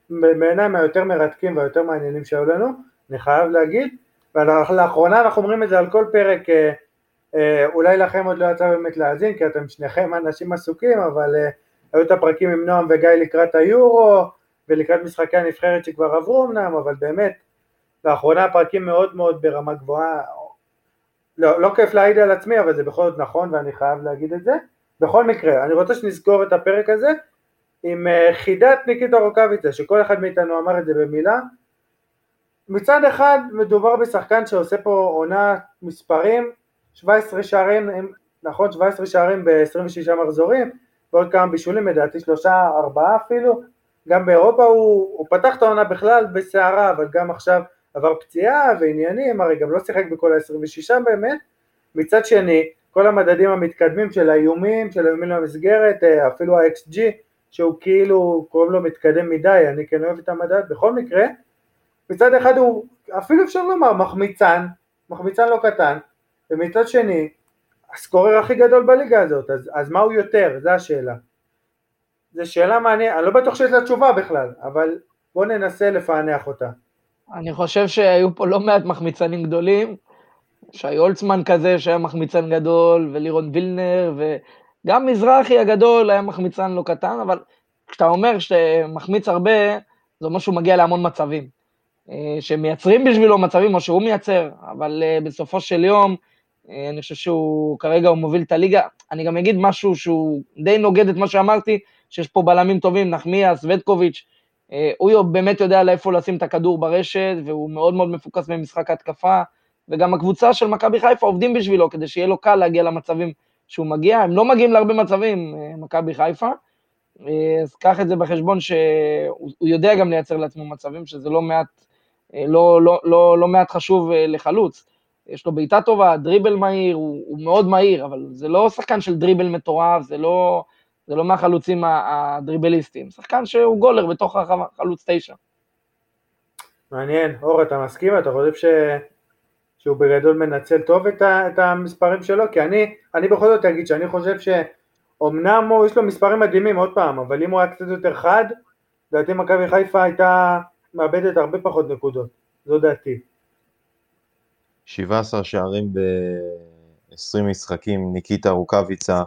בעיניי מהיותר מרתקים והיותר מעניינים שהיו לנו, אני חייב להגיד, ולאחרונה אנחנו אומרים את זה על כל פרק, אולי לכם עוד לא יצא באמת להאזין, כי אתם שניכם אנשים עסוקים, אבל היו את הפרקים עם נועם וגיא לקראת היורו, ולקראת משחקי הנבחרת שכבר עברו אמנם, אבל באמת, לאחרונה הפרקים מאוד מאוד ברמה גבוהה, לא, לא כיף להעיד על עצמי, אבל זה בכל זאת נכון ואני חייב להגיד את זה. בכל מקרה, אני רוצה שנזכור את הפרק הזה עם אה, חידת ניקיטה רוקאביצה, שכל אחד מאיתנו אמר את זה במילה. מצד אחד מדובר בשחקן שעושה פה עונה מספרים, 17 שערים, נכון 17 שערים ב-26 מחזורים, ועוד כמה בישולים, לדעתי שלושה, ארבעה אפילו, גם באירופה הוא, הוא פתח את העונה בכלל בסערה, אבל גם עכשיו עבר פציעה ועניינים, הרי גם לא שיחק בכל ה-26 באמת, מצד שני, כל המדדים המתקדמים של האיומים, של האיומים למסגרת, אה, אפילו ה-XG, שהוא כאילו, קוראים לו מתקדם מדי, אני כן אוהב את המדד, בכל מקרה, מצד אחד הוא, אפילו אפשר לומר, מחמיצן, מחמיצן לא קטן, ומצד שני, הסקורר הכי גדול בליגה הזאת, אז, אז מה הוא יותר? זו השאלה. זו שאלה מעניינת, אני לא בטוח שיש לה תשובה בכלל, אבל בואו ננסה לפענח אותה. אני חושב שהיו פה לא מעט מחמיצנים גדולים, שי הולצמן כזה שהיה מחמיצן גדול, ולירון וילנר, וגם מזרחי הגדול היה מחמיצן לא קטן, אבל כשאתה אומר שאתה מחמיץ הרבה, זה אומר שהוא מגיע להמון מצבים. אה, שמייצרים בשבילו מצבים, או שהוא מייצר, אבל אה, בסופו של יום, אה, אני חושב שהוא, כרגע הוא מוביל את הליגה. אני גם אגיד משהו שהוא די נוגד את מה שאמרתי, שיש פה בלמים טובים, נחמיאס, ודקוביץ', הוא באמת יודע לאיפה לשים את הכדור ברשת, והוא מאוד מאוד מפוקס במשחק ההתקפה, וגם הקבוצה של מכבי חיפה עובדים בשבילו, כדי שיהיה לו קל להגיע למצבים שהוא מגיע, הם לא מגיעים להרבה מצבים, אה, מכבי חיפה, אז קח את זה בחשבון שהוא יודע גם לייצר לעצמו מצבים, שזה לא מעט, לא, לא, לא, לא מעט חשוב לחלוץ. יש לו בעיטה טובה, דריבל מהיר, הוא, הוא מאוד מהיר, אבל זה לא שחקן של דריבל מטורף, זה לא, זה לא מהחלוצים הדריבליסטים, שחקן שהוא גולר בתוך החלוץ תשע. מעניין, אור, אתה מסכים? אתה חושב ש... שהוא בגדול מנצל טוב את, ה... את המספרים שלו? כי אני, אני בכל זאת אגיד שאני חושב שאומנם הוא, יש לו מספרים מדהימים עוד פעם, אבל אם הוא היה קצת יותר חד, לדעתי מכבי חיפה הייתה מאבדת הרבה פחות נקודות, זו דעתי. 17 שערים ב-20 משחקים, ניקיטה רוקאביצה,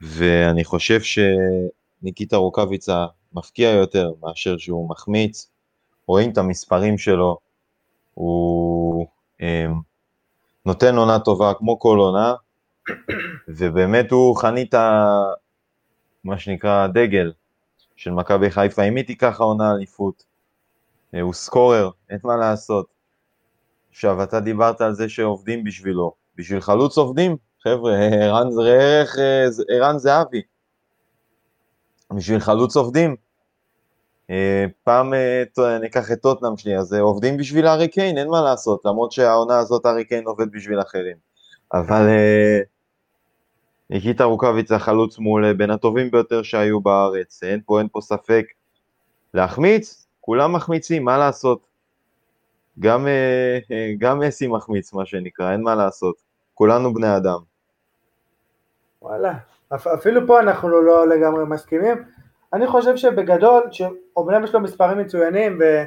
ואני חושב שניקיטה רוקאביצה מפקיע יותר מאשר שהוא מחמיץ, רואים את המספרים שלו, הוא הם, נותן עונה טובה כמו כל עונה, ובאמת הוא חנית, מה שנקרא, דגל של מכבי חיפה, אם היא תיקח העונה אליפות, הוא סקורר, אין מה לעשות. עכשיו, אתה דיברת על זה שעובדים בשבילו. בשביל חלוץ עובדים, חבר'ה, ערן, זהבי. בשביל חלוץ עובדים. אה, פעם אה, ניקח את טוטנאם שנייה, אז עובדים בשביל הארי קיין, אין מה לעשות, למרות שהעונה הזאת הארי קיין עובד בשביל אחרים. אבל אה, ניקיטה רוקאביץ החלוץ מעולה, בין הטובים ביותר שהיו בארץ, אין פה, אין פה ספק. להחמיץ, כולם מחמיצים, מה לעשות? גם, אה, אה, מסי מחמיץ, מה שנקרא, אין מה לעשות. כולנו בני אדם. וואלה, אפילו פה אנחנו לא לגמרי מסכימים. אני חושב שבגדול, שאומנם יש לו מספרים מצוינים, ו...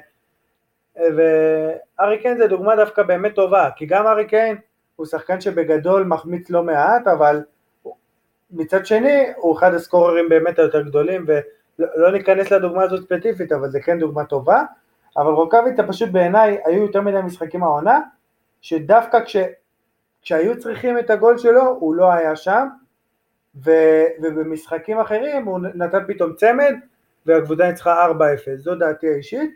וארי קיין זה דוגמה דווקא באמת טובה, כי גם ארי קיין הוא שחקן שבגדול מחמיץ לא מעט, אבל מצד שני הוא אחד הסקוררים באמת היותר גדולים, ולא ניכנס לדוגמה הזאת ספציפית, אבל זה כן דוגמה טובה. אבל רוקאביצה פשוט בעיניי היו יותר מדי משחקים העונה, שדווקא כש, כשהיו צריכים את הגול שלו הוא לא היה שם, ו, ובמשחקים אחרים הוא נתן פתאום צמד והקבוצה ניצחה 4-0, זו דעתי האישית.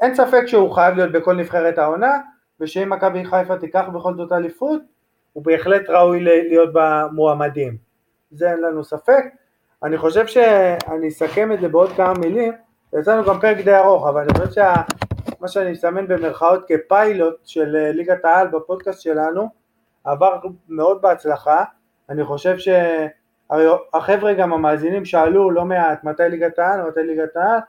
אין ספק שהוא חייב להיות בכל נבחרת העונה, ושאם מכבי חיפה תיקח בכל זאת אליפות, הוא בהחלט ראוי להיות במועמדים. זה אין לנו ספק. אני חושב שאני אסכם את זה בעוד כמה מילים, יצא לנו גם פרק די ארוך, אבל אני חושב שמה שאני מסמן במרכאות כפיילוט של אה, ליגת העל בפודקאסט שלנו, עבר מאוד בהצלחה. אני חושב שהחבר'ה גם המאזינים שאלו לא מעט מתי ליגת העל, מתי ליגת העל,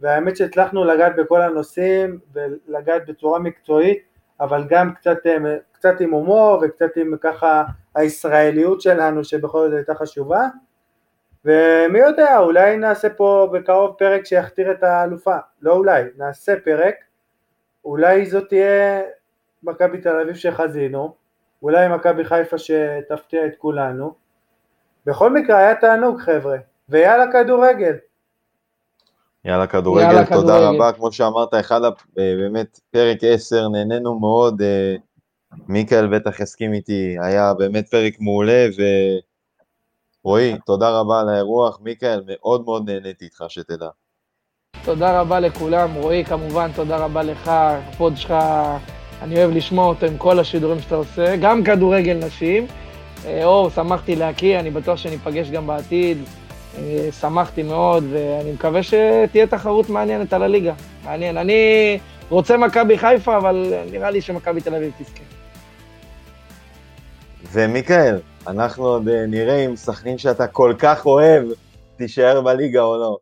והאמת שהצלחנו לגעת בכל הנושאים ולגעת בצורה מקצועית, אבל גם קצת, אה, קצת עם הומור וקצת עם ככה הישראליות שלנו שבכל זאת הייתה חשובה. ומי יודע, אולי נעשה פה בקרוב פרק שיכתיר את האלופה, לא אולי, נעשה פרק, אולי זאת תהיה מכבי תל אביב שחזינו, אולי מכבי חיפה שתפתיע את כולנו. בכל מקרה היה תענוג חבר'ה, ויאללה כדורגל. יאללה כדורגל, יאללה, תודה כדורגל. רבה, כמו שאמרת, אחד, באמת, פרק 10, נהנינו מאוד, אה, מיקל בטח יסכים איתי, היה באמת פרק מעולה, ו... רועי, תודה רבה על האירוח. מיכאל, מאוד מאוד נהניתי איתך, שתדע. תודה רבה לכולם. רועי, כמובן, תודה רבה לך. הפוד שלך, אני אוהב לשמוע אותו עם כל השידורים שאתה עושה, גם כדורגל נשים. אה, אור, שמחתי להקיא, אני בטוח שניפגש גם בעתיד. אה, שמחתי מאוד, ואני מקווה שתהיה תחרות מעניינת על הליגה. מעניין. אני רוצה מכבי חיפה, אבל נראה לי שמכבי תל אביב תזכה. ומיכאל, אנחנו עוד אה, נראה אם סכנין שאתה כל כך אוהב תישאר בליגה או לא.